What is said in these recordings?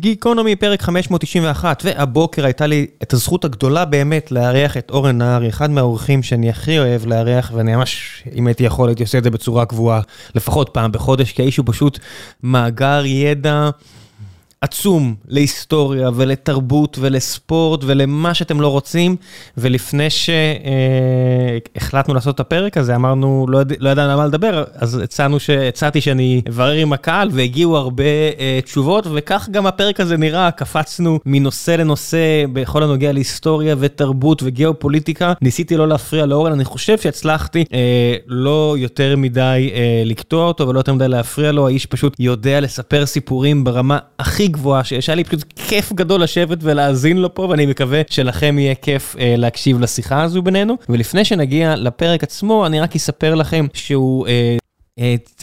גיקונומי פרק 591, והבוקר הייתה לי את הזכות הגדולה באמת לארח את אורן נהרי, אחד מהאורחים שאני הכי אוהב לארח, ואני ממש, אם הייתי יכול, הייתי עושה את זה בצורה קבועה, לפחות פעם בחודש, כי האיש הוא פשוט מאגר ידע. עצום להיסטוריה ולתרבות ולספורט ולמה שאתם לא רוצים, ולפני שהחלטנו לעשות את הפרק הזה, אמרנו, לא, יד... לא ידענו על מה לדבר, אז הצענו ש... הצעתי שאני אברר עם הקהל, והגיעו הרבה uh, תשובות, וכך גם הפרק הזה נראה, קפצנו מנושא לנושא בכל הנוגע להיסטוריה ותרבות וגיאופוליטיקה. ניסיתי לא להפריע לאורן, אני חושב שהצלחתי uh, לא יותר מדי uh, לקטוע אותו ולא יותר מדי להפריע לו, האיש פשוט יודע לספר סיפורים ברמה הכי גבוהה שיש, היה לי פשוט כיף גדול לשבת ולהאזין לו פה, ואני מקווה שלכם יהיה כיף אה, להקשיב לשיחה הזו בינינו. ולפני שנגיע לפרק עצמו, אני רק אספר לכם שהוא... אה,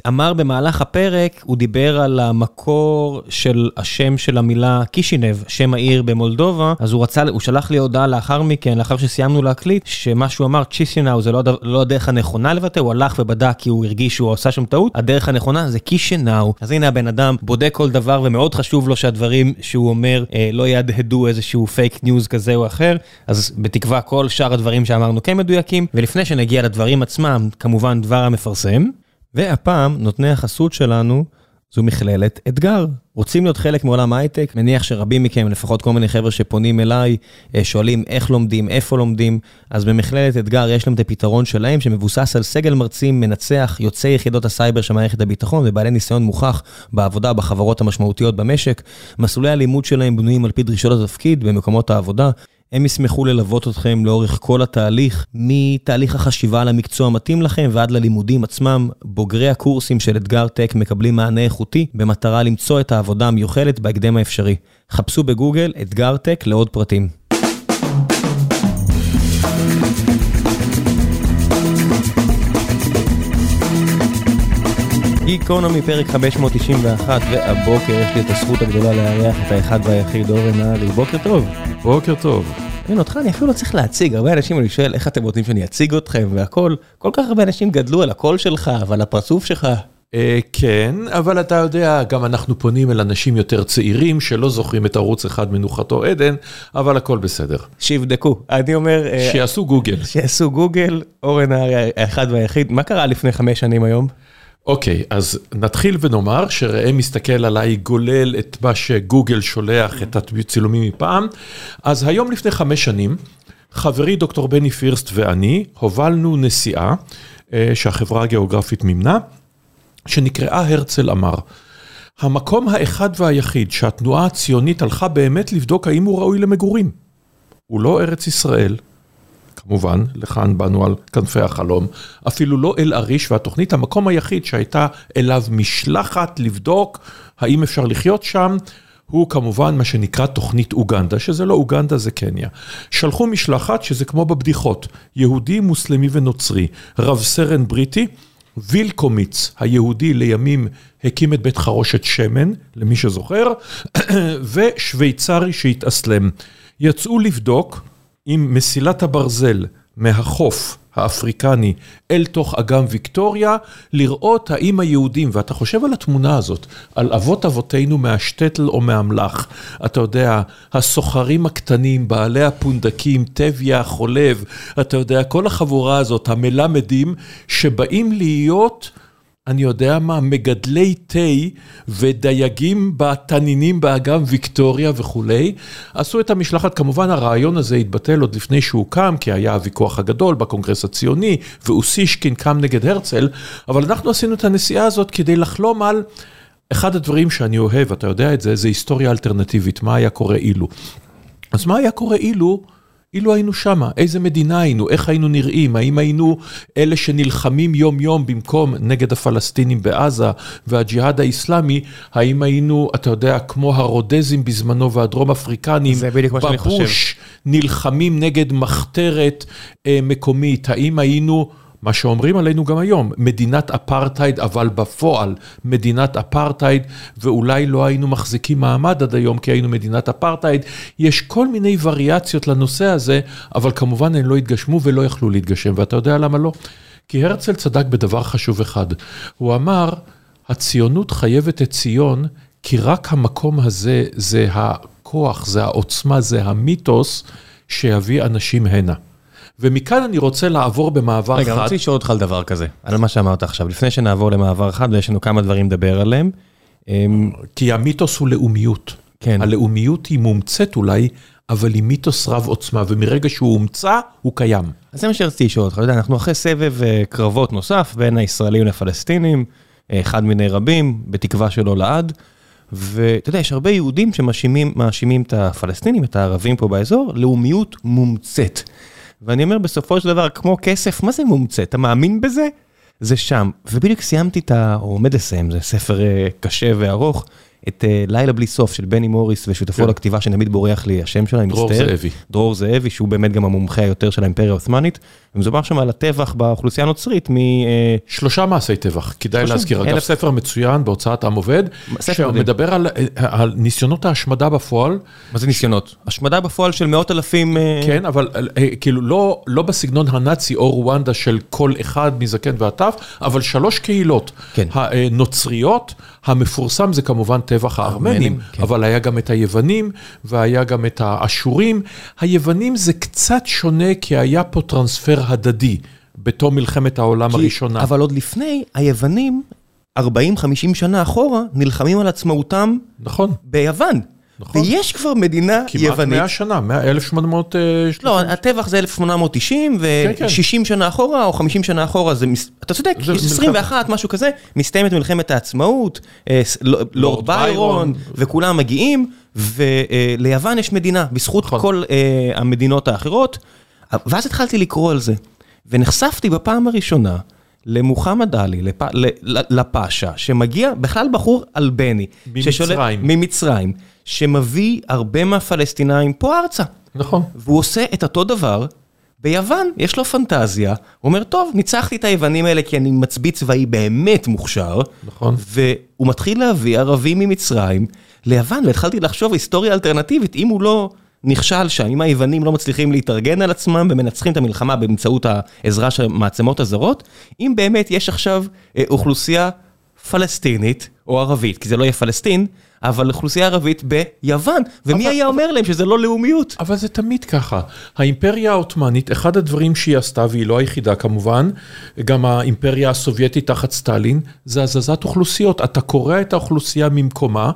אמר במהלך הפרק, הוא דיבר על המקור של השם של המילה קישינב, שם העיר במולדובה, אז הוא רצה, הוא שלח לי הודעה לאחר מכן, לאחר שסיימנו להקליט, שמה שהוא אמר, צ'יסינאו זה לא, לא הדרך הנכונה לבטא, הוא הלך ובדק כי הוא הרגיש שהוא עשה שם טעות, הדרך הנכונה זה קישינאו. אז הנה הבן אדם בודק כל דבר ומאוד חשוב לו שהדברים שהוא אומר אה, לא יהדהדו איזשהו fake news כזה או אחר, אז בתקווה כל שאר הדברים שאמרנו כן מדויקים, ולפני שנגיע לדברים עצמם, כמובן דבר המפרסם. והפעם נותני החסות שלנו זו מכללת אתגר. רוצים להיות חלק מעולם ההייטק? מניח שרבים מכם, לפחות כל מיני חבר'ה שפונים אליי, אה, שואלים איך לומדים, איפה לומדים, אז במכללת אתגר יש להם את הפתרון שלהם, שמבוסס על סגל מרצים מנצח, יוצאי יחידות הסייבר של מערכת הביטחון ובעלי ניסיון מוכח בעבודה בחברות המשמעותיות במשק. מסלולי הלימוד שלהם בנויים על פי דרישות התפקיד במקומות העבודה. הם ישמחו ללוות אתכם לאורך כל התהליך, מתהליך החשיבה על המקצוע המתאים לכם ועד ללימודים עצמם. בוגרי הקורסים של אתגר טק מקבלים מענה איכותי במטרה למצוא את העבודה המיוחלת בהקדם האפשרי. חפשו בגוגל אתגר טק לעוד פרטים. גיקונומי פרק 591, והבוקר יש לי את הזכות הגדולה לארח את האחד והיחיד אורן נהרי. בוקר טוב. בוקר טוב. כן, אותך אני אפילו לא צריך להציג, הרבה אנשים אני שואל איך אתם רוצים שאני אציג אתכם והכל, כל כך הרבה אנשים גדלו על הקול שלך ועל הפרצוף שלך. אה, כן, אבל אתה יודע, גם אנחנו פונים אל אנשים יותר צעירים שלא זוכרים את ערוץ אחד מנוחתו עדן, אבל הכל בסדר. שיבדקו, אני אומר... אה, שיעשו גוגל. שיעשו גוגל, אורן הארי האחד והיחיד. מה קרה לפני חמש שנים היום? אוקיי, okay, אז נתחיל ונאמר שראם מסתכל עליי, גולל את מה שגוגל שולח, את הצילומים מפעם. אז היום לפני חמש שנים, חברי דוקטור בני פירסט ואני הובלנו נסיעה אה, שהחברה הגיאוגרפית מימנה, שנקראה הרצל אמר. המקום האחד והיחיד שהתנועה הציונית הלכה באמת לבדוק האם הוא ראוי למגורים. הוא לא ארץ ישראל, כמובן, לכאן באנו על כנפי החלום, אפילו לא אל עריש והתוכנית, המקום היחיד שהייתה אליו משלחת לבדוק האם אפשר לחיות שם, הוא כמובן מה שנקרא תוכנית אוגנדה, שזה לא אוגנדה, זה קניה. שלחו משלחת שזה כמו בבדיחות, יהודי, מוסלמי ונוצרי, רב סרן בריטי, וילקומיץ, היהודי לימים הקים את בית חרושת שמן, למי שזוכר, ושוויצרי שהתאסלם. יצאו לבדוק עם מסילת הברזל מהחוף האפריקני אל תוך אגם ויקטוריה, לראות האם היהודים, ואתה חושב על התמונה הזאת, על אבות אבותינו מהשטטל או מהמלאך, אתה יודע, הסוחרים הקטנים, בעלי הפונדקים, טביה, חולב, אתה יודע, כל החבורה הזאת, המלמדים, שבאים להיות... אני יודע מה, מגדלי תה ודייגים בתנינים באגם ויקטוריה וכולי, עשו את המשלחת, כמובן הרעיון הזה התבטל עוד לפני שהוא קם, כי היה הוויכוח הגדול בקונגרס הציוני, ואוסישקין קם נגד הרצל, אבל אנחנו עשינו את הנסיעה הזאת כדי לחלום על... אחד הדברים שאני אוהב, אתה יודע את זה, זה היסטוריה אלטרנטיבית, מה היה קורה אילו. אז מה היה קורה אילו? אילו היינו שמה, איזה מדינה היינו, איך היינו נראים, האם היינו אלה שנלחמים יום יום במקום נגד הפלסטינים בעזה והג'יהאד האיסלאמי, האם היינו, אתה יודע, כמו הרודזים בזמנו והדרום אפריקנים, בבוש, נלחמים נגד מחתרת אה, מקומית, האם היינו... מה שאומרים עלינו גם היום, מדינת אפרטהייד, אבל בפועל מדינת אפרטהייד, ואולי לא היינו מחזיקים מעמד עד היום כי היינו מדינת אפרטהייד. יש כל מיני וריאציות לנושא הזה, אבל כמובן הן לא התגשמו ולא יכלו להתגשם, ואתה יודע למה לא? כי הרצל צדק בדבר חשוב אחד. הוא אמר, הציונות חייבת את ציון כי רק המקום הזה, זה הכוח, זה העוצמה, זה המיתוס שיביא אנשים הנה. ומכאן אני רוצה לעבור במעבר רגע, אני חד. רוצה לשאול אותך על דבר כזה, על מה שאמרת עכשיו, לפני שנעבור למעבר חד, ויש לנו כמה דברים לדבר עליהם. אמ, כי המיתוס הוא לאומיות. כן. הלאומיות היא מומצאת אולי, אבל היא מיתוס רב עוצמה, ומרגע שהוא הומצא, הוא קיים. אז זה מה שרציתי לשאול אותך, יודע, אנחנו אחרי סבב אה, קרבות נוסף בין הישראלים לפלסטינים, אחד מיני רבים, בתקווה שלא לעד, ואתה יודע, יש הרבה יהודים שמאשימים מאשימים את הפלסטינים, את הערבים פה באזור, לאומיות מומצאת. ואני אומר, בסופו של דבר, כמו כסף, מה זה מומצא? אתה מאמין בזה? זה שם. ובדיוק סיימתי את ה... או עומד לסיים, זה ספר אה, קשה וארוך, את אה, לילה בלי סוף של בני מוריס ושותפו כן. לכתיבה, שתמיד בורח לי השם שלה, אני דרור מצטער. זאבי. דרור זאבי, שהוא באמת גם המומחה היותר של האימפריה העות'מאנית, ומדובר שם על הטבח באוכלוסייה הנוצרית מ... אה, שלושה מעשי טבח, כדאי שלושה? להזכיר. אגב, אלף- ספר מצוין בהוצאת עם עובד. שמדבר על, על ניסיונות ההשמדה בפועל, מה זה ניסיונות? השמדה בפועל של מאות אלפים... אה, כן, אבל אה, כאילו לא, לא בסגנון הנאצי או רואנדה של כל אחד מזקן ועטף, אבל שלוש קהילות. כן. הנוצריות, המפורסם זה כמובן טבח הארמנים, הארמנים, כן. אבל היה גם את היוונים והיה גם את האשורים. היוונים זה קצת שונה כי היה פה טרנספר הדדי בתום מלחמת העולם כי- הראשונה. אבל עוד לפני, היוונים, 40-50 שנה אחורה, נלחמים על עצמאותם נכון, ביוון. נכון. ויש כבר מדינה כמעט יוונית. 100 שנה, 100, 1800... אה, לא, הטבח זה 1890, כן. ו-60 שנה אחורה, או 50 שנה אחורה, זה, מס- אתה צודק, זה 21, משהו כזה, מסתיימת מלחמת העצמאות, אה, ס- ל- לורד ביירון. וכולם מגיעים, וליוון יש מדינה, בזכות נכון. כל אה, המדינות האחרות. ואז התחלתי לקרוא על זה, ונחשפתי בפעם הראשונה למוחמד עלי, לפ... לפאשה, שמגיע, בכלל בחור אלבני. ממצרים. ששולט- ממצרים, שמביא הרבה מהפלסטינאים פה ארצה. נכון. והוא עושה את אותו דבר ביוון, יש לו פנטזיה, הוא אומר, טוב, ניצחתי את היוונים האלה כי אני מצביא צבאי באמת מוכשר, נכון. והוא מתחיל להביא ערבים ממצרים ליוון, והתחלתי לחשוב היסטוריה אלטרנטיבית, אם הוא לא נכשל שם, אם היוונים לא מצליחים להתארגן על עצמם ומנצחים את המלחמה באמצעות העזרה של המעצמות הזרות, אם באמת יש עכשיו אה, אוכלוסייה פלסטינית או ערבית, כי זה לא יהיה פלסטין, אבל אוכלוסייה ערבית ביוון, ומי אבל- היה אומר להם שזה לא לאומיות? אבל זה תמיד ככה. האימפריה העות'מאנית, אחד הדברים שהיא עשתה, והיא לא היחידה כמובן, גם האימפריה הסובייטית תחת סטלין, זה הזזת אוכלוסיות. אתה קורע את האוכלוסייה ממקומה,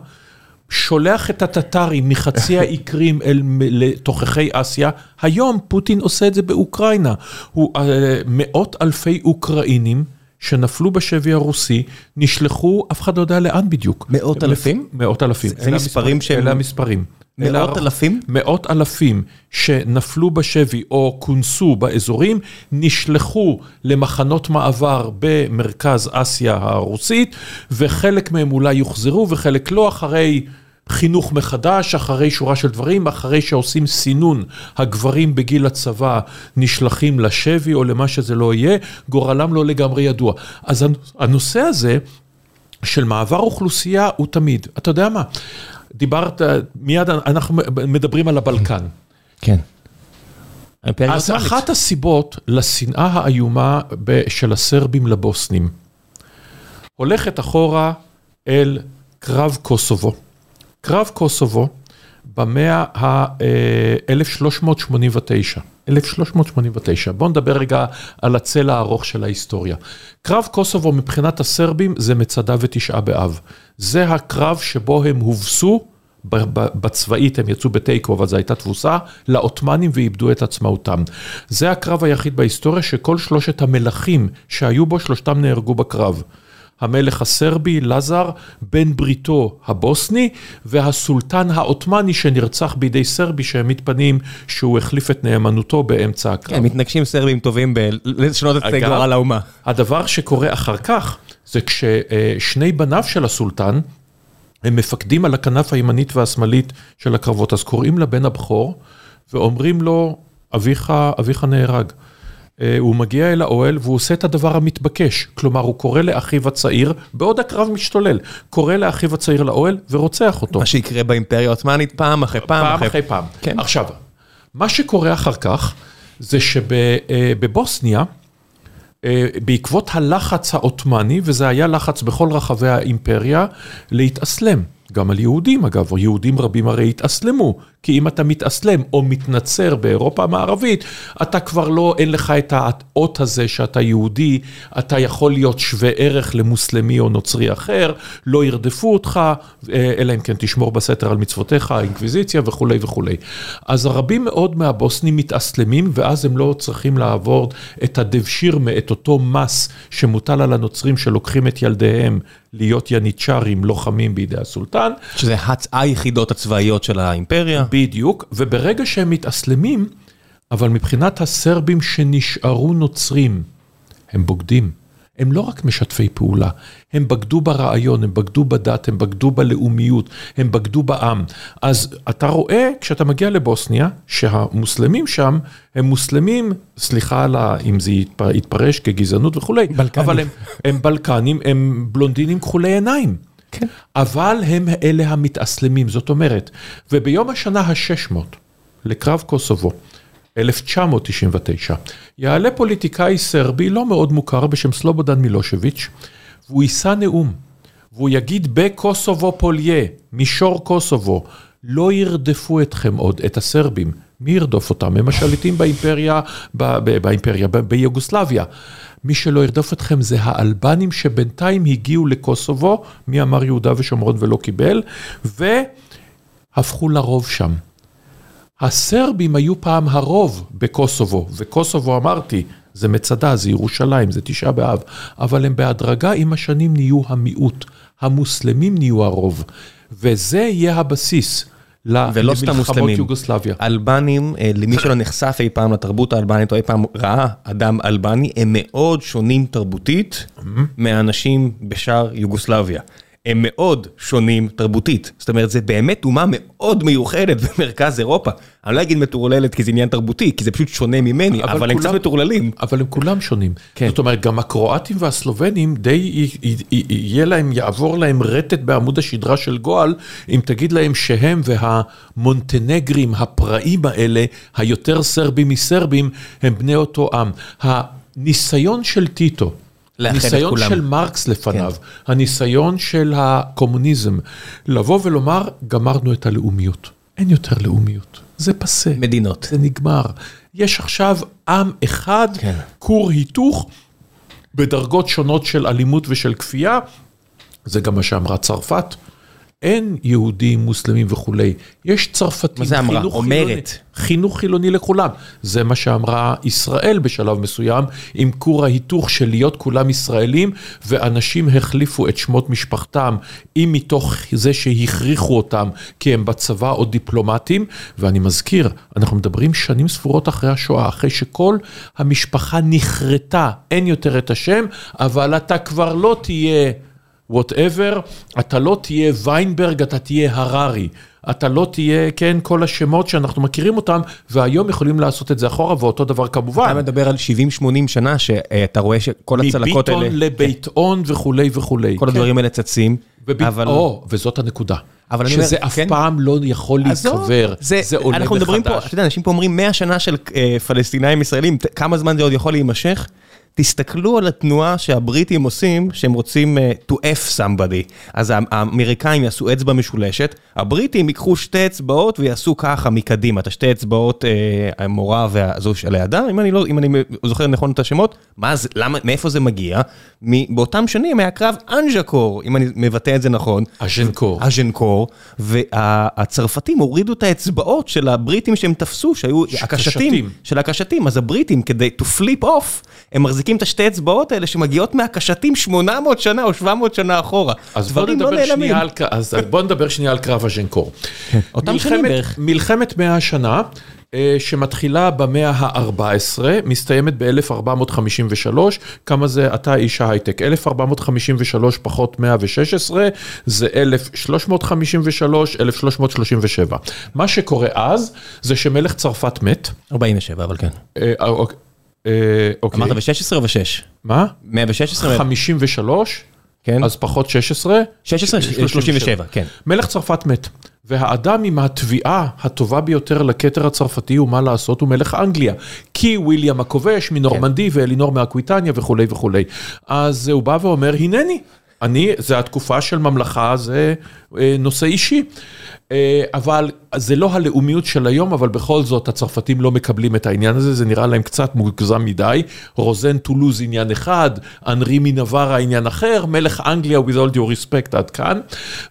שולח את הטטרים מחצי האי קרים אל לתוככי אסיה. היום פוטין עושה את זה באוקראינה. הוא אה, מאות אלפי אוקראינים. שנפלו בשבי הרוסי, נשלחו, אף אחד לא יודע לאן בדיוק. מאות אלפים? מאות אלפים. זה אלה מספרים שהם- אלה המספרים. מאות. אלפים? מאות אלפים שנפלו בשבי או כונסו באזורים, נשלחו למחנות מעבר במרכז אסיה הרוסית, וחלק מהם אולי יוחזרו וחלק לא, אחרי חינוך מחדש, אחרי שורה של דברים, אחרי שעושים סינון, הגברים בגיל הצבא נשלחים לשבי או למה שזה לא יהיה, גורלם לא לגמרי ידוע. אז הנושא הזה, של מעבר אוכלוסייה הוא תמיד. אתה יודע מה? דיברת, מיד אנחנו מדברים על הבלקן. כן. אז. אחת הסיבות לשנאה האיומה של הסרבים לבוסנים, הולכת אחורה אל קרב קוסובו. קרב קוסובו במאה ה-1389. 1389. בואו נדבר רגע על הצלע הארוך של ההיסטוריה. קרב קוסובו מבחינת הסרבים זה מצדה ותשעה באב. זה הקרב שבו הם הובסו, בצבאית הם יצאו בתיקו, אבל זו הייתה תבוסה, לעות'מאנים ואיבדו את עצמאותם. זה הקרב היחיד בהיסטוריה שכל שלושת המלכים שהיו בו, שלושתם נהרגו בקרב. המלך הסרבי, לזר, בן בריתו הבוסני, והסולטן העות'מאני שנרצח בידי סרבי שהעמיד פנים שהוא החליף את נאמנותו באמצע הקרב. כן, מתנגשים סרבים טובים ב- לשנות את גורל האומה. הדבר שקורה אחר כך, זה כששני בניו של הסולטן, הם מפקדים על הכנף הימנית והשמאלית של הקרבות, אז קוראים לבן הבכור ואומרים לו, אביך, אביך נהרג. אה, הוא מגיע אל האוהל והוא עושה את הדבר המתבקש, כלומר הוא קורא לאחיו הצעיר, בעוד הקרב משתולל, קורא לאחיו הצעיר לאוהל ורוצח אותו. מה שיקרה באימפריה העות'מאנית פעם אחרי פעם פעם אחרי פעם. כן. עכשיו, מה שקורה אחר כך, זה שבבוסניה, בעקבות הלחץ העות'מאני, וזה היה לחץ בכל רחבי האימפריה, להתאסלם. גם על יהודים אגב, יהודים רבים הרי התאסלמו, כי אם אתה מתאסלם או מתנצר באירופה המערבית, אתה כבר לא, אין לך את האות הזה שאתה יהודי, אתה יכול להיות שווה ערך למוסלמי או נוצרי אחר, לא ירדפו אותך, אה, אלא אם כן תשמור בסתר על מצוותיך, האינקוויזיציה וכולי וכולי. אז רבים מאוד מהבוסנים מתאסלמים, ואז הם לא צריכים לעבור את הדבשירמה, את אותו מס שמוטל על הנוצרים שלוקחים את ילדיהם להיות יניצ'רים, לוחמים בידי הסולטן. שזה היחידות הצבאיות של האימפריה. בדיוק, וברגע שהם מתאסלמים, אבל מבחינת הסרבים שנשארו נוצרים, הם בוגדים. הם לא רק משתפי פעולה, הם בגדו ברעיון, הם בגדו בדת, הם בגדו בלאומיות, הם בגדו בעם. אז אתה רואה, כשאתה מגיע לבוסניה, שהמוסלמים שם הם מוסלמים, סליחה על ה... אם זה יתפרש כגזענות וכולי, בלקנים. אבל הם, הם בלקנים, הם בלונדינים כחולי עיניים. כן. אבל הם אלה המתאסלמים, זאת אומרת, וביום השנה ה-600 לקרב קוסובו, 1999, יעלה פוליטיקאי סרבי לא מאוד מוכר בשם סלובודן מילושביץ', והוא יישא נאום, והוא יגיד בקוסובו פוליה, מישור קוסובו, לא ירדפו אתכם עוד, את הסרבים. מי ירדוף אותם? הם השליטים באימפריה, באימפריה, ביוגוסלביה. מי שלא ירדוף אתכם זה האלבנים שבינתיים הגיעו לקוסובו, מי אמר יהודה ושומרון ולא קיבל, והפכו לרוב שם. הסרבים היו פעם הרוב בקוסובו, וקוסובו אמרתי, זה מצדה, זה ירושלים, זה תשעה באב, אבל הם בהדרגה עם השנים נהיו המיעוט, המוסלמים נהיו הרוב, וזה יהיה הבסיס. ולא סתם מוסלמים, יוגוסלביה. אלבנים, אה, למי שלא נחשף אי פעם לתרבות האלבנית או אי פעם ראה אדם אלבני, הם מאוד שונים תרבותית מאנשים בשאר יוגוסלביה. הם מאוד שונים תרבותית. זאת אומרת, זה באמת אומה מאוד מיוחדת במרכז אירופה. אני לא אגיד מטורללת כי זה עניין תרבותי, כי זה פשוט שונה ממני, אבל, אבל הם קצת מטורללים. אבל הם כולם שונים. כן. זאת אומרת, גם הקרואטים והסלובנים, די יהיה להם, יעבור להם רטט בעמוד השדרה של גועל, אם תגיד להם שהם והמונטנגרים הפראים האלה, היותר סרבים מסרבים, הם בני אותו עם. הניסיון של טיטו, הניסיון של מרקס לפניו, כן. הניסיון של הקומוניזם, לבוא ולומר, גמרנו את הלאומיות. אין יותר לאומיות, זה פסה. מדינות. זה נגמר. יש עכשיו עם אחד, כן. כור היתוך, בדרגות שונות של אלימות ושל כפייה, זה גם מה שאמרה צרפת. אין יהודים, מוסלמים וכולי, יש צרפתים. חינוך חילוני. לכולם. זה מה שאמרה ישראל בשלב מסוים, עם כור ההיתוך של להיות כולם ישראלים, ואנשים החליפו את שמות משפחתם, אם מתוך זה שהכריחו אותם, כי הם בצבא או דיפלומטים, ואני מזכיר, אנחנו מדברים שנים ספורות אחרי השואה, אחרי שכל המשפחה נכרתה, אין יותר את השם, אבל אתה כבר לא תהיה... whatever, אתה לא תהיה ויינברג, אתה תהיה הררי. אתה לא תהיה, כן, כל השמות שאנחנו מכירים אותם, והיום יכולים לעשות את זה אחורה, ואותו דבר כמובן. אתה מדבר על 70-80 שנה, שאתה רואה שכל הצלקות האלה... מביטון לבית און וכולי וכולי. כל הדברים האלה צצים. אבל... או, וזאת הנקודה. אבל אני אומר, שזה אף כן? פעם לא יכול להיקבר, זה, זה עולה אנחנו מדברים פה, אתה יודע, אנשים פה אומרים 100 שנה של אה, פלסטינאים ישראלים, כמה זמן זה עוד יכול להימשך? תסתכלו על התנועה שהבריטים עושים, שהם רוצים uh, to F somebody. אז האמריקאים יעשו אצבע משולשת, הבריטים ייקחו שתי אצבעות ויעשו ככה מקדימה, את השתי אצבעות, uh, המורה והזו שלידה, אם אני, לא, אם אני זוכר נכון את השמות, מה זה, למה, מאיפה זה מגיע? באותם שנים היה קרב אנג'קור, אם אני מבטא את זה נכון. אז'נקור. אז'נקור, והצרפתים הורידו את האצבעות של הבריטים שהם תפסו, שהיו הקשתים, של הקשתים, אז הבריטים כדי to flip off, הם מחזיקים את השתי אצבעות האלה שמגיעות מהקשתים 800 שנה או 700 שנה אחורה. אז בוא נדבר, לא שנייה, על, אז בוא נדבר שנייה על קרב הז'נקור. אותם שנים בערך. מלחמת 100 השנה. אה, שמתחילה במאה ה-14, מסתיימת ב-1453, כמה זה, אתה איש ההייטק, 1453 פחות 116, זה 1353, 1337. מה שקורה אז, זה שמלך צרפת מת. 47, אבל כן. אה, אוקיי. אמרת ב-16 או ב-6? מה? 116? 53, כן. אז פחות 16. 16, 37, כן. מלך צרפת מת, והאדם עם התביעה הטובה ביותר לכתר הצרפתי הוא מה לעשות, הוא מלך אנגליה. כי וויליאם הכובש מנורמנדי כן. ואלינור מאקוויטניה וכולי וכולי. אז הוא בא ואומר, הנני. אני, זה התקופה של ממלכה, זה אה, נושא אישי. אה, אבל זה לא הלאומיות של היום, אבל בכל זאת הצרפתים לא מקבלים את העניין הזה, זה נראה להם קצת מוגזם מדי. רוזן טולוז עניין אחד, אנרי מנברה עניין אחר, מלך אנגליה with all due respect עד כאן,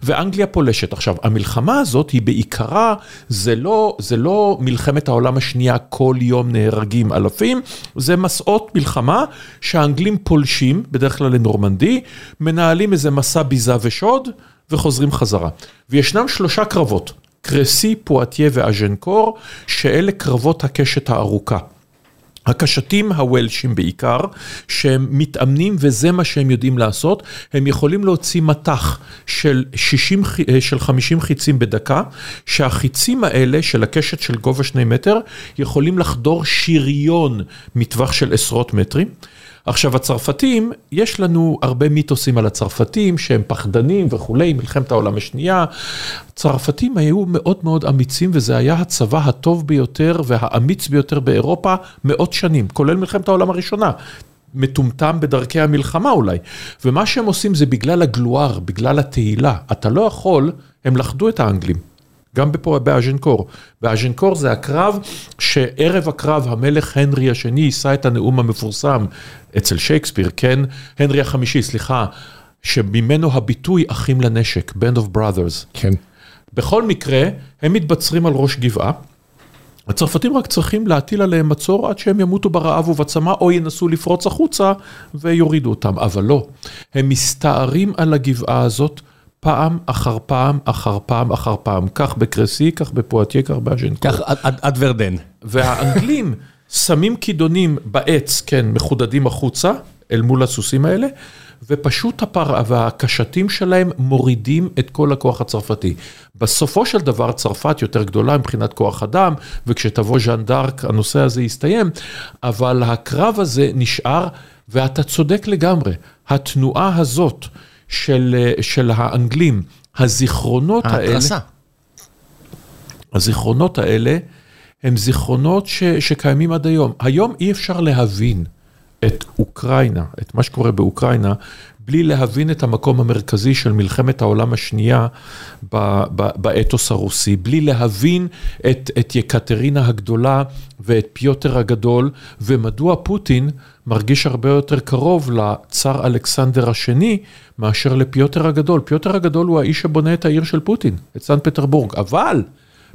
ואנגליה פולשת. עכשיו, המלחמה הזאת היא בעיקרה, זה לא, זה לא מלחמת העולם השנייה, כל יום נהרגים אלפים, זה מסעות מלחמה שהאנגלים פולשים, בדרך כלל לנורמנדי, מנהלים איזה מסע ביזה ושוד. וחוזרים חזרה. וישנם שלושה קרבות, קרסי, פואטיה ואז'נקור, שאלה קרבות הקשת הארוכה. הקשתים הוולשים בעיקר, שהם מתאמנים וזה מה שהם יודעים לעשות, הם יכולים להוציא מטח של, 60, אה, של 50 חיצים בדקה, שהחיצים האלה של הקשת של גובה שני מטר, יכולים לחדור שריון מטווח של עשרות מטרים. עכשיו הצרפתים, יש לנו הרבה מיתוסים על הצרפתים שהם פחדנים וכולי, מלחמת העולם השנייה. הצרפתים היו מאוד מאוד אמיצים וזה היה הצבא הטוב ביותר והאמיץ ביותר באירופה מאות שנים, כולל מלחמת העולם הראשונה. מטומטם בדרכי המלחמה אולי. ומה שהם עושים זה בגלל הגלואר, בגלל התהילה. אתה לא יכול, הם לכדו את האנגלים. גם בפה באז'נקור. באז'נקור זה הקרב שערב הקרב המלך הנרי השני יישא את הנאום המפורסם אצל שייקספיר, כן? הנרי החמישי, סליחה, שממנו הביטוי אחים לנשק, Band of Brothers. כן. בכל מקרה, הם מתבצרים על ראש גבעה. הצרפתים רק צריכים להטיל עליהם מצור עד שהם ימותו ברעב ובצמא, או ינסו לפרוץ החוצה ויורידו אותם, אבל לא. הם מסתערים על הגבעה הזאת. פעם אחר פעם אחר פעם אחר פעם, כך בקרסי, כך בפואטיה, כך באז'נקור. כך עד ורדן. והאנגלים שמים כידונים בעץ, כן, מחודדים החוצה, אל מול הסוסים האלה, ופשוט הפר... והקשתים שלהם מורידים את כל הכוח הצרפתי. בסופו של דבר צרפת יותר גדולה מבחינת כוח אדם, וכשתבוא ז'אן דארק הנושא הזה יסתיים, אבל הקרב הזה נשאר, ואתה צודק לגמרי, התנועה הזאת, של, של האנגלים, הזיכרונות האלה... ההתרסה. הזיכרונות האלה הם זיכרונות ש, שקיימים עד היום. היום אי אפשר להבין את אוקראינה, את מה שקורה באוקראינה, בלי להבין את המקום המרכזי של מלחמת העולם השנייה באתוס הרוסי, בלי להבין את, את יקטרינה הגדולה ואת פיוטר הגדול, ומדוע פוטין מרגיש הרבה יותר קרוב לצאר אלכסנדר השני מאשר לפיוטר הגדול. פיוטר הגדול הוא האיש שבונה את העיר של פוטין, את סן פטרבורג, אבל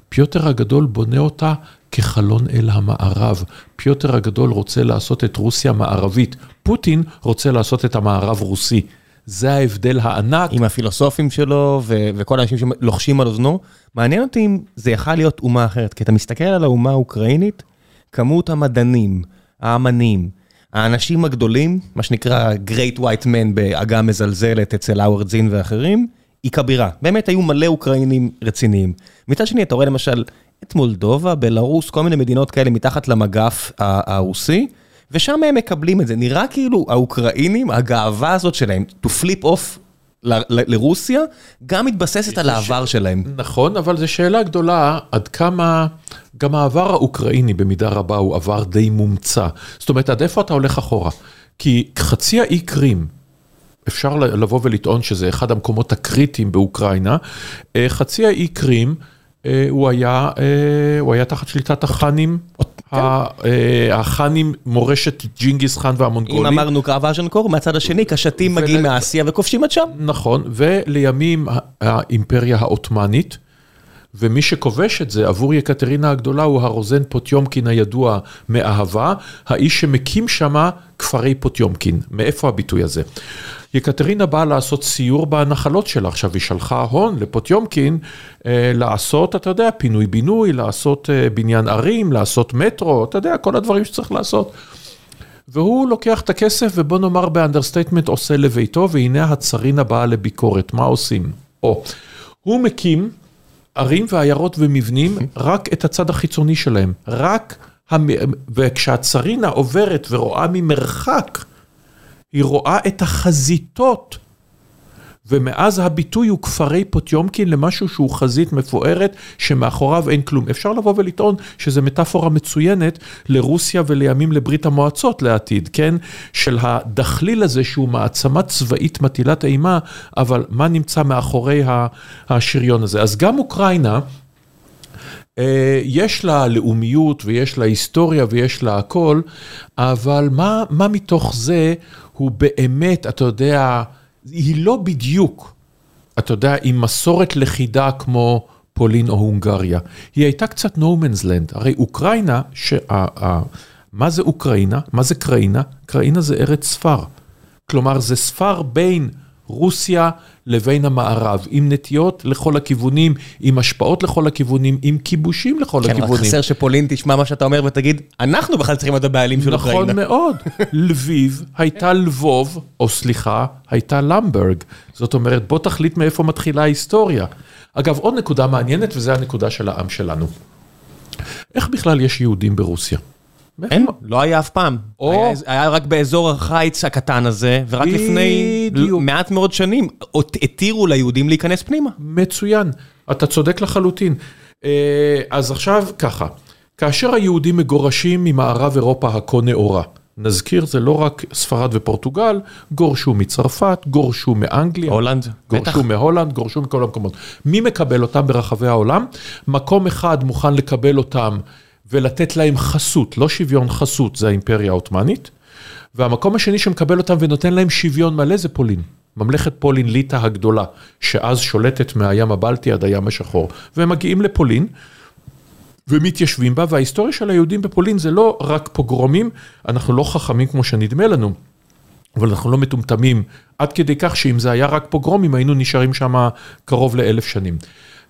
פיוטר הגדול בונה אותה כחלון אל המערב. פיוטר הגדול רוצה לעשות את רוסיה מערבית, פוטין רוצה לעשות את המערב רוסי. זה ההבדל הענק. עם הפילוסופים שלו ו- וכל האנשים שלוחשים על אוזנו. מעניין אותי אם זה יכל להיות אומה אחרת, כי אתה מסתכל על האומה האוקראינית, כמות המדענים, האמנים, האנשים הגדולים, מה שנקרא Great White Man בעגה מזלזלת אצל האוורד זין ואחרים, היא כבירה. באמת היו מלא אוקראינים רציניים. מצד שני, אתה רואה למשל את מולדובה, בלרוס, כל מיני מדינות כאלה מתחת למגף הרוסי, ושם הם מקבלים את זה. נראה כאילו האוקראינים, הגאווה הזאת שלהם, to flip off לרוסיה, גם מתבססת על העבר שלהם. נכון, אבל זו שאלה גדולה, עד כמה, גם העבר האוקראיני במידה רבה הוא עבר די מומצא. זאת אומרת, עד איפה אתה הולך אחורה? כי חצי האי קרים, אפשר לבוא ולטעון שזה אחד המקומות הקריטיים באוקראינה, אה, חצי האי קרים, אה, הוא היה, אה, הוא היה תחת שליטת החאנים. החאנים מורשת ג'ינגיס חאן והמונגולים. אם אמרנו קרב אז'נקור, מהצד השני קשתים מגיעים מאסיה וכובשים עד שם. נכון, ולימים האימפריה העות'מאנית. ומי שכובש את זה עבור יקטרינה הגדולה הוא הרוזן פוטיומקין הידוע מאהבה, האיש שמקים שמה כפרי פוטיומקין. מאיפה הביטוי הזה? יקטרינה באה לעשות סיור בנחלות שלה, עכשיו היא שלחה הון לפוטיומקין אה, לעשות, אתה יודע, פינוי-בינוי, לעשות אה, בניין ערים, לעשות מטרו, אתה יודע, כל הדברים שצריך לעשות. והוא לוקח את הכסף ובוא נאמר ב understatement עושה לביתו, והנה הצרינה באה לביקורת, מה עושים? או, הוא מקים ערים ועיירות ומבנים, רק את הצד החיצוני שלהם, רק, המ... וכשהצרינה עוברת ורואה ממרחק, היא רואה את החזיתות, ומאז הביטוי הוא כפרי פוטיומקין למשהו שהוא חזית מפוארת, שמאחוריו אין כלום. אפשר לבוא ולטעון שזו מטאפורה מצוינת לרוסיה ולימים לברית המועצות לעתיד, כן? של הדחליל הזה שהוא מעצמה צבאית מטילת אימה, אבל מה נמצא מאחורי השריון הזה? אז גם אוקראינה, יש לה לאומיות ויש לה היסטוריה ויש לה הכל, אבל מה, מה מתוך זה הוא באמת, אתה יודע, היא לא בדיוק, אתה יודע, עם מסורת לכידה כמו פולין או הונגריה. היא הייתה קצת no man's land. הרי אוקראינה, שה, ה, מה זה אוקראינה? מה זה קראינה? קראינה זה ארץ ספר. כלומר, זה ספר בין רוסיה לבין המערב, עם נטיות לכל הכיוונים, עם השפעות לכל הכיוונים, עם כיבושים לכל כן, הכיוונים. כן, רק חסר שפולין תשמע מה שאתה אומר ותגיד, אנחנו בכלל צריכים להיות הבעלים של נכון אוקראינה. נכון מאוד. לביב הייתה לבוב, או סליחה, הייתה למברג. זאת אומרת, בוא תחליט מאיפה מתחילה ההיסטוריה. אגב, עוד נקודה מעניינת, וזו הנקודה של העם שלנו. איך בכלל יש יהודים ברוסיה? אין, לא היה אף פעם. או- היה- היה רק באזור החיץ הקטן הזה, ורק לפני בדיוק. מעט מאוד שנים התירו ליהודים להיכנס פנימה. מצוין, אתה צודק לחלוטין. אה, אז עכשיו ככה, כאשר היהודים מגורשים ממערב אירופה הכה נאורה, נזכיר, זה לא רק ספרד ופורטוגל, גורשו מצרפת, גורשו מאנגליה. הולנד, בטח. גורשו מהולנד, גורשו מכל המקומות. מי מקבל אותם ברחבי העולם? מקום אחד מוכן לקבל אותם ולתת להם חסות, לא שוויון חסות, זה האימפריה העות'מאנית. והמקום השני שמקבל אותם ונותן להם שוויון מלא זה פולין. ממלכת פולין ליטא הגדולה, שאז שולטת מהים הבלטי עד הים השחור. והם מגיעים לפולין ומתיישבים בה, וההיסטוריה של היהודים בפולין זה לא רק פוגרומים, אנחנו לא חכמים כמו שנדמה לנו. אבל אנחנו לא מטומטמים, עד כדי כך שאם זה היה רק פוגרומים, היינו נשארים שם קרוב לאלף שנים.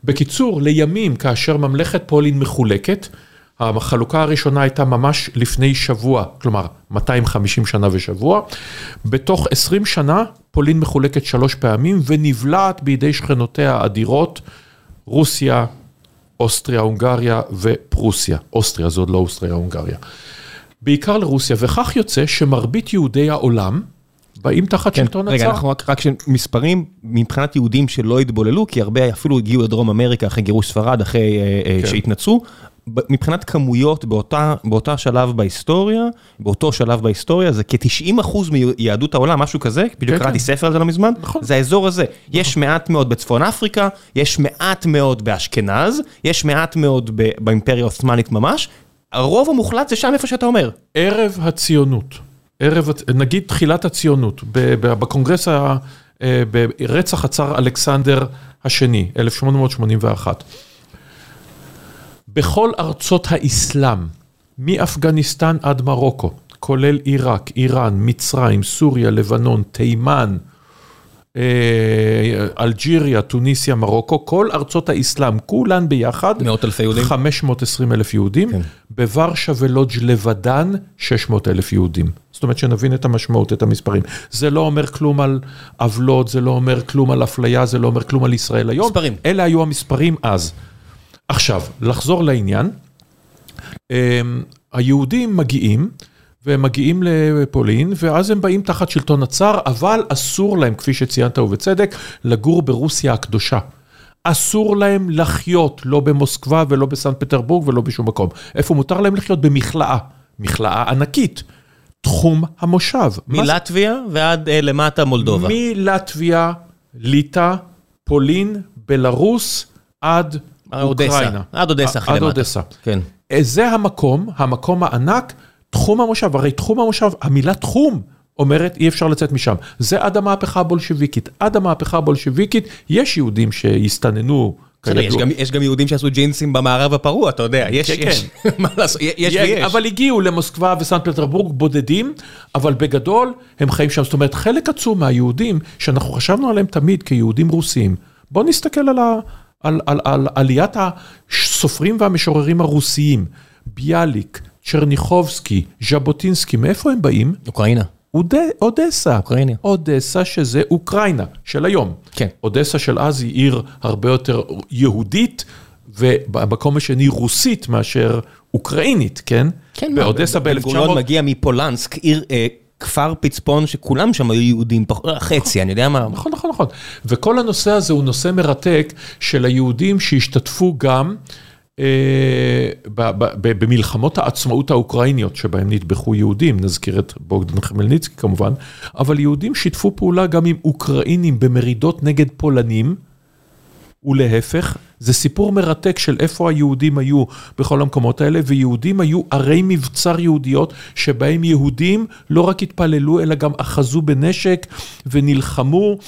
בקיצור, לימים, כאשר ממלכת פולין מחולקת, החלוקה הראשונה הייתה ממש לפני שבוע, כלומר 250 שנה ושבוע. בתוך 20 שנה פולין מחולקת שלוש פעמים ונבלעת בידי שכנותיה האדירות, רוסיה, אוסטריה, הונגריה ופרוסיה. אוסטריה, זה עוד לא אוסטריה, הונגריה. בעיקר לרוסיה, וכך יוצא שמרבית יהודי העולם באים תחת כן, שלטון רגע, הצאר. אנחנו רק, רק מספרים מבחינת יהודים שלא התבוללו, כי הרבה אפילו הגיעו לדרום אמריקה אחרי גירוש ספרד, אחרי אה, אה, כן. שהתנצרו. ב- מבחינת כמויות באותה, באותה שלב בהיסטוריה, באותו שלב בהיסטוריה, זה כ-90% מיהדות העולם, משהו כזה, בדיוק כן, קראתי כן. ספר על זה לא מזמן, נכון. זה האזור הזה. יש מעט מאוד בצפון אפריקה, יש מעט מאוד באשכנז, יש מעט מאוד באימפריה העות'מאנית ממש, הרוב המוחלט זה שם איפה שאתה אומר. ערב הציונות, ערב, נגיד תחילת הציונות, בקונגרס, אה, ברצח הצאר אלכסנדר השני, 1881. בכל ארצות האסלאם, מאפגניסטן עד מרוקו, כולל עיראק, איראן, מצרים, סוריה, לבנון, תימן, אה, אלג'יריה, טוניסיה, מרוקו, כל ארצות האסלאם, כולן ביחד, מאות אלפי יהודים. 520 אלף יהודים, כן. בוורשה ולודג' לבדן 600 אלף יהודים. זאת אומרת שנבין את המשמעות, את המספרים. זה לא אומר כלום על עוולות, זה לא אומר כלום על אפליה, זה לא אומר כלום על ישראל היום. מספרים. אלה היו המספרים אז. עכשיו, לחזור לעניין, אמ, היהודים מגיעים, והם מגיעים לפולין, ואז הם באים תחת שלטון הצאר, אבל אסור להם, כפי שציינת ובצדק, לגור ברוסיה הקדושה. אסור להם לחיות, לא במוסקבה ולא בסנט פטרבורג ולא בשום מקום. איפה מותר להם לחיות? במכלאה. מכלאה ענקית. תחום המושב. מלטביה ועד אה, למטה מולדובה. מלטביה, ליטא, פולין, בלרוס, עד אודסה. אוקראינה. עד אודסה עד למטה. אודסה. כן. זה המקום, המקום הענק, תחום המושב. הרי תחום המושב, המילה תחום אומרת אי אפשר לצאת משם. זה עד המהפכה הבולשביקית. עד המהפכה הבולשביקית יש יהודים שהסתננו. יש. גם- יהודים שעשו ג'ינסים במערב הפרוע, אתה יודע, יש, כן, יש, מה לעשות, יש יש, ויש. אבל הגיעו למוסקבה וסנט פטרבורג בודדים, אבל בגדול הם חיים שם. זאת אומרת, חלק עצום מהיהודים, שאנחנו חשבנו עליהם תמיד כיהודים רוסים, בואו נסתכל על, ה, על, על, על עליית הסופרים והמשוררים הרוסיים, ביאליק, צ'רניחובסקי, ז'בוטינסקי, מאיפה הם באים? אוקראינה. אוד... אודסה. אוקראינה. אודסה שזה אוקראינה של היום. כן. אודסה של אז היא עיר הרבה יותר יהודית, ובמקום השני רוסית מאשר אוקראינית, כן? כן, מה, באודסה בן גוריון ב-1900, מגיע מפולנסק, עיר, אה, כפר פצפון שכולם שם היו יהודים, חצי, אני יודע מה. נכון, נכון, נכון. וכל הנושא הזה הוא נושא מרתק של היהודים שהשתתפו גם במלחמות העצמאות האוקראיניות שבהם נטבחו יהודים, נזכיר את בוגדן חמלניצקי כמובן, אבל יהודים שיתפו פעולה גם עם אוקראינים במרידות נגד פולנים, ולהפך, זה סיפור מרתק של איפה היהודים היו בכל המקומות האלה, ויהודים היו ערי מבצר יהודיות, שבהם יהודים לא רק התפללו, אלא גם אחזו בנשק ונלחמו.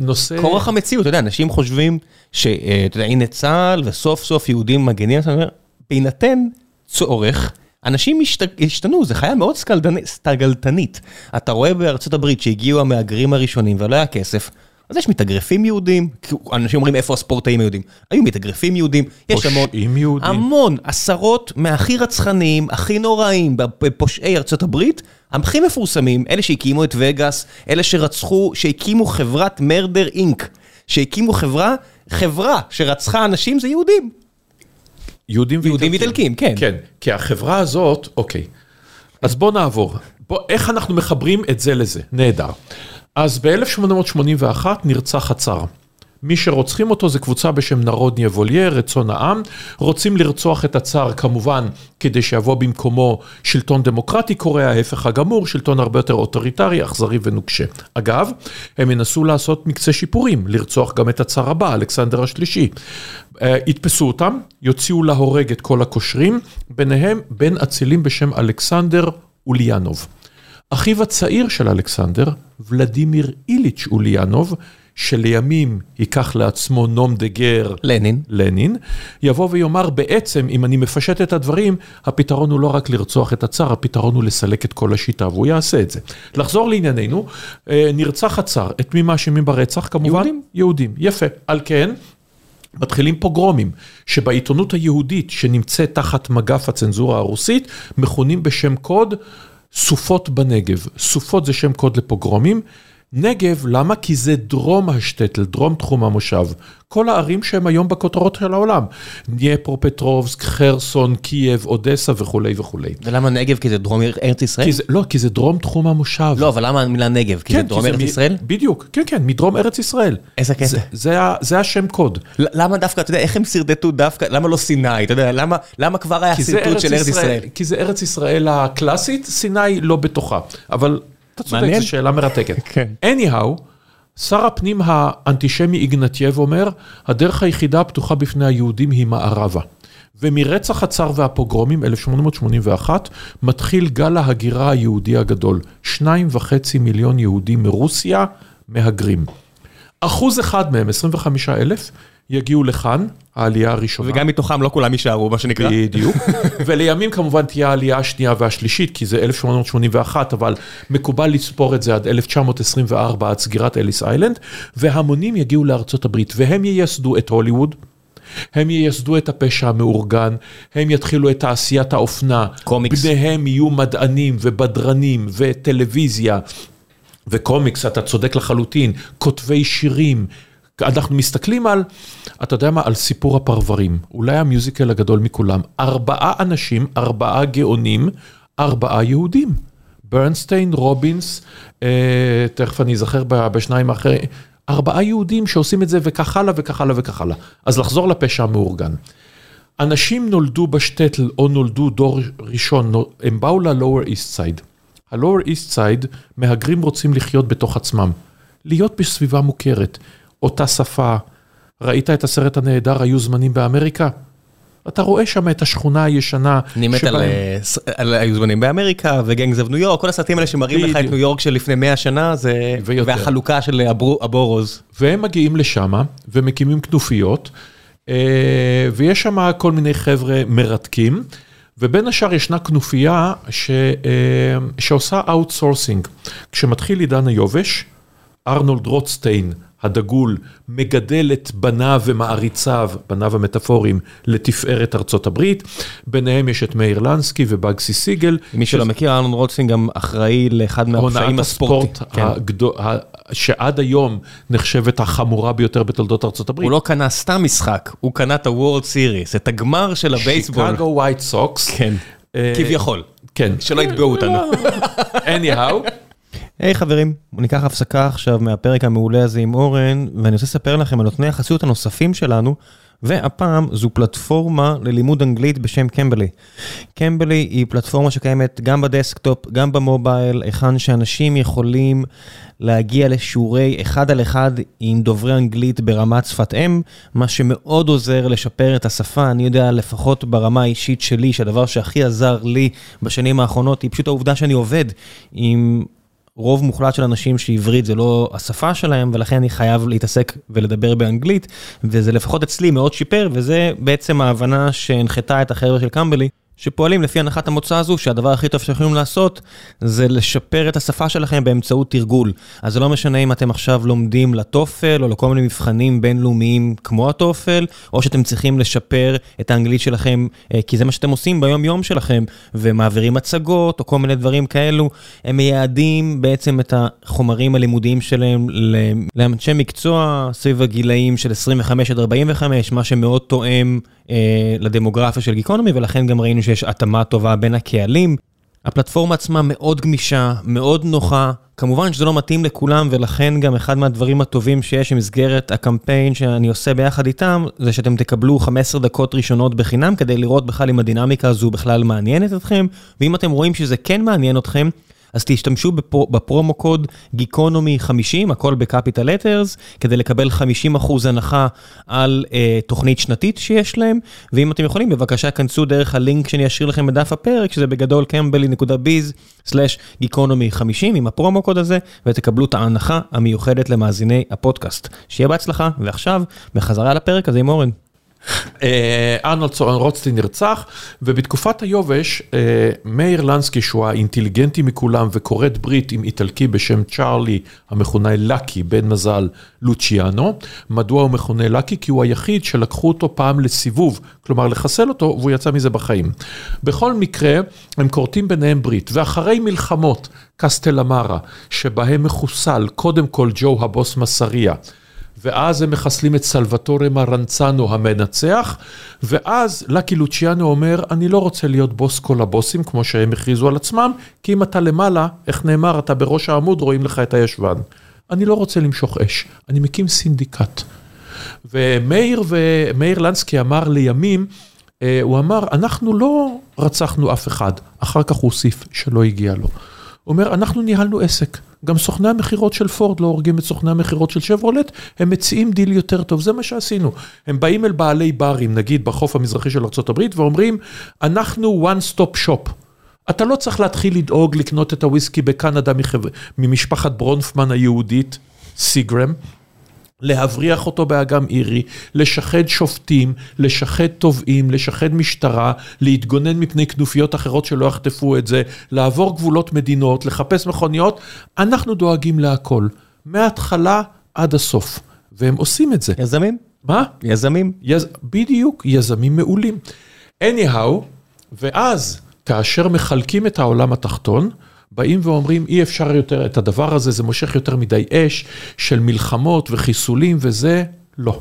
נושא... כורח המציאות, אתה יודע, אנשים חושבים שאתה יודע, הנה צה"ל וסוף סוף יהודים מגנים, בהינתן צורך, אנשים השתנו, זה חיה מאוד סטגלטנית. אתה רואה בארצות הברית שהגיעו המהגרים הראשונים ולא היה כסף, אז יש מתאגרפים יהודים, אנשים אומרים איפה הספורטאים היהודים, היו מתאגרפים יהודים, יש פושעים יהודים, המון, עשרות מהכי רצחניים, הכי נוראים, בפושעי ארצות הברית, הכי מפורסמים, אלה שהקימו את וגאס, אלה שרצחו, שהקימו חברת מרדר אינק, שהקימו חברה, חברה שרצחה אנשים זה יהודים. יהודים יהודים איטלקים, כן. כן, כי החברה הזאת, אוקיי, אז בוא נעבור, בוא, איך אנחנו מחברים את זה לזה, נהדר. אז ב-1881 נרצח הצאר. מי שרוצחים אותו זה קבוצה בשם נרודניה וולייר, רצון העם. רוצים לרצוח את הצאר כמובן כדי שיבוא במקומו שלטון דמוקרטי, קורה ההפך הגמור, שלטון הרבה יותר אוטוריטרי, אכזרי ונוקשה. אגב, הם ינסו לעשות מקצה שיפורים, לרצוח גם את הצאר הבא, אלכסנדר השלישי. יתפסו אותם, יוציאו להורג את כל הקושרים, ביניהם בן אצילים בשם אלכסנדר אוליאנוב. אחיו הצעיר של אלכסנדר, ולדימיר איליץ' אוליאנוב, שלימים ייקח לעצמו nom de guerre, לנין. לנין, יבוא ויאמר בעצם, אם אני מפשט את הדברים, הפתרון הוא לא רק לרצוח את הצאר, הפתרון הוא לסלק את כל השיטה, והוא יעשה את זה. לחזור לענייננו, נרצח הצאר, את מי מאשימים ברצח? כמובן, יהודים. יהודים, יפה. על כן, מתחילים פוגרומים, שבעיתונות היהודית שנמצאת תחת מגף הצנזורה הרוסית, מכונים בשם קוד סופות בנגב. סופות זה שם קוד לפוגרומים. נגב, למה? כי זה דרום השטטל, דרום תחום המושב. כל הערים שהם היום בכותרות של העולם. דניפרופטרובסק, חרסון, קייב, אודסה וכולי וכולי. ולמה נגב? כי זה דרום ארץ ישראל? כי זה, לא, כי זה דרום תחום המושב. לא, אבל למה המילה נגב? כי כן, זה דרום ארץ מ- ישראל? בדיוק, כן, כן, מדרום ארץ ישראל. איזה קטע. זה, זה, זה השם קוד. למה דווקא, אתה יודע, איך הם שרטטו דווקא, למה לא סיני? אתה יודע, למה, למה כבר היה כי זה שרטוט של ארץ ישראל? כי זה ארץ ישראל הקלאסית, סיני לא בתוכה. אבל אתה צודק, מעניין. זו שאלה מרתקת. כן. anyhow, שר הפנים האנטישמי איגנטייב אומר, הדרך היחידה הפתוחה בפני היהודים היא מערבה. ומרצח הצאר והפוגרומים, 1881, מתחיל גל ההגירה היהודי הגדול. שניים וחצי מיליון יהודים מרוסיה מהגרים. אחוז אחד מהם, 25 אלף, יגיעו לכאן, העלייה הראשונה. וגם מתוכם לא כולם יישארו, מה שנקרא. בדיוק. ולימים כמובן תהיה העלייה השנייה והשלישית, כי זה 1881, אבל מקובל לספור את זה עד 1924, עד סגירת אליס איילנד, והמונים יגיעו לארצות הברית, והם ייסדו את הוליווד. הם ייסדו את הפשע המאורגן, הם יתחילו את תעשיית האופנה. קומיקס. בניהם יהיו מדענים ובדרנים וטלוויזיה וקומיקס, אתה צודק לחלוטין, כותבי שירים. אנחנו מסתכלים על, אתה יודע מה, על סיפור הפרברים, אולי המיוזיקל הגדול מכולם. ארבעה אנשים, ארבעה גאונים, ארבעה יהודים. ברנסטיין, רובינס, אה, תכף אני אזכר בשניים האחרים, ארבעה יהודים שעושים את זה וכך הלאה וכך הלאה וכך הלאה. אז לחזור לפשע המאורגן. אנשים נולדו בשטטל או נולדו דור ראשון, הם באו ל-Lower East Side. ה-Lower East Side, מהגרים רוצים לחיות בתוך עצמם. להיות בסביבה מוכרת, אותה שפה. ראית את הסרט הנהדר, היו זמנים באמריקה? אתה רואה שם את השכונה הישנה. אני מת על, שבהם- אה, על היו זמנים באמריקה ו Gangs of New York, כל הסרטים האלה שמראים לך את. ניו יורק של לפני 100 שנה, זה... ויותר. והחלוקה של ה bor- ה boroughs. והם מגיעים לשם ומקימים כנופיות, אה, ויש שם כל מיני חבר'ה מרתקים, ובין השאר ישנה כנופיה ש, אה, שעושה outsourcing. כשמתחיל עידן היובש, ארנולד רוטסטיין, הדגול, מגדל את בניו ומעריציו, בניו המטאפוריים, לתפארת ארצות הברית. ביניהם יש את מאיר לנסקי ובאגסי סיגל. מי שלא מכיר, ארנולד רוטסטיין גם אחראי לאחד מהפשעים הונאת הספורטיים. הספורט כן. הגדול, שעד היום נחשבת החמורה ביותר בתולדות ארצות הברית. הוא לא קנה סתם משחק, הוא קנה את ה World Series, את הגמר של הבייסבול. שיקגו ווייט סוקס. כן, אה, כביכול. כן. שלא יתבעו אותנו. anyhow. היי hey, חברים, ניקח הפסקה עכשיו מהפרק המעולה הזה עם אורן, ואני רוצה לספר לכם על נותני החסות הנוספים שלנו, והפעם זו פלטפורמה ללימוד אנגלית בשם קמבלי. קמבלי היא פלטפורמה שקיימת גם ב desktop, גם ב mobile, היכן שאנשים יכולים להגיע לשיעורי אחד על אחד עם דוברי אנגלית ברמת שפת אם, מה שמאוד עוזר לשפר את השפה. אני יודע, לפחות ברמה האישית שלי, שהדבר שהכי עזר לי בשנים האחרונות, היא פשוט העובדה שאני עובד עם... רוב מוחלט של אנשים שעברית זה לא השפה שלהם, ולכן אני חייב להתעסק ולדבר באנגלית, וזה לפחות אצלי מאוד שיפר, וזה בעצם ההבנה שהנחתה את החבר'ה של קמבלי. שפועלים לפי הנחת המוצא הזו, שהדבר הכי טוב שאתם יכולים לעשות זה לשפר את השפה שלכם באמצעות תרגול. אז זה לא משנה אם אתם עכשיו לומדים לטופל או לכל מיני מבחנים בינלאומיים כמו הטופל, או שאתם צריכים לשפר את האנגלית שלכם, אה, כי זה מה שאתם עושים ביום יום שלכם, ומעבירים הצגות או כל מיני דברים כאלו. הם מייעדים בעצם את החומרים הלימודיים שלהם לאנשי מקצוע סביב הגילאים של 25 עד 45, מה שמאוד תואם. אה, לדמוגרפיה של גיקונומי, ולכן גם ראינו שיש התאמה טובה בין הקהלים. הפלטפורמה עצמה מאוד גמישה, מאוד נוחה, כמובן שזה לא מתאים לכולם, ולכן גם אחד מהדברים הטובים שיש במסגרת הקמפיין שאני עושה ביחד איתם, זה שאתם תקבלו 15 דקות ראשונות בחינם, כדי לראות בכלל אם הדינמיקה הזו בכלל מעניינת אתכם, ואם אתם רואים שזה כן מעניין אתכם, אז תשתמשו ב promo code גיקונומי 50, הכל ב capital letters, כדי לקבל 50% הנחה על uh, תוכנית שנתית שיש להם, ואם אתם יכולים, בבקשה כנסו דרך הלינק שאני אשאיר לכם בדף הפרק, שזה בגדול קמבלי.ביז/גיקונומי 50 עם ה promo code הזה, ותקבלו את ההנחה המיוחדת למאזיני הפודקאסט. שיהיה בהצלחה, ועכשיו, בחזרה לפרק הזה עם אורן. אה, ארנולד רוצטין נרצח, ובתקופת היובש, אה, מאיר לנסקי, שהוא האינטליגנטי מכולם וכורת ברית עם איטלקי בשם צ'ארלי, המכונה לקי, בן מזל לוציאנו. מדוע הוא מכונה לקי? כי הוא היחיד שלקחו אותו פעם לסיבוב, כלומר לחסל אותו, והוא יצא מזה בחיים. בכל מקרה, הם כורתים ביניהם ברית, ואחרי מלחמות קסטלמרה, שבהם מחוסל קודם כל ג'ו הבוס מסריה, ואז הם מחסלים את סלווטורה מרנצנו המנצח, ואז לקי לוציאנו אומר, אני לא רוצה להיות בוס כל הבוסים, כמו שהם הכריזו על עצמם, כי אם אתה למעלה, איך נאמר, אתה בראש העמוד, רואים לך את הישבן. אני לא רוצה למשוך אש, אני מקים סינדיקט. ומאיר, ומאיר לנסקי אמר לימים, אה, הוא אמר, אנחנו לא רצחנו אף אחד, אחר כך הוא הוסיף שלא הגיע לו. אומר, אנחנו ניהלנו עסק. גם סוכני המכירות של פורד לא הורגים את סוכני המכירות של שברולט, הם מציעים דיל יותר טוב, זה מה שעשינו. הם באים אל בעלי ברים, נגיד בחוף המזרחי של ארה"ב, ואומרים, אנחנו one stop shop. אתה לא צריך להתחיל לדאוג לקנות את הוויסקי בקנדה ממשפחת ברונפמן היהודית, סיגרם. להבריח אותו באגם אירי, לשחד שופטים, לשחד תובעים, לשחד משטרה, להתגונן מפני כנופיות אחרות שלא יחטפו את זה, לעבור גבולות מדינות, לחפש מכוניות, אנחנו דואגים להכל, מההתחלה עד הסוף, והם עושים את זה. יזמים? מה? יזמים. יז... בדיוק, יזמים מעולים. anyhow, ואז כאשר מחלקים את העולם התחתון, באים ואומרים אי אפשר יותר את הדבר הזה, זה מושך יותר מדי אש של מלחמות וחיסולים וזה, לא.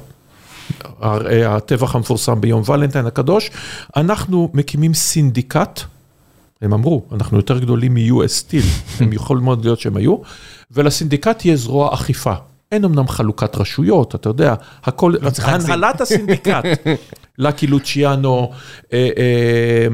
הטבח המפורסם ביום ולנטיין הקדוש, אנחנו מקימים סינדיקט, הם אמרו, אנחנו יותר גדולים מ-US Steel, הם יכול מאוד להיות שהם היו, ולסינדיקט תהיה זרוע אכיפה. אין אמנם חלוקת רשויות, אתה יודע, הכל, לא הנהלת הסינדיקט, לקי לוציאנו, אה, אה,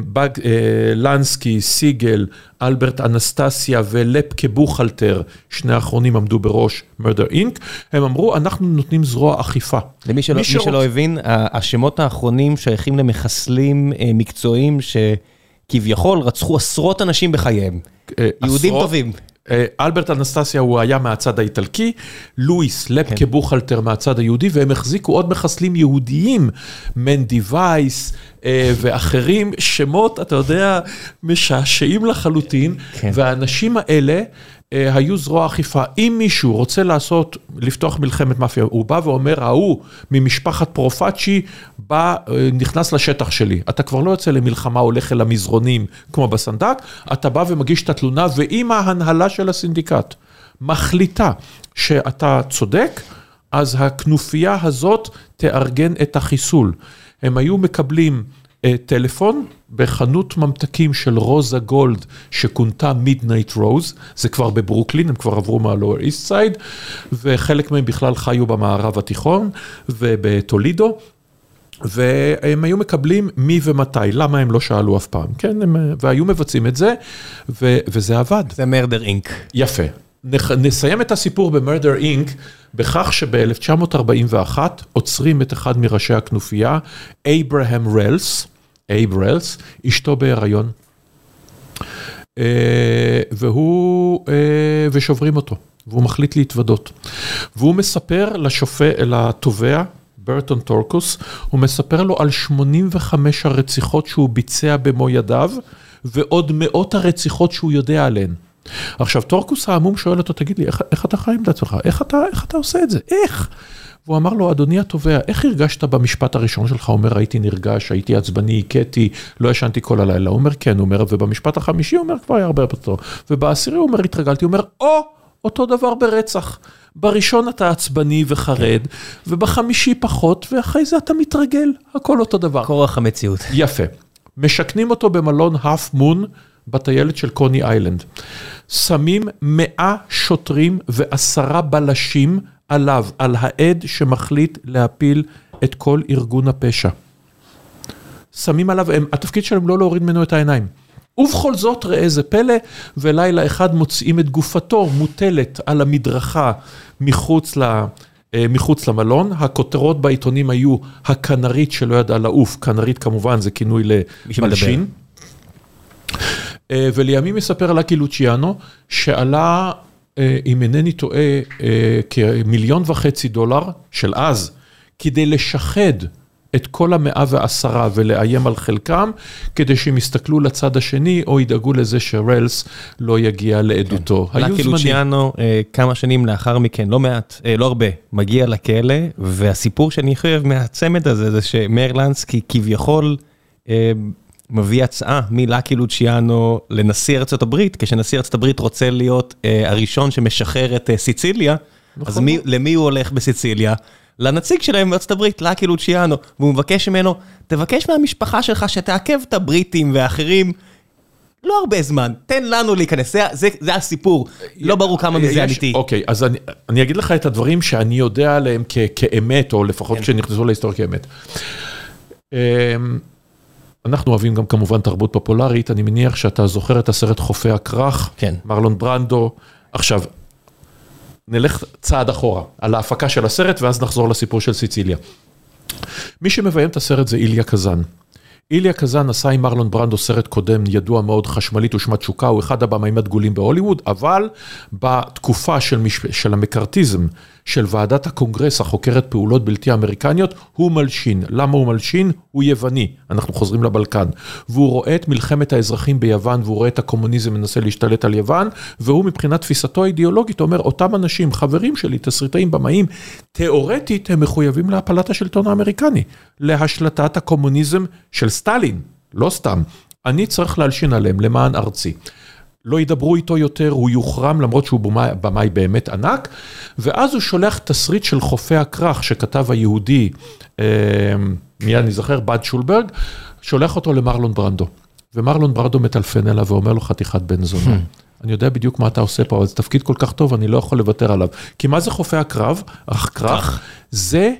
אה, לנסקי, סיגל, אלברט אנסטסיה ולפקה בוכלטר, שני האחרונים עמדו בראש מרדר אינק, הם אמרו, אנחנו נותנים זרוע אכיפה. למי שלא, מי שלא הבין, השמות האחרונים שייכים למחסלים מקצועיים שכביכול רצחו עשרות אנשים בחייהם, יהודים טובים. אה, אלברט אנסטסיה הוא היה מהצד האיטלקי, לואיס לפקה כן. בוכלטר מהצד היהודי, והם החזיקו עוד מחסלים יהודיים, מנדי וייס אה, ואחרים, שמות, אתה יודע, משעשעים לחלוטין, כן. והאנשים האלה היו זרוע אכיפה. אם מישהו רוצה לעשות, לפתוח מלחמת מאפיה, הוא בא ואומר, ההוא ממשפחת פרופאצ'י בא, אה, נכנס לשטח שלי. אתה כבר לא יוצא למלחמה, הולך אל המזרונים כמו בסנדק, אתה בא ומגיש את התלונה, ואם ההנהלה של הסינדיקט מחליטה שאתה צודק, אז הכנופיה הזאת תארגן את החיסול. הם היו מקבלים טלפון בחנות ממתקים של רוזה גולד שכונתה מידנייט רוז, זה כבר בברוקלין, הם כבר עברו מהלואר איסט סייד, וחלק מהם בכלל חיו במערב התיכון ובטולידו. והם היו מקבלים מי ומתי, למה הם לא שאלו אף פעם, כן, הם, והיו מבצעים את זה, ו, וזה עבד. זה מרדר אינק. יפה. נח, נסיים את הסיפור במרדר אינק, בכך שב-1941 עוצרים את אחד מראשי הכנופיה, אברהם רלס, אייב רלס, אשתו בהיריון, אה, והוא, אה, ושוברים אותו, והוא מחליט להתוודות. והוא מספר לשופט, לתובע, ברטון טורקוס, הוא מספר לו על 85 הרציחות שהוא ביצע במו ידיו, ועוד מאות הרציחות שהוא יודע עליהן. עכשיו, טורקוס העמום שואל אותו, תגיד לי, איך, איך אתה חי עם עצמך? איך איך אתה עושה את זה? איך? והוא אמר לו, אדוני התובע, איך הרגשת במשפט הראשון שלך? הוא אומר, הייתי נרגש, הייתי עצבני, הכיתי, לא ישנתי כל הלילה. הוא אומר, כן, הוא אומר, ובמשפט החמישי, הוא אומר, כבר היה הרבה יותר. ובעשירי, הוא אומר, התרגלתי, הוא אומר, או, אותו דבר ברצח. בראשון אתה עצבני וחרד, ובחמישי פחות, ואחרי זה אתה מתרגל, הכל אותו דבר. כורח המציאות. יפה. משכנים אותו במלון האף מון בטיילת של קוני איילנד. שמים מאה שוטרים ועשרה בלשים עליו, על העד שמחליט להפיל את כל ארגון הפשע. שמים עליו, הם, התפקיד שלהם לא להוריד ממנו את העיניים. ובכל זאת, ראה זה פלא, ולילה אחד מוצאים את גופתו מוטלת על המדרכה מחוץ, ל, אה, מחוץ למלון. הכותרות בעיתונים היו הכנרית שלא ידעה לעוף, כנרית כמובן זה כינוי למלשין. אה, ולימים מספר לקי לוציאנו, שעלה, אם אינני טועה, כמיליון וחצי דולר של אז, כדי לשחד את כל המאה ועשרה ולאיים על חלקם, כדי שהם יסתכלו לצד השני, או ידאגו לזה שרלס לא יגיע לעדותו. כן. לקי לוציאנו, כמה שנים לאחר מכן, לא מעט, לא הרבה, מגיע לכלא, והסיפור שאני חייב מהצמד הזה, זה שמרלנסקי כביכול מביא הצעה מלקי לוציאנו לנשיא ארצות הברית, כשנשיא ארצות הברית רוצה להיות הראשון שמשחרר את סיציליה, אז למי הוא הולך בסיציליה? לנציג שלהם בארצות הברית, לקי לוציאנו, והוא מבקש ממנו, תבקש מהמשפחה שלך שתעכב את הבריטים ואחרים. לא הרבה זמן, תן לנו להיכנס, זה, זה, זה הסיפור, לא ברור כמה מזה אמיתי. אוקיי, אז אני, אני אגיד לך את הדברים שאני יודע עליהם כ, כאמת, או לפחות כן. כשנכנסו להיסטוריה כאמת. אנחנו אוהבים גם כמובן תרבות פופולרית, אני מניח שאתה זוכר את הסרט חופי הכרך, כן. מרלון ברנדו. עכשיו, נלך צעד אחורה, על ההפקה של הסרט, ואז נחזור לסיפור של סיציליה. מי שמביים את הסרט זה איליה קזאן. איליה קזאן עשה עם מרלון ברנדו סרט קודם ידוע מאוד, חשמלית ושמה תשוקה, הוא אחד הבמאים הדגולים בהוליווד, אבל בתקופה של, מש... של המקארתיזם, של ועדת הקונגרס החוקרת פעולות בלתי אמריקניות, הוא מלשין. למה הוא מלשין? הוא יווני, אנחנו חוזרים לבלקן. והוא רואה את מלחמת האזרחים ביוון, והוא רואה את הקומוניזם מנסה להשתלט על יוון, והוא מבחינת תפיסתו האידיאולוגית אומר, אותם אנשים, חברים שלי, תסריטאים, במאים, תיאורטית הם מחויבים להפלת השלטון האמריקני, להשלטת הקומוניזם של סטלין, לא סתם. אני צריך להלשין עליהם למען ארצי. לא ידברו איתו יותר, הוא יוחרם למרות שהוא במאי באמת ענק, ואז הוא שולח תסריט של חופי הכרך שכתב היהודי, אה, מיד אני זוכר, בד שולברג, שולח אותו למרלון ברנדו. ומרלון ברנדו מטלפן אליו ואומר לו חתיכת בן זונה. אני יודע בדיוק מה אתה עושה פה, אבל זה תפקיד כל כך טוב, אני לא יכול לוותר עליו. כי מה זה חופי הקרב, הכרך? זה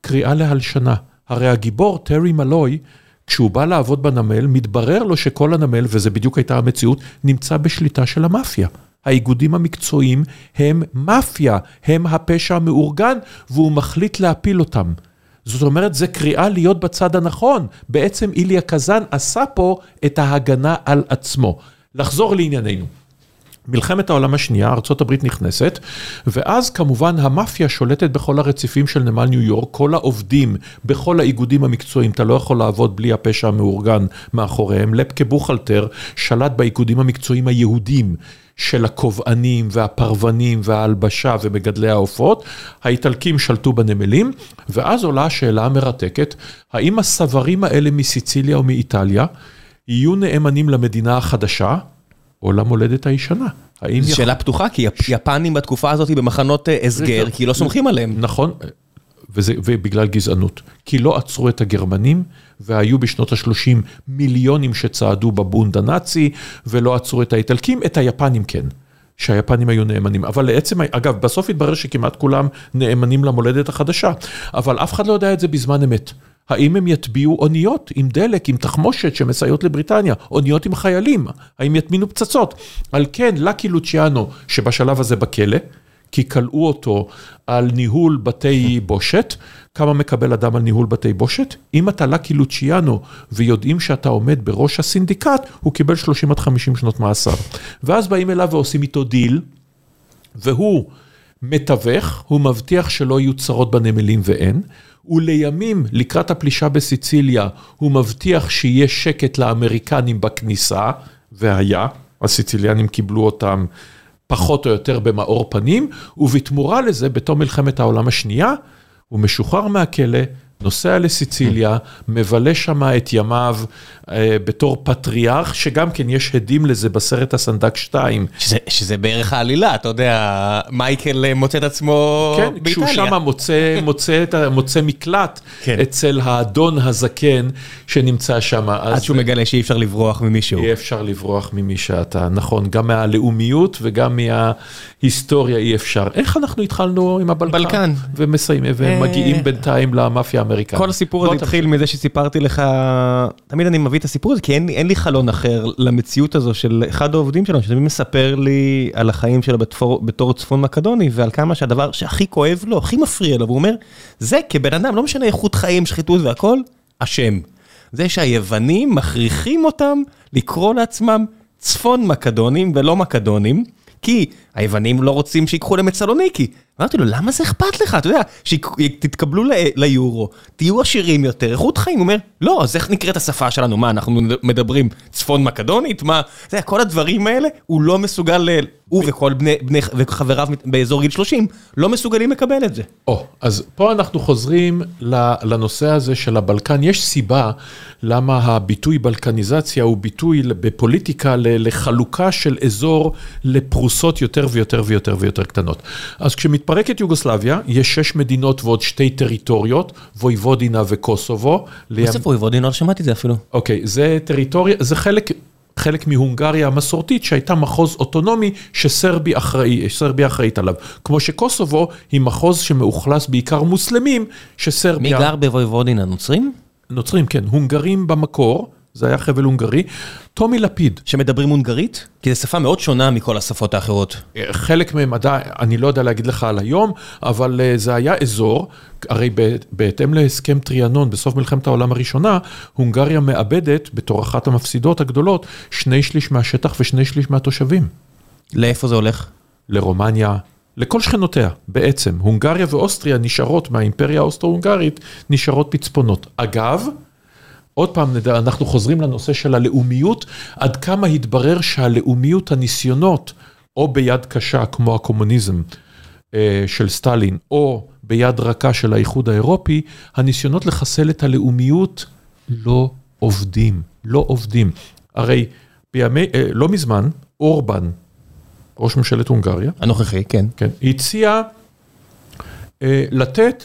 קריאה להלשנה. הרי הגיבור, טרי מלוי, כשהוא בא לעבוד בנמל, מתברר לו שכל הנמל, וזה בדיוק הייתה המציאות, נמצא בשליטה של המאפיה. האיגודים המקצועיים הם מאפיה, הם הפשע המאורגן, והוא מחליט להפיל אותם. זאת אומרת, זה קריאה להיות בצד הנכון. בעצם איליה קזאן עשה פה את ההגנה על עצמו. לחזור לענייננו. מלחמת העולם השנייה, ארה"ב נכנסת, ואז כמובן המאפיה שולטת בכל הרציפים של נמל ניו יורק, כל העובדים בכל האיגודים המקצועיים, אתה לא יכול לעבוד בלי הפשע המאורגן מאחוריהם. לפקה בוכלטר שלט באיגודים המקצועיים היהודים. של הכובענים והפרבנים וההלבשה ומגדלי העופות, האיטלקים שלטו בנמלים, ואז עולה השאלה המרתקת, האם הסברים האלה מסיציליה או מאיטליה יהיו נאמנים למדינה החדשה, או למולדת הישנה. זו שאלה פתוחה, כי יפנים בתקופה הזאת במחנות אה, הסגר, כי לא סומכים עליהם. נכון, וזה, ובגלל גזענות. כי לא עצרו את הגרמנים, והיו בשנות ה-30 מיליונים שצעדו בבונד הנאצי, ולא עצרו את האיטלקים, את היפנים כן. שהיפנים היו נאמנים, אבל לעצם, אגב, בסוף התברר שכמעט כולם נאמנים למולדת החדשה, אבל אף אחד לא יודע את זה בזמן אמת. האם הם יטביעו אוניות עם דלק, עם תחמושת שמסייעות לבריטניה, אוניות עם חיילים, האם יטמינו פצצות? על כן, לקי לוציאנו, שבשלב הזה בכלא, כי כלאו אותו על ניהול בתי בושת, כמה מקבל אדם על ניהול בתי בושת? אם אתה לקי לוציאנו ויודעים שאתה עומד בראש הסינדיקט, הוא קיבל 30 עד 50 שנות מאסר. ואז באים אליו ועושים איתו דיל, והוא מתווך, הוא מבטיח שלא יהיו צרות בנמלים ואין. ולימים, לקראת הפלישה בסיציליה, הוא מבטיח שיהיה שקט לאמריקנים בכניסה, והיה, הסיציליאנים קיבלו אותם פחות או יותר במאור פנים, ובתמורה לזה, בתום מלחמת העולם השנייה, הוא משוחרר מהכלא, נוסע לסיציליה, מבלה שם את ימיו אה, בתור פטריארך, שגם כן יש הדים לזה בסרט הסנדק 2. שזה, שזה בערך העלילה, אתה יודע, מייקל אה, מוצא את עצמו כן, באיטליה. כשהוא שם מוצא, מוצא, מוצא מקלט כן. אצל האדון הזקן שנמצא שם. עד שהוא מגלה שאי אפשר לברוח ממישהו. אי אפשר לברוח ממי שאתה, נכון, גם מהלאומיות וגם מההיסטוריה אי אפשר. איך אנחנו התחלנו עם הבלקן? בלקן. ומסיימים, ומגיעים אה. בינתיים למאפיה האמריקאית. כל הסיפור הזה התחיל מזה שסיפרתי לך, תמיד אני מביא את הסיפור הזה, כי אין, אין לי חלון אחר למציאות הזו של אחד העובדים שלנו, שתמיד מספר לי על החיים שלו בתור, בתור צפון מקדוני, ועל כמה שהדבר שהכי כואב לו, הכי מפריע לו, והוא אומר, זה כבן אדם, לא משנה איכות חיים, שחיתות והכל, אשם. זה שהיוונים מכריחים אותם לקרוא לעצמם צפון מקדונים ולא מקדונים, כי היוונים לא רוצים שיקחו להם את סלוניקי. אמרתי לו, למה זה אכפת לך? אתה יודע, שתתקבלו ליורו, תהיו עשירים יותר, איכות חיים. הוא אומר, לא, אז איך נקראת השפה שלנו? מה, אנחנו מדברים צפון מקדונית? מה, יודע, כל הדברים האלה, הוא לא מסוגל, הוא וכל בני, בני וחבריו באזור גיל 30, לא מסוגלים לקבל את זה. או, אז פה אנחנו חוזרים לנושא הזה של הבלקן. יש סיבה למה הביטוי בלקניזציה הוא ביטוי בפוליטיקה לחלוקה של אזור לפרוסות יותר ויותר ויותר ויותר קטנות. אז כשמת... מתפרקת יוגוסלביה, יש שש מדינות ועוד שתי טריטוריות, וויבודינה וקוסובו. זה וויבודינה? לא שמעתי את זה אפילו. אוקיי, זה טריטוריה, זה חלק... חלק מהונגריה המסורתית שהייתה מחוז אוטונומי שסרבי אחראי, סרביה אחראית עליו. כמו שקוסובו היא מחוז שמאוכלס בעיקר מוסלמים, שסרביה... מי גר בוויבודינה? נוצרים? נוצרים, כן. הונגרים במקור, זה היה חבל הונגרי. טומי לפיד. שמדברים הונגרית? כי זו שפה מאוד שונה מכל השפות האחרות. חלק מהם עדיין, אני לא יודע להגיד לך על היום, אבל אה, זה היה אזור, הרי בהתאם להסכם טריאנון בסוף מלחמת העולם הראשונה, הונגריה מאבדת, בתור אחת המפסידות הגדולות, שני שליש מהשטח ושני שליש מהתושבים. לאיפה זה הולך? לרומניה, לכל שכנותיה בעצם. הונגריה ואוסטריה נשארות מהאימפריה האוסטרו-הונגרית, נשארות פצפונות. אגב, עוד פעם, אנחנו חוזרים לנושא של הלאומיות, עד כמה התברר שהלאומיות, הניסיונות, או ביד קשה כמו הקומוניזם אה, של סטלין, או ביד רכה של האיחוד האירופי, הניסיונות לחסל את הלאומיות לא עובדים, לא עובדים. הרי בימי, אה, לא מזמן, אורבן, ראש ממשלת הונגריה, הנוכחי, כן, כן, הציע לתת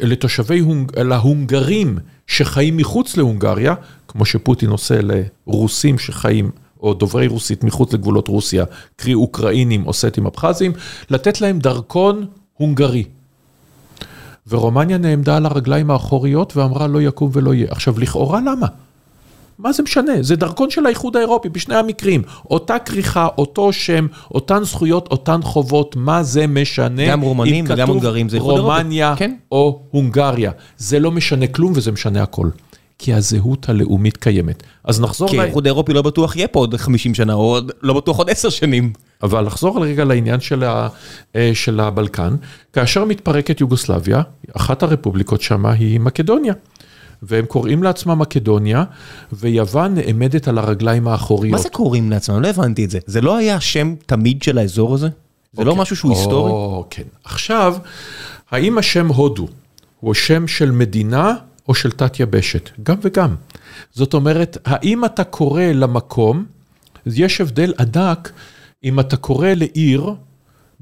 לתושבי, להונגרים שחיים מחוץ להונגריה, כמו שפוטין עושה לרוסים שחיים, או דוברי רוסית מחוץ לגבולות רוסיה, קרי אוקראינים, אוסטים, אבחזים, לתת להם דרכון הונגרי. ורומניה נעמדה על הרגליים האחוריות ואמרה לא יקום ולא יהיה. עכשיו, לכאורה למה? מה זה משנה? זה דרכון של האיחוד האירופי בשני המקרים. אותה כריכה, אותו שם, אותן זכויות, אותן חובות, מה זה משנה? גם רומנים וגם הונגרים זה איחוד אירופי. רומניה כן? או הונגריה. זה לא משנה כלום וזה משנה הכל. כי הזהות הלאומית קיימת. אז נחזור... כי האיחוד האירופי לא בטוח יהיה פה עוד 50 שנה, או לא בטוח עוד 10 שנים. אבל לחזור רגע לעניין של, ה, אה, של הבלקן, כאשר מתפרקת יוגוסלביה, אחת הרפובליקות שמה היא מקדוניה. והם קוראים לעצמם מקדוניה, ויוון נעמדת על הרגליים האחוריות. מה זה קוראים לעצמם? לא הבנתי את זה. זה לא היה שם תמיד של האזור הזה? זה לא משהו שהוא היסטורי? כן. עכשיו, האם השם הודו הוא שם של מדינה או של תת יבשת? גם וגם. זאת אומרת, האם אתה קורא למקום, יש הבדל ענק אם אתה קורא לעיר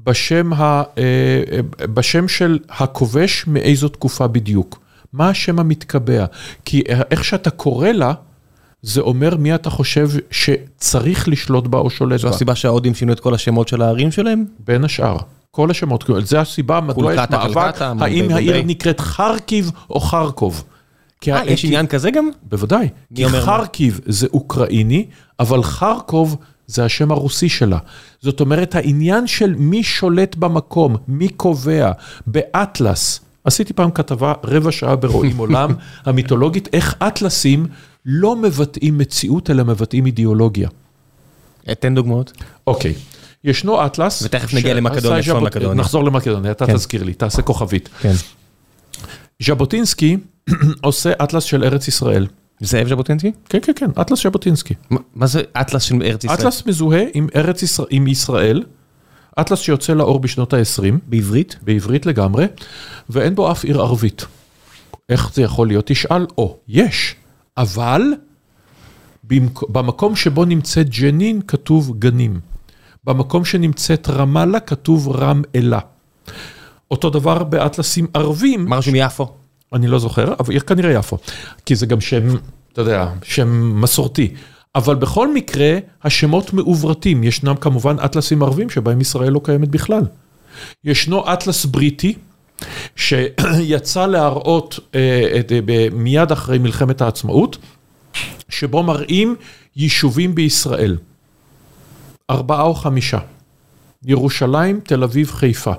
בשם, ה, אה, אה, בשם של הכובש מאיזו תקופה בדיוק. מה השם המתקבע? כי איך שאתה קורא לה, זה אומר מי אתה חושב שצריך לשלוט בה או שולט זו בה. הסיבה שההודים שינו את כל השמות של הערים שלהם? בין השאר. כל השמות, זה הסיבה מדוע יש מאבק, האם העיר. נקראת חרקיב או חרקוב. אה, יש כי- עניין כזה גם? בוודאי, כי? חרקיב זה אוקראיני, אבל חרקוב זה השם הרוסי שלה. זאת אומרת, העניין של מי שולט במקום, מי קובע, באטלס. עשיתי פעם כתבה רבע שעה ברואים עולם המיתולוגית, איך אטלסים לא מבטאים מציאות, אלא מבטאים אידיאולוגיה. תן דוגמאות. אוקיי, ישנו אטלס. ותכף נגיע שעשה למקדוניה, צפון ז'בוט- מקדוניה. נחזור למקדוניה, אתה כן. תזכיר לי, תעשה כוכבית. כן. ז'בוטינסקי עושה אטלס של ארץ ישראל. זאב ז'בוטינסקי? כן, כן, כן, אטלס ז'בוטינסקי. מה- מה זה אטלס של ארץ ישראל? אטלס מזוהה עם ארץ ישראל, עם ישראל, אטלס שיוצא לאור בשנות ה-20, בעברית? בעברית לגמרי, ואין בו אף עיר ערבית. איך זה יכול להיות? תשאל, או, יש, אבל במק... במקום שבו נמצאת ג'נין כתוב גנים. במקום שנמצאת רמאללה כתוב רם אלה. אותו דבר באטלסים ערבים, מה רשום יפו? אני לא זוכר, אבל כנראה יפו, כי זה גם שם, אתה יודע, שם מסורתי. אבל בכל מקרה, השמות מעוברתים. ישנם כמובן אטלסים ערבים שבהם ישראל לא קיימת בכלל. ישנו אטלס בריטי, שיצא להראות אה, אה, מיד אחרי מלחמת העצמאות, שבו מראים יישובים בישראל. ארבעה או חמישה. ירושלים, תל אביב, חיפה.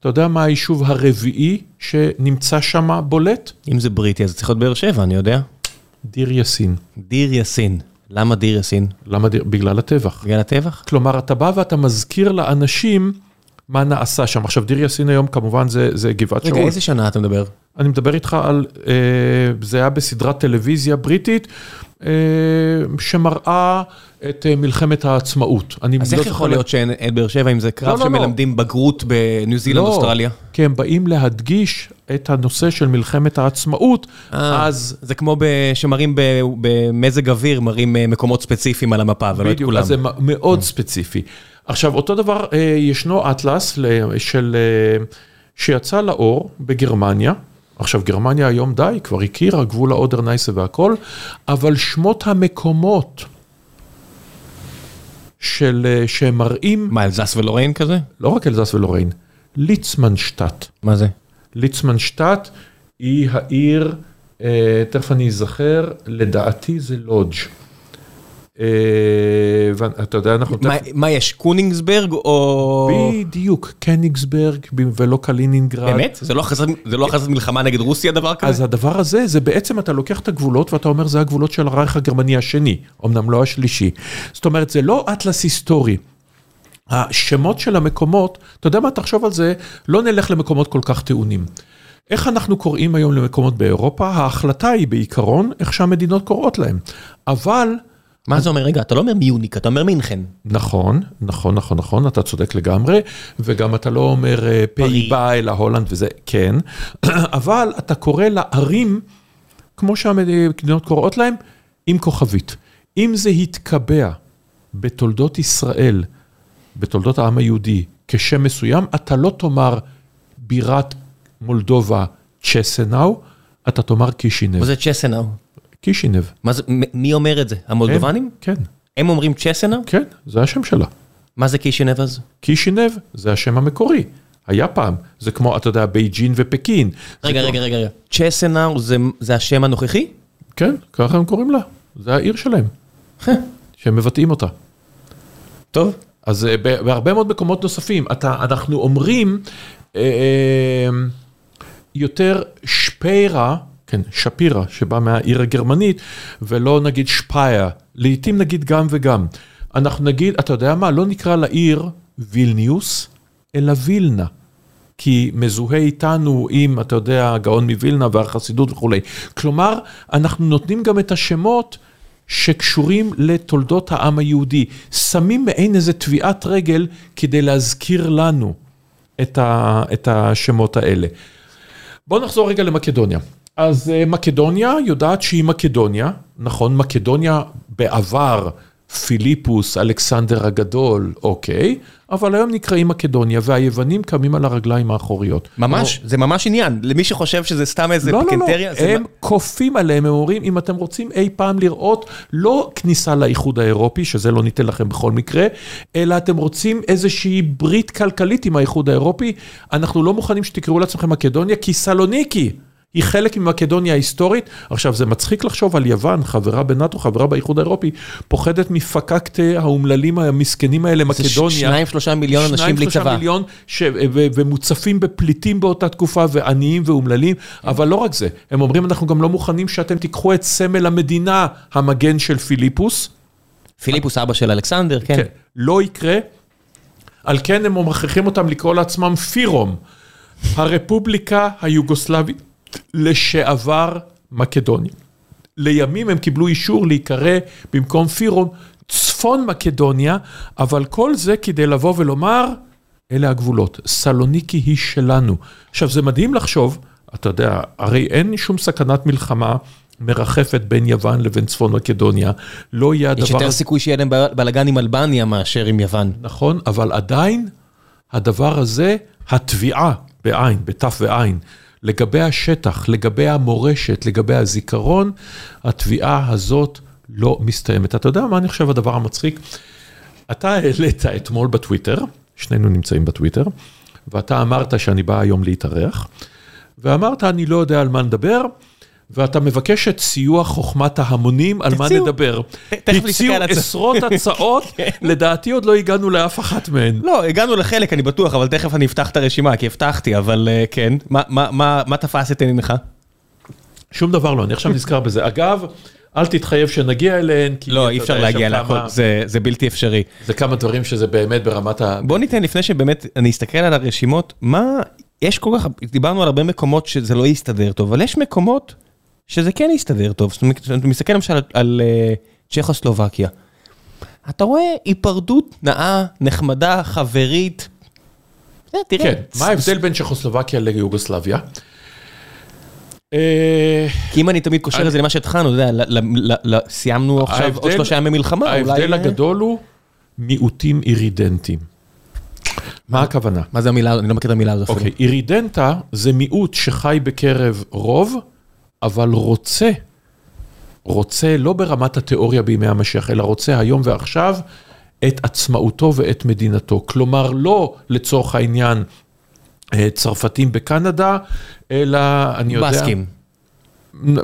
אתה יודע מה היישוב הרביעי שנמצא שם בולט? אם זה בריטי אז צריך להיות באר שבע, אני יודע. דיר יאסין. דיר יאסין. למה דיר יאסין? למה דיר? בגלל הטבח. בגלל הטבח? כלומר, אתה בא ואתה מזכיר לאנשים מה נעשה שם. עכשיו, דיר יאסין היום כמובן זה, זה גבעת רגע, שאול. איזה שנה אתה מדבר? אני מדבר איתך על, אה, זה היה בסדרת טלוויזיה בריטית, אה, שמראה את אה, מלחמת העצמאות. אז לא איך זוכר יכול לה- להיות שאין אין באר שבע אם זה קרב לא, לא, לא. שמלמדים בגרות בניו זילנד, לא, אוסטרליה? כי הם באים להדגיש את הנושא של מלחמת העצמאות, אה, אז זה כמו שמראים במזג אוויר, מראים אה, מקומות ספציפיים על המפה ולא את בדיוק, כולם. אז זה מאוד ספציפי. עכשיו, אותו דבר, אה, ישנו אטלס של, אה, שיצא לאור בגרמניה. עכשיו, גרמניה היום די, כבר הכירה גבול האודר נייסה והכל, אבל שמות המקומות של, אה, שהם מראים, מה, אלזס ולוריין כזה? לא רק אלזס ולוריין, ליצמנשטט. מה זה? ליצמנשטט היא העיר, אה, תכף אני אזכר, לדעתי זה לודג'. אה, ואתה יודע, אנחנו מה- יש, קונינגסברג או... בדיוק, קניגסברג ולא קלינינגרד. באמת? זה לא הכרזת- זה לא מלחמה נגד רוסיה דבר אז כזה? הדבר הזה, זה בעצם אתה לוקח את הגבולות ואתה אומר זה הגבולות של הרייך הגרמני השני, אמנם לא השלישי. זאת אומרת, זה לא אטלס היסטורי. השמות של המקומות, אתה יודע מה, תחשוב על זה, לא נלך למקומות כל כך טעונים. איך אנחנו קוראים היום למקומות באירופה? ההחלטה היא בעיקרון איך שהמדינות קוראות להם. אבל, מה זה אומר? רגע, אתה לא אומר מיוניק, אתה אומר מינכן. נכון, נכון, נכון, נכון, אתה צודק לגמרי, וגם אתה לא אומר אה, פייבה אלא הולנד וזה, כן, אבל אתה קורא לערים, כמו שהמדינות קוראות להם, עם כוכבית. אם זה התקבע בתולדות ישראל, בתולדות העם היהודי, כשם מסוים, אתה לא תאמר בירת מולדובה צ'סנאו, אתה תאמר קישינב. מה זה צ'סנאו? קישינב. מה זה, מי אומר את זה? המולדובנים? כן, הם אומרים צ'סנאו? כן, זה השם שלה. מה זה קישינב אז? קישינב זה השם המקורי. היה פעם, זה כמו, אתה יודע, בייג'ין ופקין. רגע, רגע, רגע, רגע. צ'סנאו זה- זה השם הנוכחי? כן, ככה הם קוראים לה. זה העיר שלהם, שהם מבטאים אותה. טוב. אז אה, בהרבה מאוד מקומות נוספים, אתה, אנחנו אומרים אה, אה, יותר שפיירה, כן, שפירה, שבא מהעיר הגרמנית, ולא נגיד שפייר, לעתים נגיד גם וגם. אנחנו נגיד, אתה יודע מה, לא נקרא לעיר וילניוס, אלא וילנה. כי מזוהה איתנו עם, אתה יודע, הגאון מווילנה והחסידות וכולי. כלומר, אנחנו נותנים גם את השמות שקשורים לתולדות העם היהודי. שמים מעין איזה טביעת רגל כדי להזכיר לנו את, ה, את השמות האלה. בואו נחזור רגע למקדוניה. אז אה, מקדוניה יודעת שהיא מקדוניה, נכון, מקדוניה בעבר פיליפוס, אלכסנדר הגדול, אוקיי, אבל היום נקראים מקדוניה, והיוונים קמים על הרגליים האחוריות. ממש, זה ממש עניין, למי שחושב שזה סתם איזה לא, לא, לא, פיקנטריה, זה הם מה- כופים עליהם, הם אומרים, אם אתם רוצים אי פעם לראות, לא כניסה לאיחוד האירופי, שזה לא ניתן לכם בכל מקרה, אלא אתם רוצים איזושהי ברית כלכלית עם האיחוד האירופי, אנחנו לא מוכנים שתקראו לעצמכם מקדוניה, כי סלוניקי. היא חלק ממקדוניה ההיסטורית. עכשיו, זה מצחיק לחשוב על יוון, חברה בנאטו, חברה באיחוד האירופי, פוחדת מפקקט האומללים המסכנים האלה, זה מקדוניה. שניים, שלושה מיליון אנשים שניים, בלי שלושה צבא. מיליון ש... ו... ומוצפים בפליטים באותה תקופה ועניים ואומללים, אבל לא רק זה, הם אומרים אנחנו גם לא מוכנים שאתם תיקחו את סמל המדינה, המגן של פיליפוס, פיליפוס אבא של אלכסנדר, כן. כן, לא יקרה, על כן הם מכריחים אותם לקרוא לעצמם פירום, הרפובליקה היוגוסלבית לשעבר מקדוניה. לימים הם קיבלו אישור להיקרא במקום פירום צפון מקדוניה, אבל כל זה כדי לבוא ולומר, אלה הגבולות, סלוניקי היא שלנו. עכשיו זה מדהים לחשוב, אתה יודע, הרי אין שום סכנת מלחמה מרחפת בין יוון לבין צפון מקדוניה, לא יהיה הדבר יש יותר סיכוי שיהיה להם בל- בלאגן עם אלבניה מאשר עם יוון. נכון, אבל עדיין הדבר הזה, התביעה בעין, בתף ועין, לגבי השטח, לגבי המורשת, לגבי הזיכרון, התביעה הזאת לא מסתיימת. אתה יודע מה אני חושב הדבר המצחיק? אתה העלית אתמול בטוויטר, שנינו נמצאים בטוויטר, ואתה אמרת שאני בא היום להתארח, ואמרת אני לא יודע על מה נדבר. ואתה מבקש את סיוע חוכמת ההמונים, על מה. נדבר. הציעו עשרות הצעות, לדעתי עוד לא הגענו לאף אחת מהן. לא, הגענו לחלק, אני בטוח, אבל תכף אני אפתח את הרשימה, כי הבטחתי, אבל אה, כן. מה- תפס את עיניך? שום דבר לא, אני עכשיו נזכר בזה. אגב, אל תתחייב שנגיע אליהן, כי לא, אי אפשר להגיע להכל, זה- זה בלתי אפשרי. זה כמה דברים שזה באמת ברמת ה... בוא ניתן, לפני שבאמת אני אסתכל על הרשימות, מה, יש כל כך, דיברנו על הרבה מקומות שזה לא יסתדר טוב, אבל יש מקומות שזה כן יסתדר טוב. זאת אומרת, אתה מסתכל למשל על, על אה, צ'כוסלובקיה. אתה רואה היפרדות נאה, נחמדה, חברית. אה, תראה, כן, מה ההבדל בין צ'כוסלובקיה ליוגוסלביה? אה, כי אם אני תמיד קושר את זה למה שהתחלנו, אתה יודע, סיימנו עכשיו עוד שלושה ימי מלחמה, אולי... ההבדל הגדול הוא מיעוטים אירידנטיים. מה הכוונה? מה זה המילה, הזאת? אני לא מכיר את המילה אפילו. אוקיי, אירידנטה זה מיעוט שחי בקרב רוב, אבל רוצה, רוצה לא ברמת התיאוריה בימי המשיח, אלא רוצה היום ועכשיו את עצמאותו ואת מדינתו. כלומר, לא לצורך העניין אה, צרפתים בקנדה, אלא אני יודע... בסקים.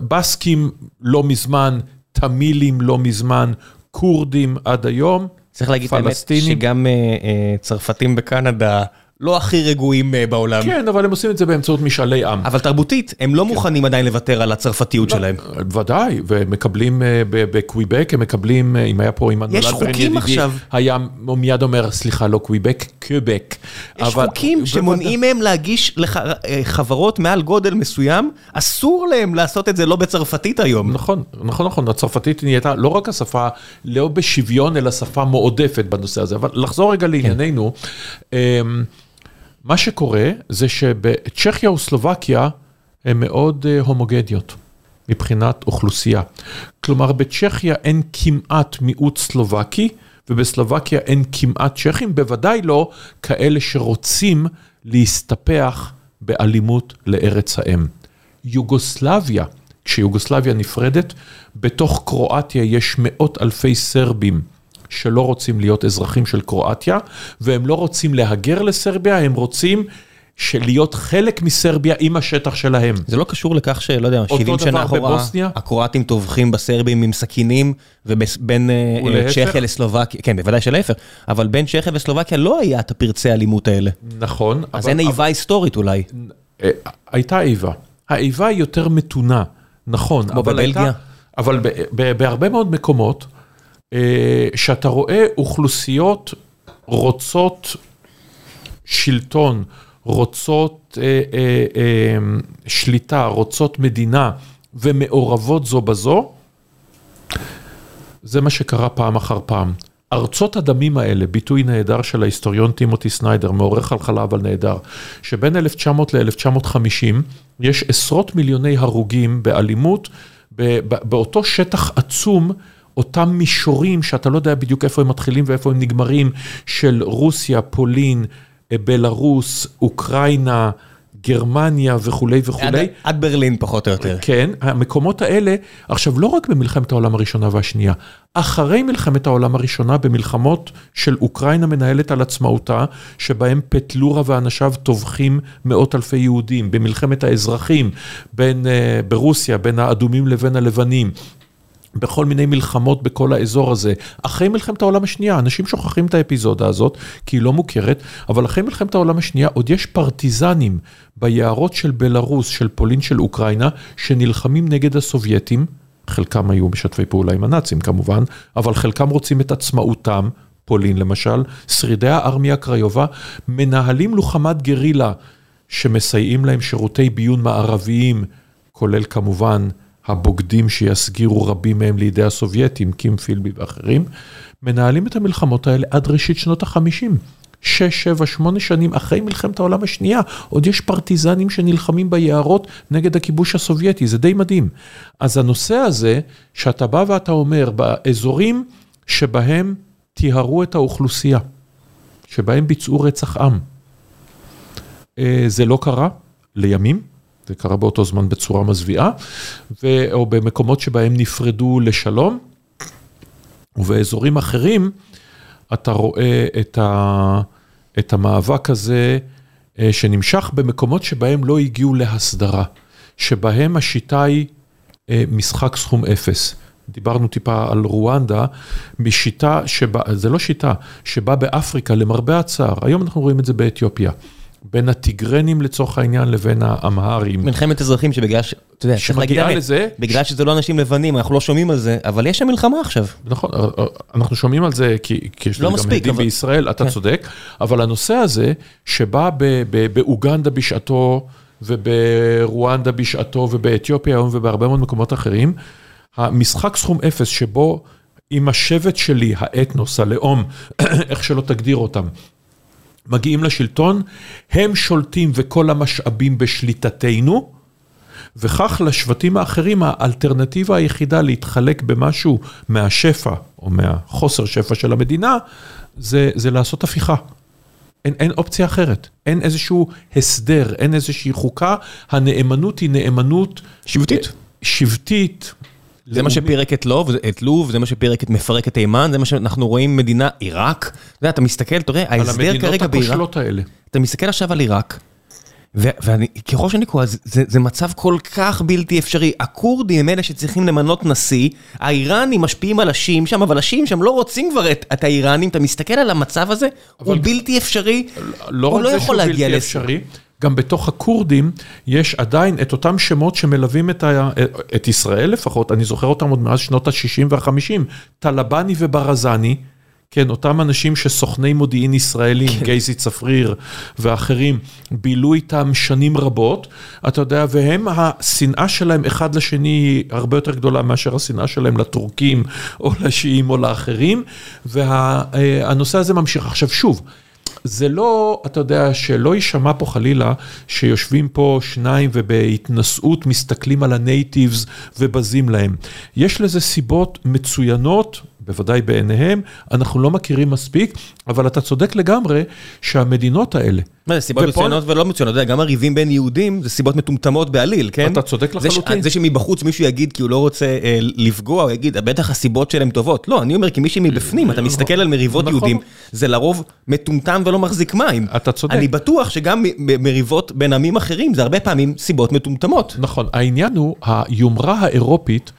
בסקים לא מזמן, תמילים לא מזמן, כורדים עד היום. צריך להגיד את האמת. שגם אה, אה, צרפתים בקנדה לא הכי רגועים אה, בעולם. כן, אבל הם עושים את זה באמצעות משאלי עם. אבל תרבותית, הם לא מוכנים עדיין לוותר על הצרפתיות שלהם. ודאי, ומקבלים אה, בקוויבק, הם מקבלים, אה, אם היה פה עם הנולד יש חוקים עכשיו. היה הוא מיד אומר, סליחה, לא קוויבק, קוויבק. יש אבל- חוקים שמונעים מהם להגיש לחברות מעל גודל מסוים, אסור להם לעשות את זה לא בצרפתית היום. נכון, נכון, נכון, הצרפתית נהייתה לא רק השפה, לא בשוויון, אלא שפה מועדפת בנושא הזה. אבל לחזור רגע לענייננו, אמ, מה שקורה זה שבצ'כיה וסלובקיה הן מאוד אה, הומוגדיות מבחינת אוכלוסייה. כלומר, בצ'כיה אין כמעט מיעוט סלובקי, ובסלובקיה אין כמעט צ'כים, בוודאי לא כאלה שרוצים להסתפח באלימות לארץ האם. יוגוסלביה, כשיוגוסלביה נפרדת, בתוך קרואטיה יש מאות אלפי סרבים שלא רוצים להיות אזרחים של קרואטיה, והם לא רוצים להגר לסרביה, הם רוצים להיות חלק מסרביה עם השטח שלהם. זה לא קשור לכך שלא יודע, 70 דבר שנה אחורה? הקרואטים טובחים בסרבים עם סכינים, ובין אה, ולהפך? צ'כיה לסלובקיה, כן, בוודאי שלהפך, אבל בין צ'כיה וסלובקיה לא היה את הפרצי האלימות האלה. נכון. אז אבל- אין איבה היסטורית אולי. אה, הייתה איבה. האיבה היא יותר מתונה, נכון. כמו אבל הייתה- בבלגיה? אבל בהרבה מאוד מקומות, אה, שאתה רואה אוכלוסיות רוצות שלטון, רוצות אה, אה, אה, שליטה, רוצות מדינה ומעורבות זו בזו, זה מה שקרה פעם אחר פעם. ארצות הדמים האלה, ביטוי נהדר של ההיסטוריון טימותי סניידר, מעורר חלחלה אבל נהדר, שבין 1900 ל-1950 יש עשרות מיליוני הרוגים באלימות, באותו שטח עצום, אותם מישורים שאתה לא יודע בדיוק איפה הם מתחילים ואיפה הם נגמרים, של רוסיה, פולין, בלארוס, אוקראינה, גרמניה וכולי וכולי. עד, עד ברלין פחות או יותר. כן, המקומות האלה, עכשיו לא רק במלחמת העולם הראשונה והשנייה, אחרי מלחמת העולם הראשונה, במלחמות של אוקראינה מנהלת על עצמאותה, שבהם פטלורה ואנשיו טובחים מאות אלפי יהודים, במלחמת האזרחים בין, uh, ברוסיה, בין האדומים לבין הלבנים. בכל מיני מלחמות בכל האזור הזה. אחרי מלחמת העולם השנייה, אנשים שוכחים את האפיזודה הזאת, כי היא לא מוכרת, אבל אחרי מלחמת העולם השנייה עוד יש פרטיזנים ביערות של בלארוס, של פולין, של אוקראינה, שנלחמים נגד הסובייטים, חלקם היו משתפי פעולה עם הנאצים כמובן, אבל חלקם רוצים את עצמאותם, פולין למשל, שרידי הארמיה קריובה, מנהלים לוחמת גרילה שמסייעים להם שירותי ביון מערביים, כולל כמובן הבוגדים שיסגירו רבים מהם לידי הסובייטים, קים פילבי ואחרים, מנהלים את המלחמות האלה עד ראשית שנות החמישים. שש, שבע, שמונה שנים אחרי מלחמת העולם השנייה, עוד יש פרטיזנים שנלחמים ביערות נגד הכיבוש הסובייטי, זה די מדהים. אז הנושא הזה, שאתה בא ואתה אומר, באזורים שבהם טיהרו את האוכלוסייה, שבהם ביצעו רצח עם, אה, זה לא קרה לימים, זה קרה באותו זמן בצורה מזוויעה, ו... או במקומות שבהם נפרדו לשלום, ובאזורים אחרים אתה רואה את, ה... את המאבק הזה אה, שנמשך במקומות שבהם לא הגיעו להסדרה, שבהם השיטה היא אה, משחק סכום אפס. דיברנו טיפה על רואנדה, משיטה שבה, זה לא שיטה, שבאה באפריקה למרבה הצער, היום אנחנו רואים את זה באתיופיה. בין הטיגרנים לצורך העניין לבין האמהרים. מלחמת אזרחים שבגלל ש... אתה יודע, צריך להגיד שמגיעה לזה... בגלל שזה לא אנשים לבנים, אנחנו לא שומעים על זה, אבל יש שם מלחמה עכשיו. נכון, אנחנו שומעים על זה כי כי יש לא לנו גם מספיק, עדים אבל- בישראל, אתה כן. צודק, אבל הנושא הזה שבא באוגנדה בשעתו וברואנדה בשעתו ובאתיופיה היום ובהרבה מאוד מקומות אחרים, המשחק סכום אפס שבו עם השבט שלי, האתנוס, הלאום, איך שלא תגדיר אותם, מגיעים לשלטון, הם שולטים וכל המשאבים בשליטתנו, וכך לשבטים האחרים האלטרנטיבה היחידה להתחלק במשהו מהשפע או מהחוסר שפע של המדינה, זה, זה לעשות הפיכה. אין, אין אופציה אחרת, אין איזשהו הסדר, אין איזושהי חוקה, הנאמנות היא נאמנות... שבטית. אה, שבטית. זה מה שפירק את לוב, את לוב, זה מה שפירק את מפרק את תימן, זה מה שאנחנו רואים מדינה, עיראק. אתה יודע, אתה מסתכל, אתה רואה, על ההסדר המדינות כרגע בעיראק, הכושלות האלה. אתה מסתכל עכשיו על עיראק, ו- ואני, ככל שאני קורא, זה, זה, זה מצב כל כך בלתי אפשרי. הכורדים הם אלה שצריכים למנות נשיא, האיראנים משפיעים על השיעים שם, אבל השיעים שם לא רוצים כבר את, את האיראנים, אתה מסתכל על המצב הזה, הוא בלתי אפשרי, לא הוא לא יכול להגיע לזה. גם בתוך הכורדים יש עדיין את אותם שמות שמלווים את, ה, את ישראל לפחות, אני זוכר אותם עוד מאז שנות ה-60 וה-50, טלבני וברזני, כן, אותם אנשים שסוכני מודיעין ישראלים, כן. גייזי צפריר ואחרים, בילו איתם שנים רבות, אתה יודע, והם, השנאה שלהם אחד לשני היא הרבה יותר גדולה מאשר השנאה שלהם לטורקים או לשיעים או לאחרים, והנושא הזה ממשיך. עכשיו שוב, זה לא, אתה יודע, שלא יישמע פה חלילה שיושבים פה שניים ובהתנשאות מסתכלים על הנייטיבס ובזים להם. יש לזה סיבות מצוינות, בוודאי בעיניהם, אנחנו לא מכירים מספיק, אבל אתה צודק לגמרי שהמדינות האלה, מה זה, סיבות מצוינות ולא מצוינות, אתה יודע, גם הריבים בין יהודים זה סיבות מטומטמות בעליל, כן? אתה צודק לחלוטין. זה שמבחוץ מישהו יגיד כי הוא לא רוצה אה, לפגוע, הוא יגיד, בטח הסיבות שלהם טובות. לא, אני אומר, כי מי שמבפנים, אתה מסתכל על מריבות נכון. יהודים, זה לרוב מטומטם ולא מחזיק מים. אתה צודק. אני בטוח שגם מריבות בין עמים אחרים, זה הרבה פעמים סיבות מטומטמות. נכון, העניין הוא היומרה האירופית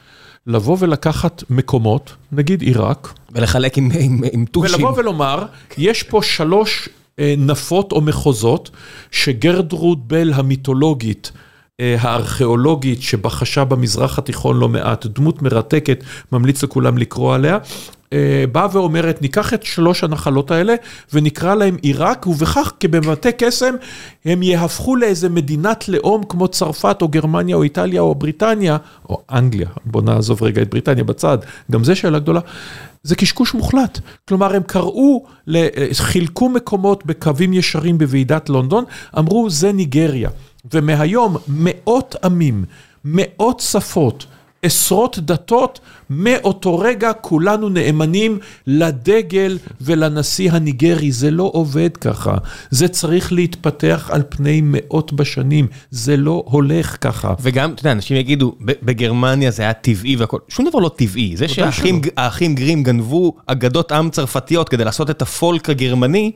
לבוא ולקחת מקומות, נגיד עיראק, ולחלק עם- עם עם טושים. ולבוא ולומר, יש פה שלוש אה, נפות או מחוזות שגרדרוד בל המיתולוגית, אה, הארכיאולוגית שבחשה במזרח התיכון לא מעט, דמות מרתקת, ממליץ לכולם לקרוא עליה, באה ואומרת, ניקח את שלוש הנחלות האלה ונקרא להם עיראק, ובכך כבבתי קסם הם יהפכו לאיזה מדינת לאום כמו צרפת או גרמניה או איטליה או בריטניה, או אנגליה, בוא נעזוב רגע את בריטניה בצד, גם זה שאלה גדולה. זה קשקוש מוחלט. כלומר, הם קראו, ל- חילקו מקומות בקווים ישרים בוועידת לונדון, אמרו, זה ניגריה. ומהיום מאות עמים, מאות שפות, עשרות דתות, מאותו רגע כולנו נאמנים לדגל ולנשיא הניגרי. זה לא עובד ככה. זה צריך להתפתח על פני מאות בשנים. זה לא הולך ככה. וגם, אתה יודע, אנשים יגידו, בגרמניה זה היה טבעי והכל, שום דבר לא טבעי. זה שהאחים גרים גנבו אגדות עם צרפתיות כדי לעשות את הפולק הגרמני,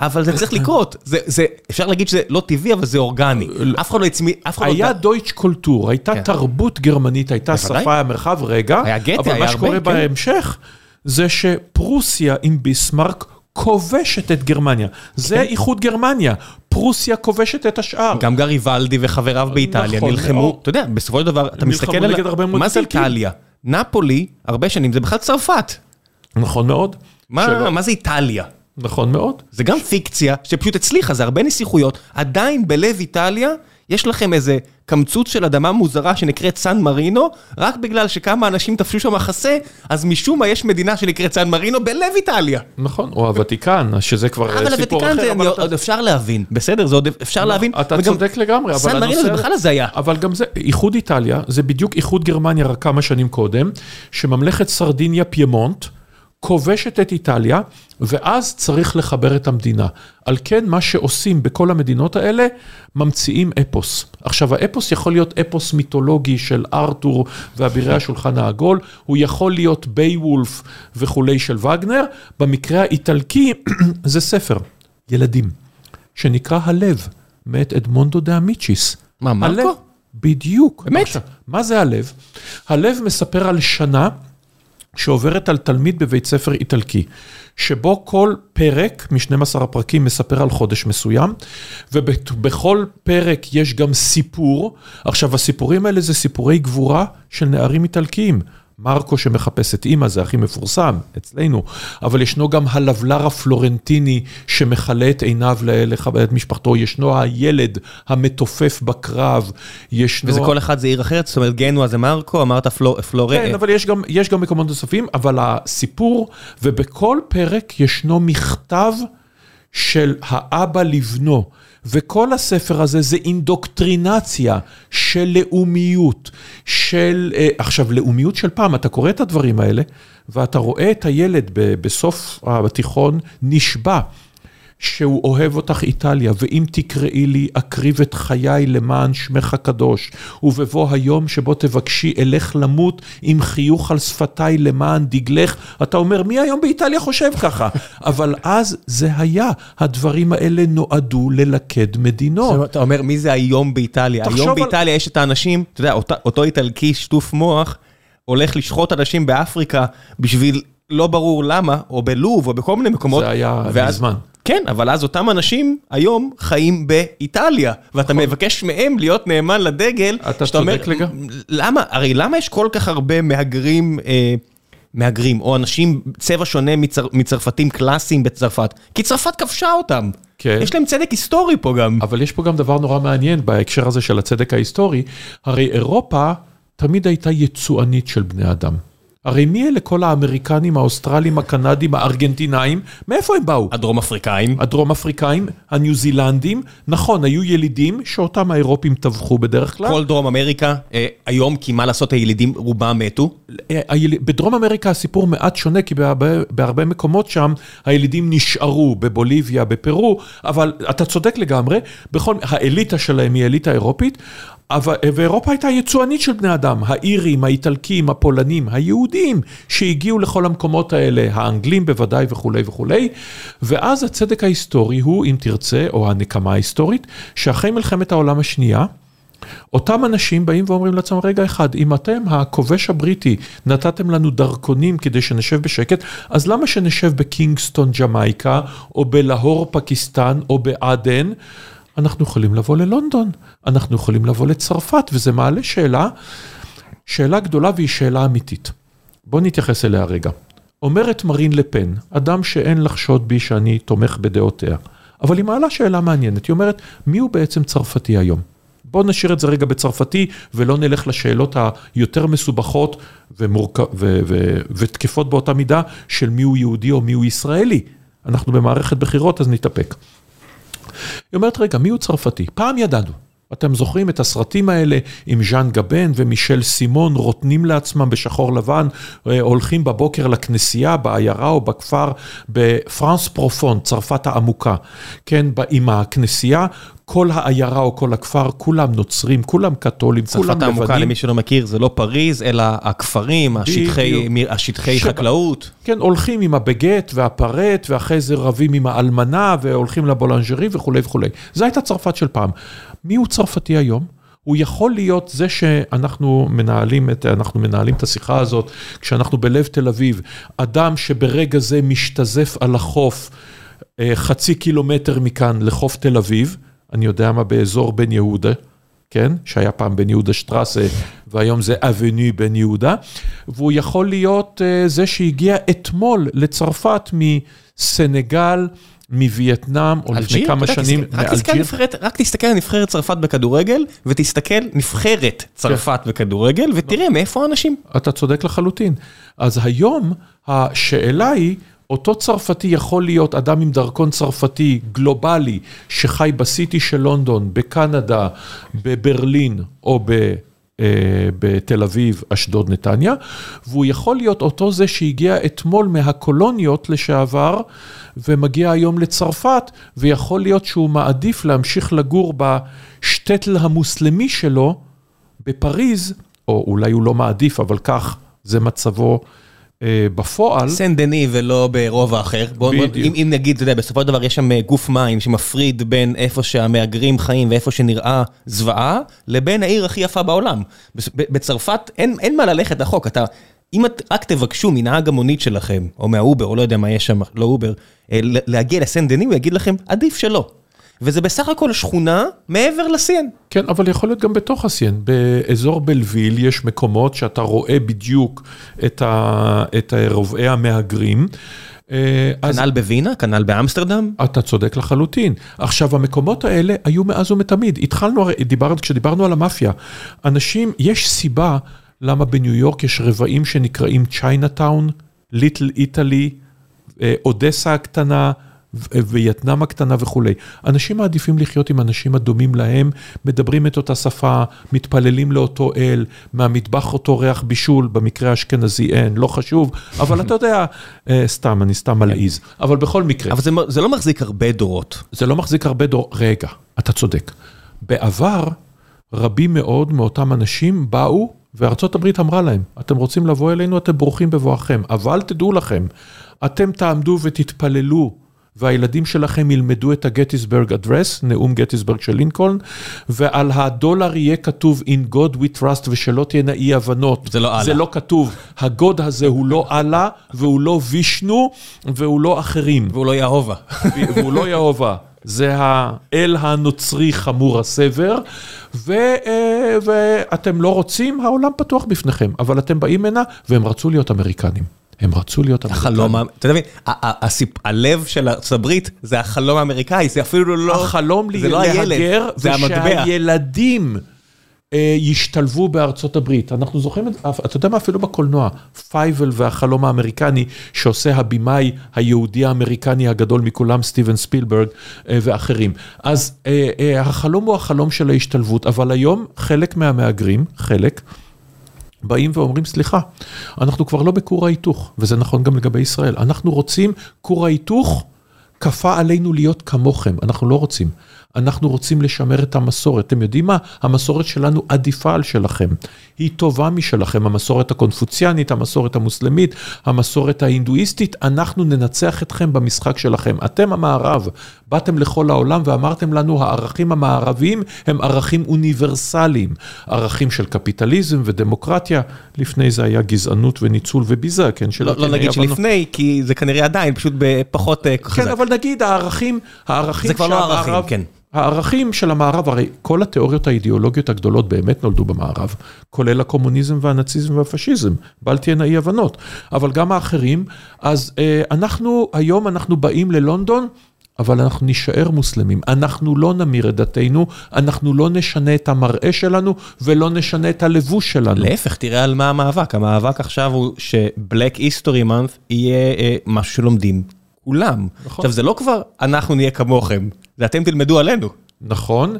אבל זה צריך לקרות, זה, אפשר להגיד שזה לא טבעי, אבל זה אורגני. אף אחד לא הצמיד, אף אחד לא... היה דויטש קולטור, הייתה תרבות גרמנית, הייתה שפה, המרחב, רגע. היה גתה, היה הרבה, אבל מה שקורה בהמשך, זה שפרוסיה עם ביסמרק כובשת את גרמניה. זה איחוד גרמניה. פרוסיה כובשת את השאר. גם גרי ולדי וחבריו באיטליה נלחמו, אתה יודע, בסופו של דבר, אתה מסתכל על... מה זה איטליה? נפולי, הרבה שנים, זה בכלל צרפת. נכון מאוד. מה זה איטליה? נכון מאוד. זה גם פיקציה שפשוט הצליחה, זה הרבה נסיכויות. עדיין בלב איטליה יש לכם איזה קמצוץ של אדמה מוזרה שנקראת סן מרינו, רק בגלל שכמה אנשים תפשו שם מחסה, אז משום מה יש מדינה שנקראת סן מרינו בלב איטליה. נכון, או הוותיקן, שזה כבר סיפור אחר. אבל הוותיקן זה עוד אפשר להבין, בסדר? זה עוד אפשר לא, להבין. אתה צודק לגמרי, אבל סן מרינו זה בכלל הזיה. אבל גם זה, איחוד איטליה, זה בדיוק איחוד גרמניה רק כמה שנים קודם, שממלכת סרדיניה פיימונט, כובשת את איטליה, ואז צריך לחבר את המדינה. על כן, מה שעושים בכל המדינות האלה, ממציאים אפוס. עכשיו, האפוס יכול להיות אפוס מיתולוגי של ארתור ואבירי השולחן העגול, הוא יכול להיות ביוולף וכולי של וגנר, במקרה האיטלקי זה ספר, ילדים, שנקרא הלב, מאת אדמונדו דה אמיצ'יס. מה, מרקו? בדיוק. באמת? עכשיו, מה זה הלב? הלב מספר על שנה שעוברת על תלמיד בבית ספר איטלקי, שבו כל פרק מ-12 הפרקים מספר על חודש מסוים, ובכל פרק יש גם סיפור. עכשיו, הסיפורים האלה זה סיפורי גבורה של נערים איטלקיים. מרקו שמחפש את אימא, זה הכי מפורסם אצלנו, אבל ישנו גם הלבלר הפלורנטיני שמכלה את עיניו לכבד את משפחתו, ישנו הילד המתופף בקרב, ישנו... וזה כל אחד זה עיר אחרת? זאת אומרת, גנוע זה מרקו, אמרת פלור... פלורנטי. כן, אבל יש גם, יש גם מקומות נוספים, אבל הסיפור, ובכל פרק ישנו מכתב של האבא לבנו. וכל הספר הזה זה אינדוקטרינציה של לאומיות, של... אה, עכשיו, לאומיות של פעם, אתה קורא את הדברים האלה, ואתה רואה את הילד בסוף התיכון נשבע. שהוא אוהב אותך איטליה, ואם תקראי לי, אקריב את חיי למען שמך הקדוש, ובבוא היום שבו תבקשי, אלך למות עם חיוך על שפתיי למען דגלך. אתה אומר, מי היום באיטליה חושב ככה? אבל אז זה היה, הדברים האלה נועדו ללכד מדינות. אתה אומר, מי זה היום באיטליה? היום באיטליה יש את האנשים, אתה יודע, אותו איטלקי שטוף מוח, הולך לשחוט אנשים באפריקה בשביל... לא ברור למה, או בלוב, או בכל מיני מקומות. זה היה מזמן. כן, אבל אז אותם אנשים היום חיים באיטליה, ואתה נכון. מבקש מהם להיות נאמן לדגל. אתה צודק לגמרי. למה, הרי למה יש כל כך הרבה מהגרים, אה, מהגרים, או אנשים צבע שונה מצר, מצרפתים קלאסיים בצרפת? כי צרפת כבשה אותם. כן. יש להם צדק היסטורי פה גם. אבל יש פה גם דבר נורא מעניין בהקשר הזה של הצדק ההיסטורי. הרי אירופה תמיד הייתה יצואנית של בני אדם. הרי מי אלה כל האמריקנים, האוסטרלים, הקנדים, הארגנטינאים? מאיפה הם באו? הדרום אפריקאים. הדרום אפריקאים, הניו זילנדים. נכון, היו ילידים שאותם האירופים טבחו בדרך כלל. כל דרום אמריקה, אה, היום, כי מה לעשות, הילידים רובם מתו. אה, היל... בדרום אמריקה הסיפור מעט שונה, כי בהרבה, בהרבה מקומות שם הילידים נשארו, בבוליביה, בפרו, אבל אתה צודק לגמרי, בכל... האליטה שלהם היא אליטה אירופית. אבל, ואירופה הייתה יצואנית של בני אדם, האירים, האיטלקים, הפולנים, היהודים שהגיעו לכל המקומות האלה, האנגלים בוודאי וכולי וכולי, ואז הצדק ההיסטורי הוא, אם תרצה, או הנקמה ההיסטורית, שאחרי מלחמת העולם השנייה, אותם אנשים באים ואומרים לעצמם, רגע אחד, אם אתם, הכובש הבריטי, נתתם לנו דרכונים כדי שנשב בשקט, אז למה שנשב בקינגסטון, ג'מייקה, או בלהור, פקיסטן, או בעדן? אנחנו יכולים לבוא ללונדון, אנחנו יכולים לבוא לצרפת, וזה מעלה שאלה, שאלה גדולה והיא שאלה אמיתית. בואו נתייחס אליה רגע. אומרת מרין לפן, אדם שאין לחשוד בי שאני תומך בדעותיה, אבל היא מעלה שאלה מעניינת, היא אומרת, מי הוא בעצם צרפתי היום? בואו נשאיר את זה רגע בצרפתי, ולא נלך לשאלות היותר מסובכות ומורכ... ו... ו... ותקפות באותה מידה של מי הוא יהודי או מי הוא ישראלי. אנחנו במערכת בחירות, אז נתאפק. היא אומרת, רגע, מי הוא צרפתי? פעם ידענו. אתם זוכרים את הסרטים האלה עם ז'אן גבן ומישל סימון רוטנים לעצמם בשחור לבן, אה, הולכים בבוקר לכנסייה, בעיירה או בכפר בפרנס פרופון, צרפת העמוקה, כן, עם הכנסייה, כל העיירה או כל הכפר, כולם נוצרים, כולם קתולים, כולם לבנים. צרפת העמוקה, למי שלא מכיר, זה לא פריז, אלא הכפרים, השטחי, השטחי חקלאות. כן, הולכים עם הבגט והפרט, ואחרי זה רבים עם האלמנה, והולכים לבולנג'רי וכולי וכולי. זו הייתה צרפת של פעם. מי הוא צרפתי היום? הוא יכול להיות זה שאנחנו מנהלים את, אנחנו מנהלים את השיחה הזאת, כשאנחנו בלב תל אביב, אדם שברגע זה משתזף על החוף אה, חצי קילומטר מכאן לחוף תל אביב, אני יודע מה, באזור בן יהודה, כן? שהיה פעם בן יהודה שטרסה, והיום זה אבני בן יהודה, והוא יכול להיות uh, זה שהגיע אתמול לצרפת מסנגל, מווייטנאם, או לפני כמה שנים, מאלג'יר. רק תסתכל על נבחרת צרפת בכדורגל, ותסתכל נבחרת צרפת כן. בכדורגל, ותראה מאיפה האנשים. אתה צודק לחלוטין. אז היום השאלה היא, אותו צרפתי יכול להיות אדם עם דרכון צרפתי גלובלי שחי בסיטי של לונדון, בקנדה, בברלין או ב... אה, בתל אביב, אשדוד, נתניה, והוא יכול להיות אותו זה שהגיע אתמול מהקולוניות לשעבר ומגיע היום לצרפת, ויכול להיות שהוא מעדיף להמשיך לגור בשטטל המוסלמי שלו בפריז, או אולי הוא לא מעדיף, אבל כך זה מצבו. אה, בפועל... סן דני ולא ברובע אחר. בדיוק. אם, אם נגיד, אתה יודע, בסופו של דבר יש שם אה, גוף מים שמפריד בין איפה שהמהגרים חיים ואיפה שנראה זוועה, לבין העיר הכי יפה בעולם. בצרפת אין, אין מה ללכת רחוק, אתה... אם את רק תבקשו מנהג המונית שלכם, או מהאובר, או לא יודע מה יש שם, לא אובר, אה, להגיע לסן דני, הוא יגיד לכם, עדיף שלא. וזה בסך הכל שכונה מעבר לסיין. כן, אבל יכול להיות גם בתוך הסיין. באזור בלוויל יש מקומות שאתה רואה בדיוק את, ה, את רובעי המהגרים. אה, כנ"ל בווינה? כנ"ל באמסטרדם? אתה צודק לחלוטין. עכשיו, המקומות האלה היו מאז ומתמיד. התחלנו, דיבר, כשדיברנו על המאפיה, אנשים, יש סיבה למה בניו יורק יש רבעים שנקראים צ'יינאטאון, ליטל איטלי, אודסה הקטנה, וייטנאם הקטנה וכולי. אנשים מעדיפים לחיות עם אנשים הדומים להם, מדברים את אותה שפה, מתפללים לאותו אל, מהמטבח אותו ריח בישול, במקרה האשכנזי אין, לא חשוב, אבל אתה יודע, אה, סתם, אני סתם מלעיז. אבל בכל מקרה. אבל זה, זה לא מחזיק הרבה דורות. זה לא מחזיק הרבה דורות, רגע, אתה צודק. בעבר, רבים מאוד מאותם אנשים באו, וארצות הברית אמרה להם, אתם רוצים לבוא אלינו, אתם ברוכים בבואכם, אבל תדעו לכם, אתם תעמדו ותתפללו. והילדים שלכם ילמדו את הגטיסברג אדרס, נאום גטיסברג של לינקולן, ועל הדולר יהיה כתוב In God we trust ושלא תהיינה אי הבנות. זה לא אללה. זה לא כתוב. הגוד הזה הוא לא אללה, והוא לא וישנו, והוא לא אחרים. והוא לא יהובה. והוא לא יהובה. זה האל הנוצרי חמור הסבר, ו, אה, ואתם לא רוצים, העולם פתוח בפניכם, אבל אתם באים הנה, והם רצו להיות אמריקנים. הם רצו להיות אמריקאים. החלום, אתה מבין, הלב של ארצות הברית זה החלום האמריקאי, זה אפילו לא, החלום זה לא הילד, זה המטבע. ושהילדים אה, ישתלבו בארצות הברית. אנחנו זוכרים אתה יודע מה, אפילו בקולנוע, פייבל והחלום האמריקני, שעושה הבמאי היהודי האמריקני הגדול מכולם, סטיבן ספילברג אה, ואחרים. אז אה, החלום הוא החלום של ההשתלבות, אבל היום חלק מהמהגרים, חלק, באים ואומרים, סליחה, אנחנו כבר לא בכור ההיתוך, וזה נכון גם לגבי ישראל. אנחנו רוצים, כור ההיתוך כפה עלינו להיות כמוכם, אנחנו לא רוצים. אנחנו רוצים לשמר את המסורת. אתם יודעים מה? המסורת שלנו עדיפה על שלכם. היא טובה משלכם, המסורת הקונפוציאנית, המסורת המוסלמית, המסורת ההינדואיסטית, אנחנו ננצח אתכם במשחק שלכם. אתם המערב, באתם לכל העולם ואמרתם לנו, הערכים המערביים הם ערכים אוניברסליים. ערכים של קפיטליזם ודמוקרטיה, לפני זה היה גזענות וניצול וביזה, כן? לא, לא נגיד שלפני, כי זה כנראה עדיין, פשוט בפחות כן, חזק. כן, אבל נגיד הערכים, הערכים זה כבר לא ערכים, כן. הערכים של המערב, הרי כל התיאוריות האידיאולוגיות הגדולות באמת נולדו במערב, כולל הקומוניזם והנאציזם והפשיזם, בל תהיינה אי הבנות, אבל גם האחרים, אז אה, אנחנו, היום אנחנו באים ללונדון, אבל אנחנו נישאר מוסלמים, אנחנו לא נמיר את דתנו, אנחנו לא נשנה את המראה שלנו ולא נשנה את הלבוש שלנו. להפך, תראה על מה המאבק, המאבק עכשיו הוא ש-Black History Month יהיה אה, משהו שלומדים כולם. נכון. עכשיו, זה לא כבר אנחנו נהיה כמוכם, זה אתם תלמדו עלינו. נכון,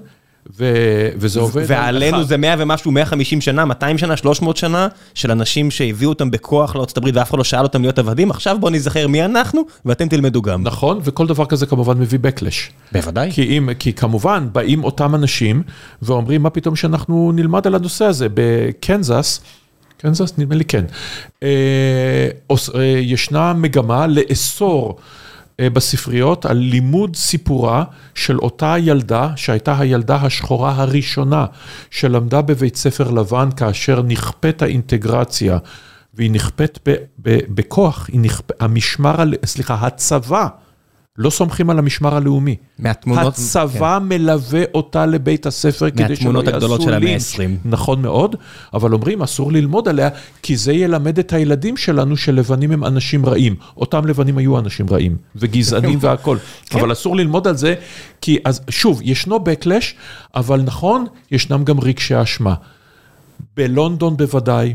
וזה עובד. ועלינו זה 100 ומשהו, 150 שנה, 200 שנה, 300 שנה, של אנשים שהביאו אותם בכוח לארצות הברית ואף אחד לא שאל אותם להיות עבדים, עכשיו בואו נזכר מי אנחנו, ואתם תלמדו גם. נכון, וכל דבר כזה כמובן מביא backlash. בוודאי. כי, אם, כי כמובן באים אותם אנשים ואומרים מה פתאום שאנחנו נלמד על הנושא הזה בקנזס. קנזס? נדמה לי כן. אה, אה, ישנה מגמה לאסור בספריות על לימוד סיפורה של אותה ילדה שהייתה הילדה השחורה הראשונה שלמדה בבית ספר לבן כאשר נכפית האינטגרציה והיא נכפית בכוח, נכפ... המשמר, סליחה, הצבא. לא סומכים על המשמר הלאומי. מהתמונות... הצבא כן. מלווה אותה לבית הספר כדי שלא יעשו לינץ'. מהתמונות הגדולות של המאה ה-20. נכון מאוד, אבל אומרים אסור ללמוד עליה, כי זה ילמד את הילדים שלנו שלבנים הם אנשים רעים. אותם לבנים היו אנשים רעים, וגזענים והכול. כן. אבל אסור ללמוד על זה, כי אז שוב, ישנו backlash, אבל נכון, ישנם גם רגשי אשמה. בלונדון בוודאי,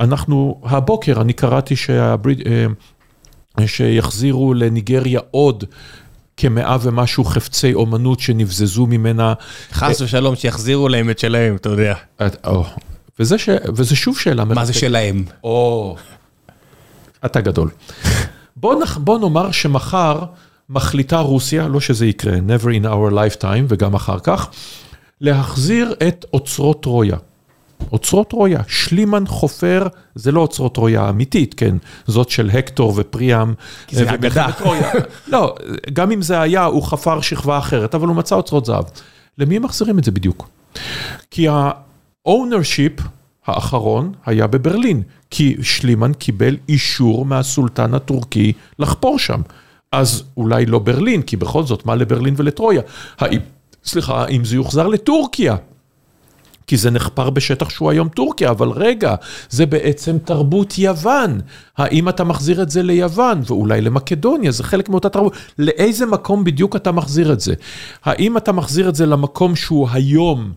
אנחנו, הבוקר אני קראתי שהברית... אה, שיחזירו לניגריה עוד כמאה ומשהו חפצי אומנות שנבזזו ממנה. חס ושלום, שיחזירו להם את שלהם, אתה יודע. וזה, ש... וזה שוב שאלה. מה זה שלהם? או, אתה גדול. בוא, נח... בוא נאמר שמחר מחליטה רוסיה, לא שזה יקרה, never in our lifetime וגם אחר כך, להחזיר את אוצרות טרויה. אוצרות טרויה, שלימן חופר, זה לא אוצרות טרויה אמיתית, כן, זאת של הקטור ופריאם. כי זה אגדה. לא, גם אם זה היה, הוא חפר שכבה אחרת, אבל הוא מצא אוצרות זהב. למי הם מחזירים את זה בדיוק? כי ה-ownership האחרון היה בברלין, כי שלימן קיבל אישור מהסולטן הטורקי לחפור שם. אז אולי לא ברלין, כי בכל זאת, מה לברלין ולטרויה? סליחה, אם זה יוחזר לטורקיה, כי זה נחפר בשטח שהוא היום טורקיה, אבל רגע, זה בעצם תרבות יוון. האם אתה מחזיר את זה ליוון, ואולי למקדוניה, זה חלק מאותה תרבות. לאיזה מקום בדיוק אתה מחזיר את זה? האם אתה מחזיר את זה למקום שהוא היום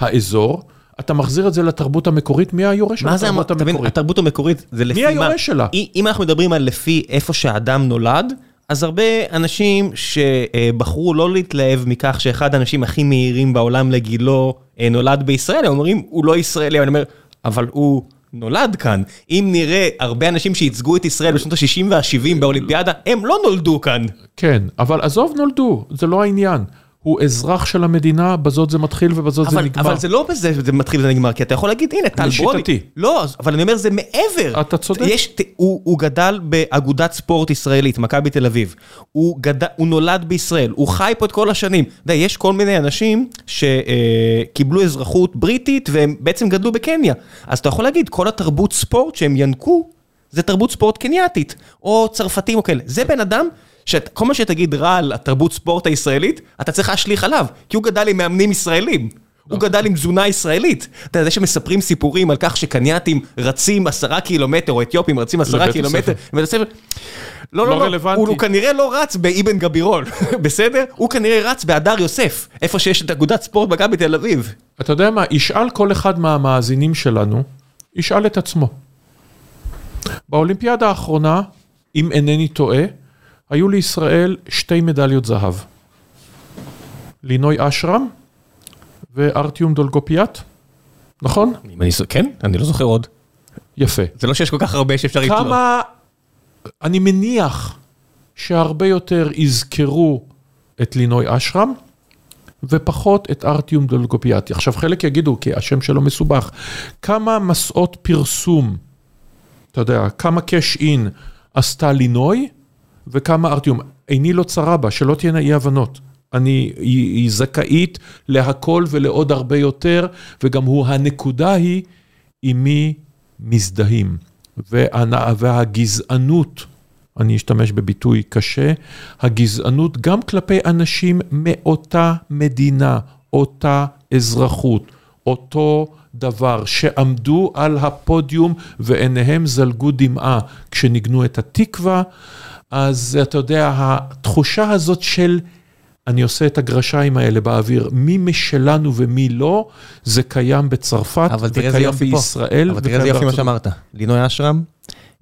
האזור? אתה מחזיר את זה לתרבות המקורית, מי היורש של התרבות המקורית? תבין, התרבות המקורית זה לפי מה... מי היורש שלה? אם אנחנו מדברים על לפי איפה שהאדם נולד, אז הרבה אנשים שבחרו לא להתלהב מכך שאחד האנשים הכי מהירים בעולם לגילו אה, נולד בישראל, הם אומרים, הוא לא ישראלי, אני אומר, אבל הוא נולד כאן. אם נראה הרבה אנשים שייצגו את ישראל בשנות ה-60 וה-70 באולימפיאדה, הם לא נולדו כאן. כן, אבל עזוב נולדו, זה לא העניין. הוא אזרח של המדינה, בזאת זה מתחיל ובזאת אבל, זה נגמר. אבל זה לא בזה זה מתחיל וזה נגמר, כי אתה יכול להגיד, הנה, טל ברודי. לשיטתי. לא, אבל אני אומר, זה מעבר. אתה צודק. יש, הוא, הוא גדל באגודת ספורט ישראלית, מכבי תל אביב. הוא, גד, הוא נולד בישראל, הוא חי פה את כל השנים. אתה יודע, יש כל מיני אנשים שקיבלו אה, אזרחות בריטית והם בעצם גדלו בקניה. אז אתה יכול להגיד, כל התרבות ספורט שהם ינקו, זה תרבות ספורט קנייתית, או צרפתים או כאלה. זה בן אדם שכל מה שתגיד רע על התרבות ספורט הישראלית, אתה צריך להשליך עליו, כי הוא גדל עם מאמנים ישראלים. הוא גדל עם תזונה ישראלית. אתה יודע שמספרים סיפורים על כך שקנייתים רצים עשרה קילומטר, או אתיופים רצים עשרה קילומטר. לבית הספר. לא, לא, לא, הוא כנראה לא רץ באבן גבירול, בסדר? הוא כנראה רץ בהדר יוסף, איפה שיש את אגודת ספורט בגב בתל אביב. אתה יודע מה, ישאל כל אחד מהמאזינים שלנו, ישאל את עצמו. באולימפיאדה האחרונה, אם אינני טועה, היו לישראל שתי מדליות זהב. לינוי אשרם וארטיום דולגופיאט, נכון? אני, כן, אני לא זוכר עוד. יפה. זה לא שיש כל כך הרבה שאפשר לתלות. כמה, אני מניח שהרבה יותר יזכרו את לינוי אשרם, ופחות את ארטיום דולגופיאטי. עכשיו חלק יגידו, כי השם שלו מסובך, כמה מסעות פרסום, אתה יודע, כמה קאש אין עשתה לינוי, וכמה ארטיום. עיני לא צרה בה, שלא תהיינה אי הבנות. אני, היא, היא זכאית להכל ולעוד הרבה יותר, וגם הוא, הנקודה היא עם מי מזדהים. וה, והגזענות, אני אשתמש בביטוי קשה, הגזענות גם כלפי אנשים מאותה מדינה, אותה אזרחות, אותו דבר, שעמדו על הפודיום ועיניהם זלגו דמעה כשניגנו את התקווה. אז אתה יודע, התחושה הזאת של, אני עושה את הגרשיים האלה באוויר, מי משלנו ומי לא, זה קיים בצרפת, וקיים בישראל. אבל תראה איזה יופי מה שאמרת, לינוי אשרם.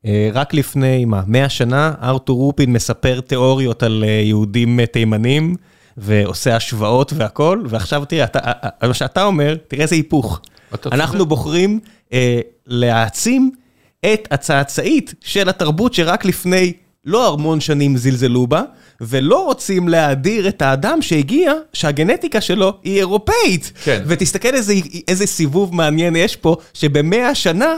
אה, רק לפני, מה, 100 שנה, ארתור רופין מספר תיאוריות על אה, יהודים תימנים, ועושה השוואות והכל, ועכשיו תראה, אתה, מה שאתה אומר, תראה איזה היפוך. אנחנו צודק. בוחרים אה, להעצים את הצאצאית של התרבות שרק לפני לא המון שנים זלזלו בה, ולא רוצים להאדיר את האדם שהגיע, שהגנטיקה שלו היא אירופאית. כן. ותסתכל איזה, איזה סיבוב מעניין יש פה, שבמאה שנה...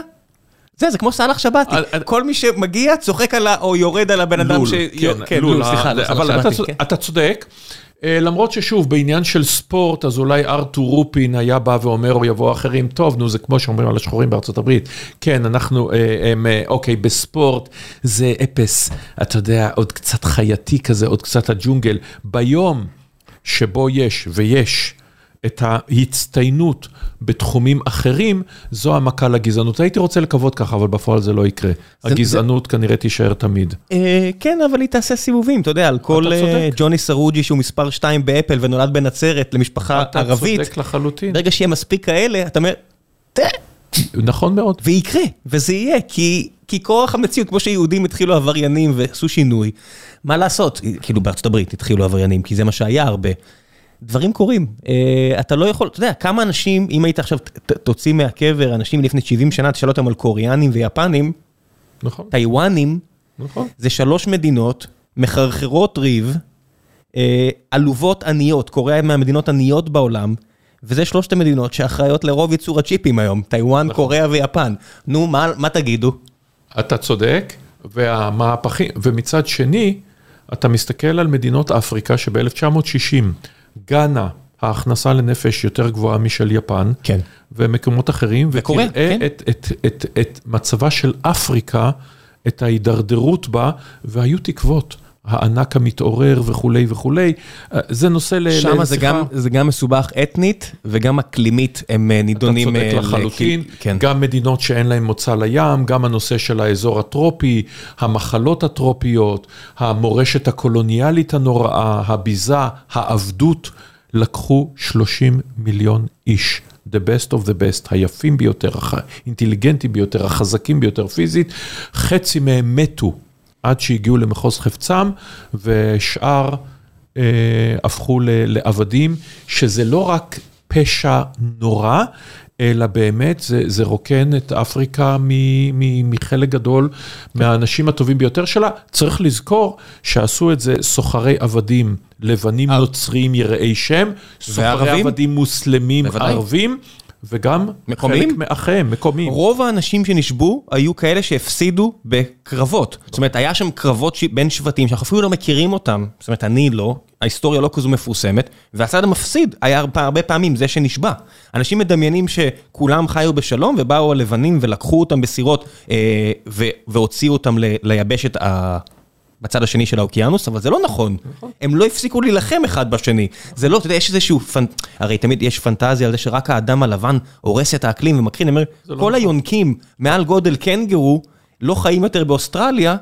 זה, זה כמו סאלח שבתי, כל מי שמגיע צוחק על ה... או יורד על הבן אדם ש... כן, כן, לול, סליחה, לא אבל כן. אתה צודק. אה, למרות ששוב, בעניין של ספורט, אז אולי ארתור רופין היה בא ואומר, או יבוא אחרים, טוב, נו, זה כמו שאומרים על השחורים בארצות הברית. כן, אנחנו, אה, הם, אה, אוקיי, בספורט זה אפס, אתה יודע, עוד קצת חייתי כזה, עוד קצת הג'ונגל. ביום שבו יש, ויש, את ההצטיינות בתחומים אחרים, זו המכה לגזענות. הייתי רוצה לקוות ככה, אבל בפועל זה לא יקרה. הגזענות כנראה תישאר תמיד. אה, כן, אבל היא תעשה סיבובים, אתה יודע, על כל אה, ג'וני סרוג'י שהוא מספר 2 באפל ונולד בנצרת למשפחה ערבית. אתה צודק לחלוטין. ברגע שיהיה מספיק כאלה, אתה אומר, נכון מאוד. ויקרה, וזה יהיה, כי, כי כורח המציאות, כמו שיהודים התחילו עבריינים ועשו שינוי, מה לעשות? כאילו בארצות הברית התחילו עבריינים, כי זה מה שהיה הרבה. דברים קורים, uh, אתה לא יכול, אתה יודע, כמה אנשים, אם היית עכשיו תוציא מהקבר אנשים לפני 70 שנה, תשאל אותם על קוריאנים ויפנים, נכון. טיוואנים, נכון. זה שלוש מדינות מחרחרות ריב, uh, עלובות עניות, קוריאה מהמדינות עניות בעולם, וזה שלושת המדינות שאחראיות לרוב ייצור הצ'יפים היום, טיוואן, נכון. קוריאה ויפן. נו, מה, מה תגידו? אתה צודק, והמהפכים, ומצד שני, אתה מסתכל על מדינות אפריקה שב-1960, גאנה, ההכנסה לנפש יותר גבוהה משל יפן, כן. ומקומות אחרים, ותראה כן. את, את, את, את, את מצבה של אפריקה, את ההידרדרות בה, והיו תקוות. הענק המתעורר וכולי וכולי, אה, זה נושא ל... שם זה גם, זה גם מסובך אתנית וגם אקלימית, הם אה, נידונים... אתה צודק אה, לחלוטין, כן. גם מדינות שאין להן מוצא לים, גם הנושא של האזור הטרופי, המחלות הטרופיות, המורשת הקולוניאלית הנוראה, הביזה, העבדות, לקחו 30 מיליון איש. the best of the best, היפים ביותר, האינטליגנטים ביותר, החזקים ביותר פיזית, חצי מהם מתו עד שהגיעו למחוז חפצם, ושאר אה, הפכו לעבדים, שזה לא רק פשע נורא, אלא באמת זה, זה רוקן את אפריקה מ, מ, מחלק גדול מהאנשים הטובים ביותר שלה. צריך לזכור שעשו את זה סוחרי עבדים לבנים נוצרים יראי שם, סוחרי עבדים מוסלמים ערבים. וגם מקומיים? חלק מאחיהם, מקומיים. רוב האנשים שנשבו היו כאלה שהפסידו בקרבות. זאת אומרת, היה שם קרבות בין שבטים שאנחנו אפילו לא מכירים אותם. זאת אומרת, אני לא, ההיסטוריה לא כזו מפורסמת, והצד המפסיד היה הרבה פעמים זה שנשבע. אנשים מדמיינים שכולם חיו בשלום ובאו הלבנים ולקחו אותם בסירות אה, והוציאו אותם ליבשת ה... בצד השני של האוקיינוס, אבל זה לא נכון. נכון. הם לא הפסיקו להילחם אחד בשני. זה לא, אתה יודע, יש איזשהו, פנ... הרי תמיד יש פנטזיה על זה שרק האדם הלבן הורס את האקלים ומקרין, אני אומר, כל נכון. היונקים מעל גודל קנגרו לא חיים יותר באוסטרליה,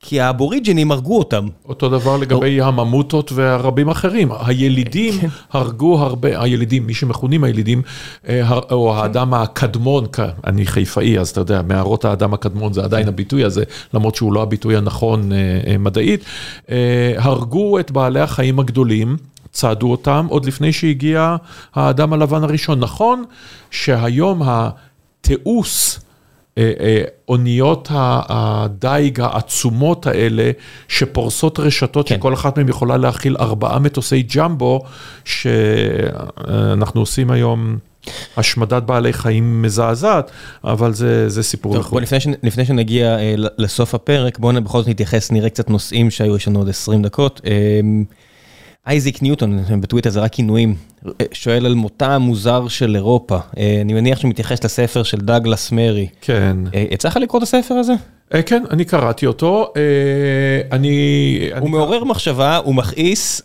כי האבוריג'ינים הרגו אותם. אותו דבר לגבי הממוטות והרבים אחרים. הילידים כן. הרגו הרבה, הילידים, מי שמכונים הילידים, אה, או האדם הקדמון, אני חיפאי, אז אתה יודע, מערות האדם הקדמון זה עדיין כן. הביטוי הזה, למרות שהוא לא הביטוי הנכון אה, אה, מדעית, הרגו את בעלי החיים הגדולים. צעדו אותם עוד לפני שהגיע האדם הלבן הראשון. נכון שהיום התיעוש אוניות הדייג העצומות האלה, שפורסות רשתות, כן. שכל אחת מהן יכולה להכיל ארבעה מטוסי ג'מבו, שאנחנו עושים היום. השמדת בעלי חיים מזעזעת, אבל זה, זה סיפור טוב, בוא, לפני, לפני שנגיע אה, לסוף הפרק, בואו בכל זאת נתייחס, נראה קצת נושאים שהיו, יש לנו עוד 20 דקות. אייזיק ניוטון, בטוויטר זה רק כינויים, שואל על מותה המוזר של אירופה. אה, אני מניח שהוא מתייחס לספר של דאגלס מרי. כן. אה, יצא לך לקרוא את הספר הזה? אה, כן, אני קראתי אותו. אני... הוא מעורר מחשבה, הוא מכעיס,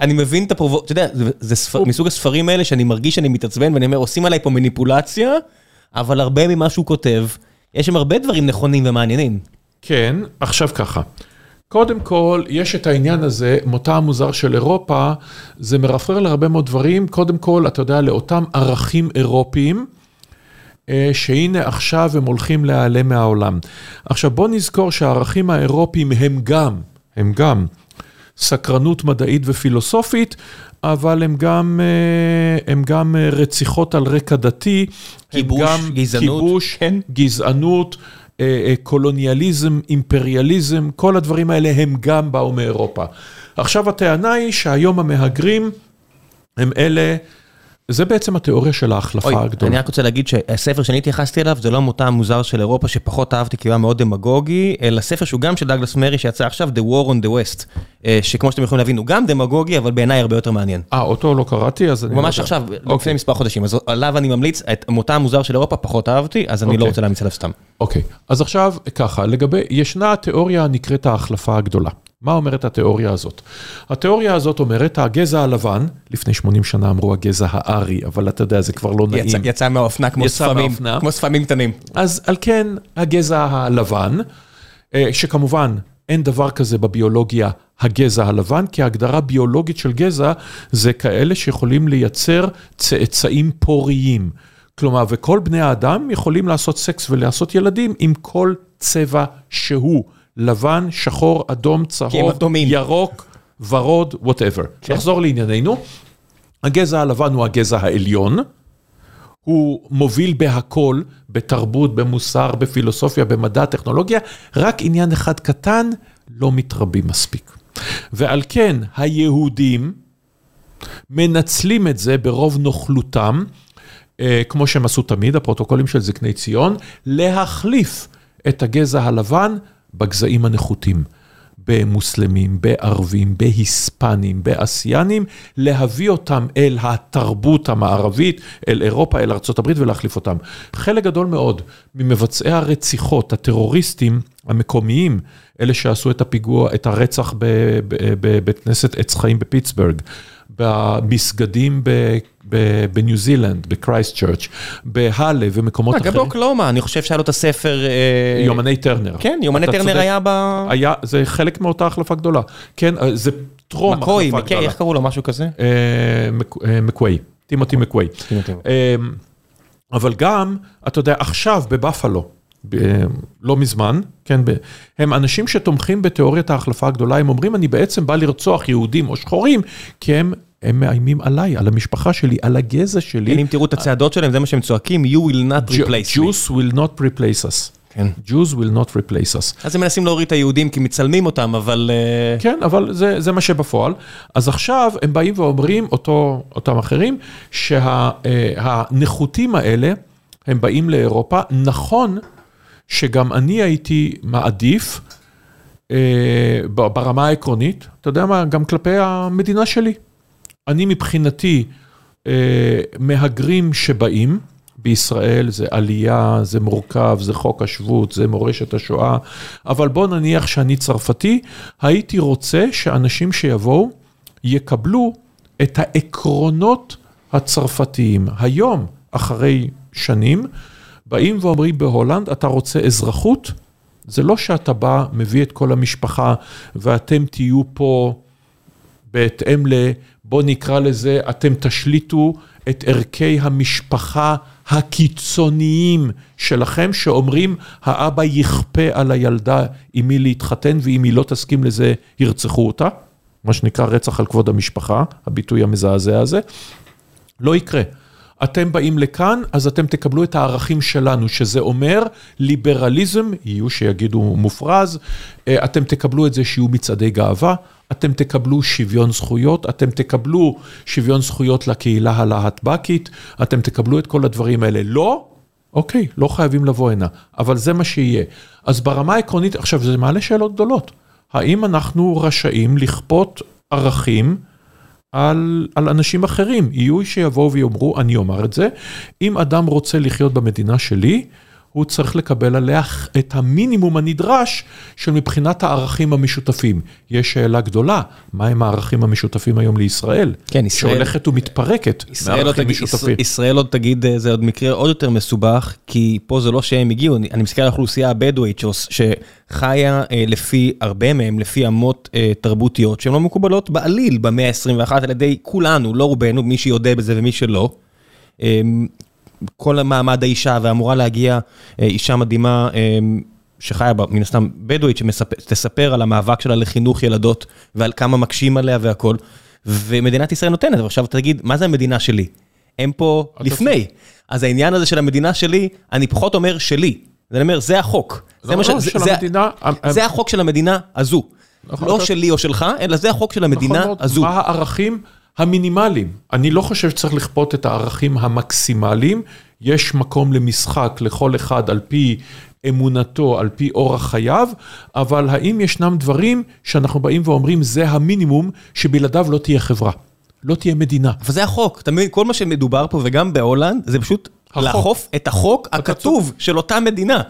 אני מבין את הפרובו... אתה יודע, זה מסוג הספרים האלה שאני מרגיש שאני מתעצבן ואני אומר, עושים עליי פה מניפולציה, אבל הרבה ממה שהוא כותב, יש שם הרבה דברים נכונים ומעניינים. כן, עכשיו ככה. קודם כל, יש את העניין הזה, מותה המוזר של אירופה, זה מרפרר להרבה מאוד דברים. קודם כל, אתה יודע, לאותם ערכים אירופיים, אה, שהנה עכשיו הם הולכים להיעלם מהעולם. עכשיו, בוא נזכור שהערכים האירופיים הם גם, הם גם סקרנות מדעית ופילוסופית, אבל הם גם, אה, הם גם אה, רציחות על רקע דתי. כיבוש, גזענות. כיבוש, כן. גזענות, קולוניאליזם, אימפריאליזם, כל הדברים האלה הם גם באו מאירופה. עכשיו הטענה היא שהיום המהגרים הם אלה, זה בעצם התיאוריה של ההחלפה הגדולה. אני רק רוצה להגיד שהספר שאני התייחסתי אליו זה לא המותה המוזר של אירופה שפחות אהבתי כי הוא היה מאוד דמגוגי, אלא ספר שהוא גם של דאגלס מרי שיצא עכשיו, The War on the West, אה, שכמו שאתם יכולים להבין הוא גם דמגוגי אבל בעיניי הרבה יותר מעניין. אה, אותו לא קראתי, אז אני לא ממש. עכשיו, אוקיי. לפני מספר חודשים, אז עליו אני ממליץ, את המותה המוזר של אירופה פחות אהבתי, אז אני לא אוקיי. רוצה להמליץ עליו סתם. אוקיי, אז עכשיו ככה, לגבי, ישנה התיאוריה הנקראת ההחלפה הגדולה. מה אומרת התיאוריה הזאת? התיאוריה הזאת אומרת, הגזע הלבן, לפני 80 שנה אמרו הגזע הארי, אבל אתה יודע, זה כבר לא נעים. יצא- יצא מהאופנה כמו יצא ספמים, מהאופנה. כמו ספמים קטנים. אז על כן, הגזע הלבן, אה, שכמובן אין דבר כזה בביולוגיה הגזע הלבן, כי ההגדרה ביולוגית של גזע זה כאלה שיכולים לייצר צאצאים פוריים. כלומר, וכל בני האדם יכולים לעשות סקס ולעשות ילדים עם כל צבע שהוא, לבן, שחור, אדום, צהוב. ירוק, ורוד, whatever. נחזור לענייננו. הגזע הלבן הוא הגזע העליון, הוא מוביל בהכל, בתרבות, במוסר, בפילוסופיה, במדע, טכנולוגיה, רק עניין אחד קטן, לא מתרבים מספיק. ועל כן היהודים מנצלים את זה ברוב נוכלותם, אה, כמו שהם עשו תמיד, הפרוטוקולים של זקני ציון, להחליף את הגזע הלבן בגזעים הנחותים. במוסלמים, בערבים, בהיספנים, באסיינים, להביא אותם אל התרבות המערבית, אל אירופה, אל ארה"ב ולהחליף אותם. חלק גדול מאוד ממבצעי הרציחות, הטרוריסטים המקומיים, אלה שעשו את הפיגוע, את הרצח בבית כנסת עץ חיים בפיטסבורג, במסגדים בניו זילנד, בקרייסט צ'רץ', בהאלה ומקומות גם אחרים. באוקלאומה, אני חושב שהיה לו את הספר... אה, יומני טרנר. כן, יומני טרנר. היה ב... היה, זה חלק מאותה החלפה גדולה. כן, זה טרום החלפה גדולה. איך קראו לו? משהו כזה? אה, מק- אה, מקווי, טימותי מקווי. אה, אבל גם, אתה יודע, עכשיו בבפלו, לא מזמן, כן, ב- הם אנשים שתומכים בתיאוריית ההחלפה הגדולה, הם אומרים, אני בעצם בא לרצוח יהודים או שחורים, כי הם, הם מאיימים עליי, על המשפחה שלי, על הגזע שלי. כן, אם תראו את הצעדות שלהם, זה מה שהם צועקים, you will not replace me. Jews will not replace us. כן. Jews will not replace us. אז הם מנסים להוריד את היהודים כי מצלמים אותם, אבל... אה, כן, אבל זה, זה מה שבפועל. אז עכשיו הם באים ואומרים, אותו, אותם אחרים, שהנחותים האלה, הם באים לאירופה. נכון שגם אני הייתי מעדיף, אה, ברמה העקרונית, אתה יודע מה, גם כלפי המדינה שלי. אני מבחינתי, אה, מהגרים שבאים, בישראל זה עלייה, זה מורכב, זה חוק השבות, זה מורשת השואה, אבל בוא נניח שאני צרפתי, הייתי רוצה שאנשים שיבואו יקבלו את העקרונות הצרפתיים. היום, אחרי שנים, באים ואומרים בהולנד, אתה רוצה אזרחות? זה לא שאתה בא, מביא את כל המשפחה ואתם תהיו פה בהתאם ל... בוא נקרא לזה, אתם תשליטו את ערכי המשפחה הקיצוניים שלכם, שאומרים, האבא יכפה על הילדה עם מי להתחתן, ואם היא לא תסכים לזה, ירצחו אותה. מה שנקרא רצח על כבוד המשפחה, הביטוי המזעזע הזה. לא יקרה. אתם באים לכאן, אז אתם תקבלו את הערכים שלנו, שזה אומר ליברליזם, יהיו שיגידו מופרז, אה, אתם תקבלו את זה שיהיו מצעדי גאווה, אתם תקבלו שוויון זכויות, אתם תקבלו שוויון זכויות לקהילה הלהטב"קית, אתם תקבלו את כל הדברים האלה. לא, אוקיי, לא חייבים לבוא הנה, אבל זה מה שיהיה. אז ברמה העקרונית, עכשיו זה מעלה שאלות גדולות. האם אנחנו רשאים לכפות ערכים על, על אנשים אחרים. יהיו שיבואו ויאמרו, אני אומר את זה, אם אדם רוצה לחיות במדינה שלי, הוא צריך לקבל עליה את המינימום הנדרש של מבחינת הערכים המשותפים. יש שאלה גדולה, מהם הערכים המשותפים היום לישראל? כן, ישראל- שהולכת ומתפרקת ישראל מערכים תגיד, משותפים. ישראל עוד תגיד, אה, זה עוד מקרה עוד יותר מסובך, כי פה זה לא שהם הגיעו, אני, אני מסתכל על האוכלוסייה הבדואית שחיה אה, לפי, הרבה מהם, לפי אמות אה, תרבותיות שהן לא מקובלות בעליל במאה ה-21 על ידי כולנו, לא רובנו, מי שיודע בזה ומי שלא. כל מעמד האישה ואמורה להגיע אה, אישה מדהימה, אה, שחיה בה, מן הסתם בדואית, שתספר על המאבק שלה לחינוך ילדות ועל כמה מקשים עליה והכל, ומדינת ישראל נותנת, ועכשיו תגיד, מה זה המדינה שלי? הם פה לפני. אז העניין הזה של המדינה שלי, אני פחות אומר שלי. אני אומר, זה החוק. זה מה ש... זה החוק של המדינה הזו. נכון, לא שלי או שלך, אלא זה החוק של המדינה נכון הזו. מה הערכים המינימליים? אני לא חושב שצריך לכפות את הערכים המקסימליים. יש מקום למשחק לכל אחד על פי אמונתו, על פי אורח חייו, אבל האם ישנם דברים שאנחנו באים ואומרים, זה המינימום שבלעדיו לא תהיה חברה, לא תהיה מדינה. אבל זה החוק, אתה מבין? כל מה שמדובר פה וגם בהולנד, זה פשוט החוק. לאכוף את החוק הכתוב של אותה מדינה.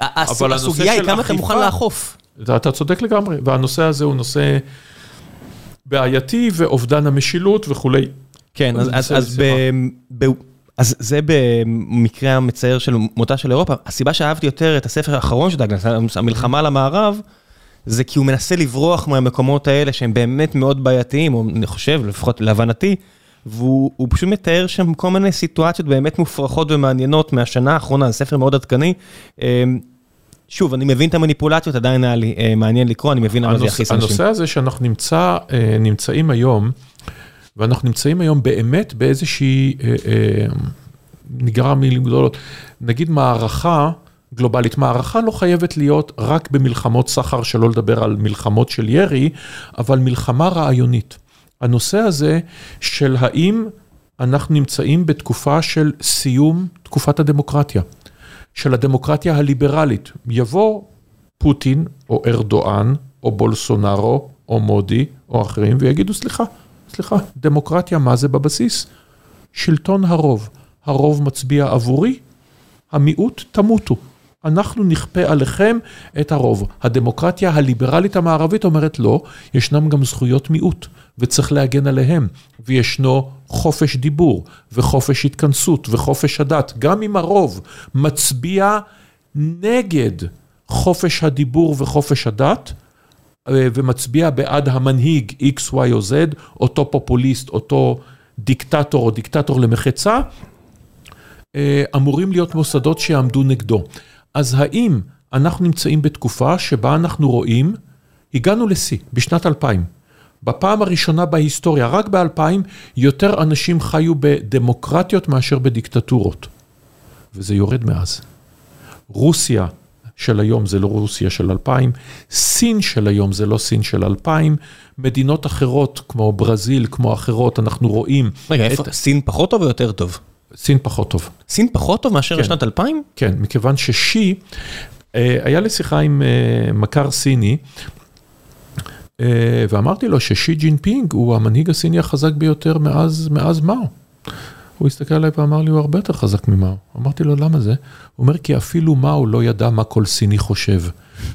הסוגיה היא כמה אתה מוכן לאכוף. אתה צודק לגמרי, והנושא הזה הוא נושא בעייתי ואובדן המשילות וכולי. כן, אז, אז, אז ב, ב, אז זה במקרה המצער של מותה של אירופה. הסיבה שאהבתי יותר את הספר האחרון של דגלס, המלחמה על המערב, זה כי הוא מנסה לברוח מהמקומות האלה שהם באמת מאוד בעייתיים, או אני חושב, לפחות להבנתי, והוא פשוט מתאר שם כל מיני סיטואציות באמת מופרכות ומעניינות מהשנה האחרונה, זה ספר מאוד עדכני. שוב, אני מבין את המניפולציות, עדיין היה לי אה, מעניין לקרוא, אני מבין למה זה יכניס אנשים. הנושא הזה שאנחנו נמצא, אה, נמצאים היום, ואנחנו נמצאים היום באמת באיזושהי, אה, נגרע מילים גדולות, נגיד מערכה גלובלית. מערכה לא חייבת להיות רק במלחמות סחר, שלא לדבר על מלחמות של ירי, אבל מלחמה רעיונית. הנושא הזה של האם אנחנו נמצאים בתקופה של סיום תקופת הדמוקרטיה, של הדמוקרטיה הליברלית. יבוא פוטין או ארדואן או בולסונארו או מודי או אחרים ויגידו סליחה. סליחה, דמוקרטיה, מה זה בבסיס? שלטון הרוב. הרוב מצביע עבורי, המיעוט תמותו. אנחנו נכפה עליכם את הרוב. הדמוקרטיה הליברלית המערבית אומרת לא, ישנם גם זכויות מיעוט, וצריך להגן עליהם. וישנו חופש דיבור, וחופש התכנסות, וחופש הדת. גם אם הרוב מצביע נגד חופש הדיבור וחופש הדת, אה, ומצביע בעד המנהיג X, Y או Z, אותו פופוליסט, אותו דיקטטור או דיקטטור למחצה, אה, אמורים להיות מוסדות שיעמדו נגדו. אז האם אנחנו נמצאים בתקופה שבה אנחנו רואים, הגענו לשיא, בשנת 2000. בפעם הראשונה בהיסטוריה, רק ב-2000, יותר אנשים חיו בדמוקרטיות מאשר בדיקטטורות. וזה יורד מאז. רוסיה של היום זה לא רוסיה של 2000, סין של היום זה לא סין של 2000, מדינות אחרות כמו ברזיל, כמו אחרות, אנחנו רואים... רגע, איפה? סין פחות טוב או יותר טוב? סין פחות טוב. סין פחות טוב מאשר כן. בשנת 2000? כן, מכיוון ששי, אה, היה לי שיחה עם אה, מכר סיני, ואמרתי לו ששי ג'ינפינג הוא המנהיג הסיני החזק ביותר מאז, מאז מאו. הוא הסתכל עליי ואמר לי, הוא הרבה יותר חזק ממאו. אמרתי לו, למה זה? הוא אומר, כי אפילו מאו לא ידע מה כל סיני חושב.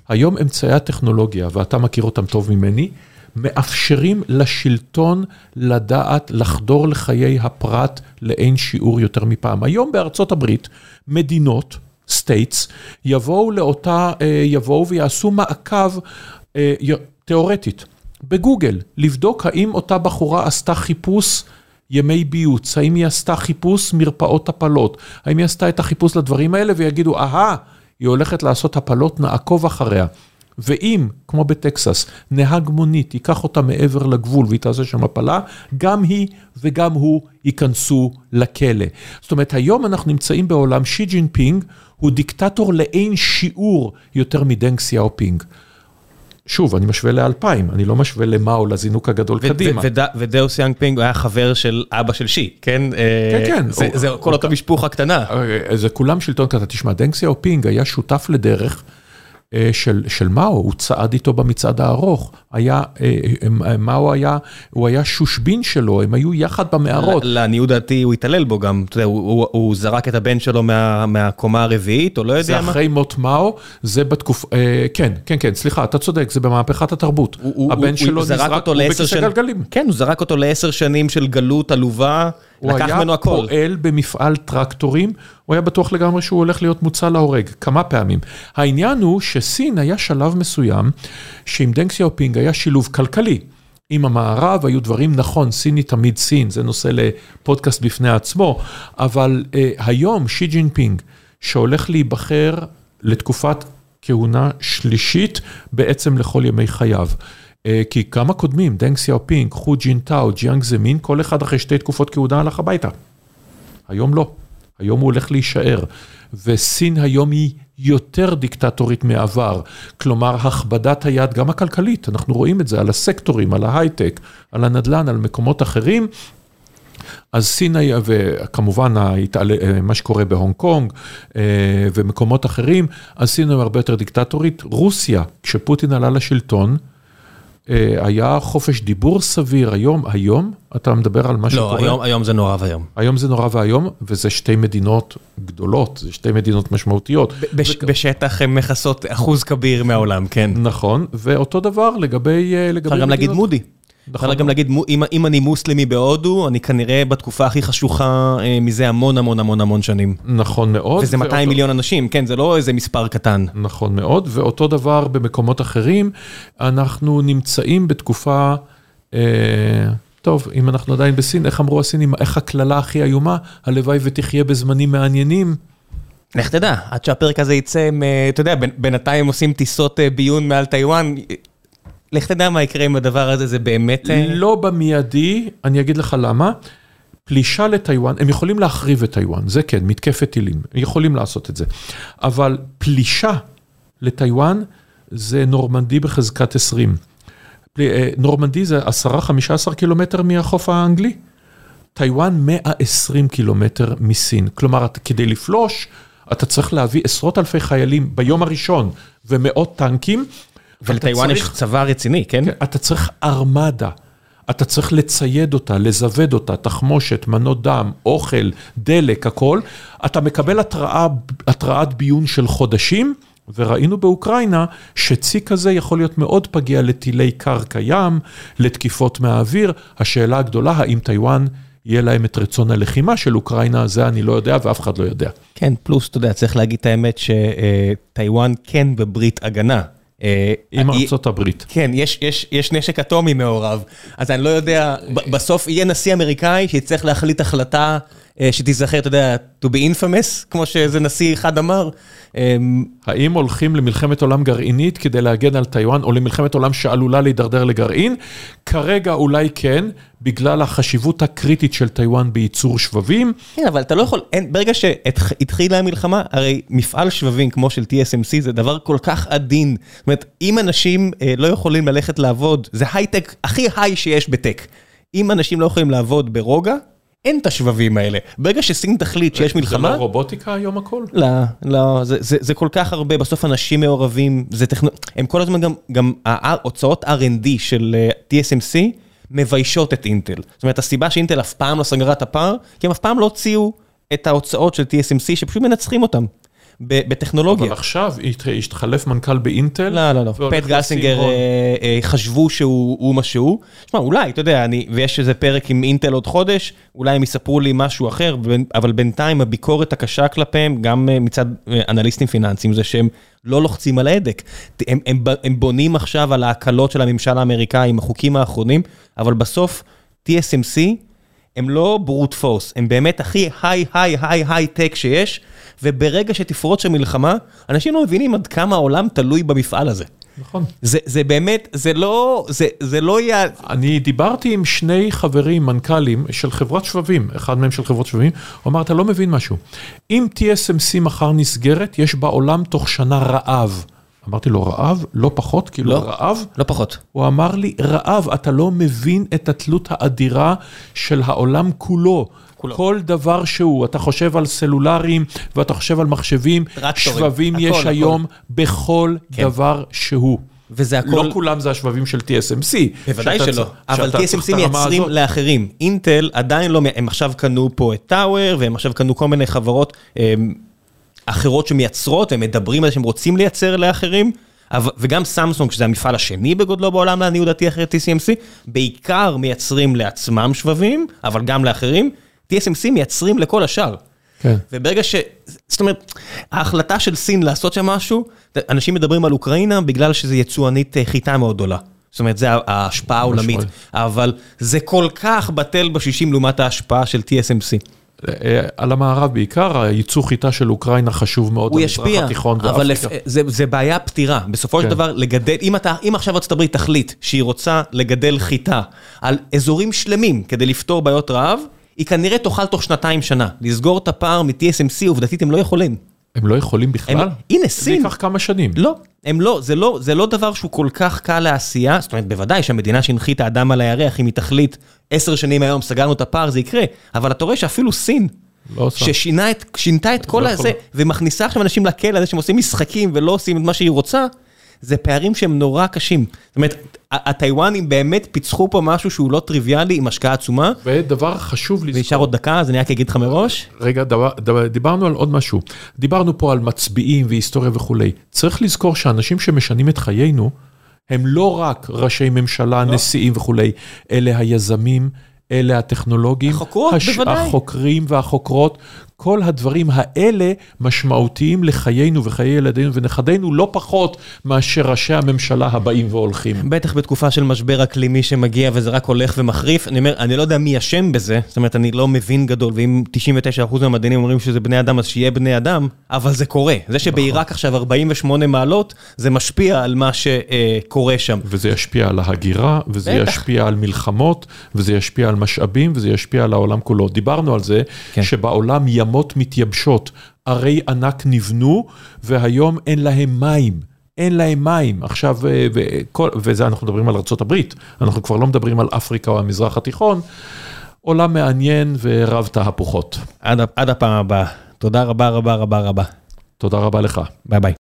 היום אמצעי הטכנולוגיה, ואתה מכיר אותם טוב ממני, מאפשרים לשלטון לדעת לחדור לחיי הפרט לאין שיעור יותר מפעם. היום בארצות הברית, מדינות, states, יבואו לאותה, אה, יבואו ויעשו מעקב אה, תיאורטית בגוגל, לבדוק האם אותה בחורה עשתה חיפוש ימי ביוץ, האם היא עשתה חיפוש מרפאות הפלות, האם היא עשתה את החיפוש לדברים האלה ויגידו, אהה, היא הולכת לעשות הפלות, נעקוב אחריה. ואם, כמו בטקסס, נהג מונית ייקח אותה מעבר לגבול והיא תעשה שם הפלה, גם היא וגם הוא ייכנסו לכלא. זאת אומרת, היום אנחנו נמצאים בעולם שי ג'ינפינג הוא דיקטטור לאין שיעור יותר מדנג סיאופינג. שוב, אני משווה לאלפיים, אני לא משווה למאו, לזינוק הגדול קדימה. ודנג סיאופינג היה חבר של אבא של שי, כן? כן, כן. זה כל אותה משפוחה קטנה. זה כולם שלטון קטן. תשמע, דנג סיאופינג היה שותף לדרך. אה, של של מאו, הוא צעד איתו במצעד הארוך, היה, אה, אה, מאו היה, הוא היה שושבין שלו, הם היו יחד במערות. לעניות דעתי הוא התעלל בו גם, אתה יודע, הוא הוא, הוא זרק את הבן שלו מה, מהקומה הרביעית, או לא יודע מה. זה אחרי מות מאו, זה בתקופה, כן, כן, כן, סליחה, אתה צודק, זה במהפכת התרבות. הוא, הבן הוא, שלו הוא נזרק, הוא בכיסא גלגלים. כן, הוא זרק אותו לעשר שנים של גלות עלובה. הוא היה פועל במפעל טרקטורים, הוא היה בטוח לגמרי שהוא הולך להיות מוצא להורג, כמה פעמים. העניין הוא שסין היה שלב מסוים, שעם דנג סיאופינג היה שילוב כלכלי. עם המערב היו דברים, נכון, סין היא תמיד סין, זה נושא לפודקאסט בפני עצמו, אבל אה, היום שי ג'ינפינג, שהולך להיבחר לתקופת כהונה שלישית בעצם לכל ימי חייו. אה, כי כמה קודמים, דנג סיאופינג, חו ג'ינטאו, ג'יאנג זמין, כל אחד אחרי שתי תקופות כהונה הלך הביתה. היום לא, היום הוא הולך להישאר. וסין היום היא יותר דיקטטורית מעבר, כלומר הכבדת היד גם הכלכלית, אנחנו רואים את זה על הסקטורים, על ההייטק, על הנדל"ן, על מקומות אחרים. אז סין היה, וכמובן מה שקורה בהונג קונג אה, ומקומות אחרים, אז סין היא הרבה יותר דיקטטורית. רוסיה, כשפוטין עלה לשלטון, אה, היה חופש דיבור סביר, היום, היום אתה מדבר על מה שקורה. לא, היום, היום זה נורא ואיום. היום זה נורא ואיום, וזה שתי מדינות גדולות, זה שתי מדינות משמעותיות. בש, ו... בשטח הן מכסות אחוז כביר מהעולם, כן. נכון, ואותו דבר לגבי... אה, לגבי אפשר גם להגיד מודי. נכון. אפשר גם להגיד, אם, אם אני מוסלמי בהודו, אני כנראה בתקופה הכי חשוכה אה, מזה המון המון המון המון שנים. נכון מאוד. וזה 200 ואותו... מיליון אנשים, כן, זה לא איזה מספר קטן. נכון מאוד, ואותו דבר במקומות אחרים, אנחנו נמצאים בתקופה... אה, טוב, אם אנחנו עדיין בסין, איך אמרו הסינים, איך הקללה הכי איומה, הלוואי ותחיה בזמנים מעניינים. לך תדע, עד שהפרק הזה יצא, אתה יודע, בינתיים עושים טיסות אה, ביון מעל טיוואן, לך תדע מה יקרה עם הדבר הזה, זה באמת... אה, לא במיידי, אני אגיד לך למה. פלישה לטיוואן, הם יכולים להחריב את טיוואן, זה כן, מתקפת טילים, יכולים לעשות את זה. אבל פלישה לטיוואן זה נורמנדי בחזקת 20. אה, נורמנדי זה 10-15 קילומטר מהחוף האנגלי, טיוואן 120 קילומטר מסין. כלומר, כדי לפלוש, אתה צריך להביא עשרות אלפי חיילים ביום הראשון ומאות טנקים. ולטיוואן יש צבא רציני, כן? כן? אתה צריך ארמדה, אתה צריך לצייד אותה, לזווד אותה, תחמושת, מנות דם, אוכל, דלק, הכל. אתה מקבל התראה, התראת ביון של חודשים, וראינו באוקראינה שצי כזה יכול להיות מאוד פגיע לטילי קרקע ים, לתקיפות מהאוויר. השאלה הגדולה, האם טיוואן... יהיה להם את רצון הלחימה של אוקראינה, זה אני לא יודע ואף אחד לא יודע. כן, פלוס, אתה יודע, צריך להגיד את האמת שטיוואן כן בברית הגנה. אה, עם ארצות הברית. כן, יש, יש, יש נשק אטומי מעורב, אז אני לא יודע, בסוף יהיה נשיא אמריקאי שיצטרך להחליט החלטה שתיזכר, אתה יודע, to be infamous, כמו שאיזה נשיא אחד אמר. אמ, האם הולכים למלחמת עולם גרעינית כדי להגן על טיוואן, או למלחמת עולם שעלולה להידרדר לגרעין? כרגע אולי כן, בגלל החשיבות הקריטית של טיוואן בייצור שבבים. כן, אבל אתה לא יכול, אין, ברגע שהתחילה המלחמה, הרי מפעל שבבים כמו של TSMC זה דבר כל כך עדין. זאת אומרת, אם אנשים אה, לא יכולים ללכת לעבוד, זה הייטק הכי היי שיש בטק. אם אנשים לא יכולים לעבוד ברוגע, אין את השבבים האלה. ברגע שסין תחליט שיש מלחמה... זה לא רובוטיקה היום הכל? לא, לא, זה, זה, זה כל כך הרבה, בסוף אנשים מעורבים, זה טכנו... הם כל הזמן גם, גם ההוצאות R&D של אה, TSMC מביישות את אינטל. זאת אומרת, הסיבה שאינטל אף פעם לא סגרה את הפער, כי הם אף פעם לא הוציאו את ההוצאות של TSMC שפשוט מנצחים אותם. בטכנולוגיה. אבל עכשיו השתחלף מנכ"ל באינטל. לא, לא, לא. פט גלסינגר אה, אה, חשבו שהוא מה שהוא. תשמע, אולי, אתה יודע, ויש איזה פרק עם אינטל עוד חודש, אולי הם יספרו לי משהו אחר, אבל בינתיים הביקורת הקשה כלפיהם, גם אה, מצד אנליסטים פיננסיים, זה שהם לא לוחצים על ההדק. הם, הם, הם בונים עכשיו על ההקלות של הממשל האמריקאי עם החוקים האחרונים, אבל בסוף TSMC הם לא ברוט פורס, הם באמת הכי היי היי היי היי טק שיש. וברגע שתפרוץ שם מלחמה, אנשים לא מבינים עד כמה העולם תלוי במפעל הזה. נכון. זה, זה באמת, זה לא, זה, זה לא יהיה... אני דיברתי עם שני חברים, מנכ"לים של חברת שבבים, אחד מהם של חברות שבבים, הוא אמר, אתה לא מבין משהו. אם TSMC מחר נסגרת, יש בעולם תוך שנה רעב. אמרתי לו, רעב? לא פחות? כאילו, לא, רעב? לא פחות. הוא אמר לי, רעב, אתה לא מבין את התלות האדירה של העולם כולו. כולו. כל דבר שהוא, אתה חושב על סלולרים ואתה חושב על מחשבים, טרקטורים, שבבים הכל, יש הכל. היום בכל כן. דבר שהוא. וזה הכל... לא כולם זה השבבים של TSMC. בוודאי שלא, צ... אבל TSMC מייצרים הזאת. לאחרים. אינטל עדיין לא, הם עכשיו קנו פה את טאוור, והם עכשיו קנו כל מיני חברות הם, אמ, אחרות שמייצרות, והם מדברים על זה שהם רוצים לייצר לאחרים. וגם סמסונג, שזה המפעל השני בגודלו בעולם, לעניות דעתי אחרי TCMC, בעיקר מייצרים לעצמם שבבים, אבל גם לאחרים. TSMC מייצרים לכל השאר. כן. וברגע ש... זאת אומרת, ההחלטה של סין לעשות שם משהו, אנשים מדברים על אוקראינה בגלל שזו יצואנית אה, חיטה מאוד גדולה. זאת אומרת, זה ההשפעה העולמית, אבל זה כל כך בטל בשישים לעומת ההשפעה של TSMC. על המערב בעיקר, הייצוא חיטה של אוקראינה חשוב מאוד. הוא ישפיע, אבל זה בעיה פתירה. בסופו של דבר, לגדל, אם עכשיו ארה"ב תחליט שהיא רוצה לגדל חיטה על אזורים שלמים כדי לפתור בעיות רעב, היא כנראה תוכל תוך שנתיים שנה לסגור את הפער מ-TSMC, עובדתית הם לא יכולים. הם לא יכולים בכלל? הנה, סין. זה ייקח כמה שנים. לא, הם לא, זה לא, זה לא דבר שהוא כל כך קל לעשייה, זאת אומרת, בוודאי שהמדינה שהנחיתה אדם על הירח, אם היא תחליט עשר שנים היום, סגרנו את הפער, זה יקרה, אבל אתה רואה שאפילו סין, לא ששינתה את כל לא הזה, ומכניסה עכשיו אנשים לכלא על זה שהם עושים משחקים ולא עושים את מה שהיא רוצה, זה פערים שהם נורא קשים. זאת אומרת, הטיוואנים באמת פיצחו פה משהו שהוא לא טריוויאלי עם השקעה עצומה. ודבר חשוב לזכור. ונשאר עוד דקה, אז אני רק אגיד לך מראש. רגע, דבר, דבר, דיברנו על עוד משהו. דיברנו פה על מצביעים והיסטוריה וכולי. צריך לזכור שאנשים שמשנים את חיינו, הם לא רק ראשי ממשלה, לא. נשיאים וכולי, אלה היזמים, אלה הטכנולוגים. החוקרות, הש... בוודאי. החוקרים והחוקרות. כל הדברים האלה משמעותיים לחיינו וחיי ילדינו ונכדינו לא פחות מאשר ראשי הממשלה הבאים והולכים. בטח בתקופה של משבר אקלימי שמגיע וזה רק הולך ומחריף. אני אומר, אני לא יודע מי אשם בזה, זאת אומרת, אני לא מבין גדול, ואם 99% מהמדענים אומרים שזה בני אדם, אז שיהיה בני אדם, אבל זה קורה. זה שבעיראק עכשיו 48 מעלות, זה משפיע על מה שקורה שם. וזה ישפיע על ההגירה, וזה בטח. ישפיע על מלחמות, וזה ישפיע על משאבים, וזה ישפיע על העולם כולו. דיברנו על זה, כן. שבעולם ימות מתייבשות, ערי ענק נבנו, והיום אין להם מים. אין להם מים. עכשיו, וכל, וזה אנחנו מדברים על ארה"ב, אנחנו כבר לא מדברים על אפריקה או המזרח התיכון. עולם מעניין ורב תהפוכות. עד, עד הפעם הבאה. תודה רבה רבה רבה רבה. תודה רבה לך. ביי ביי.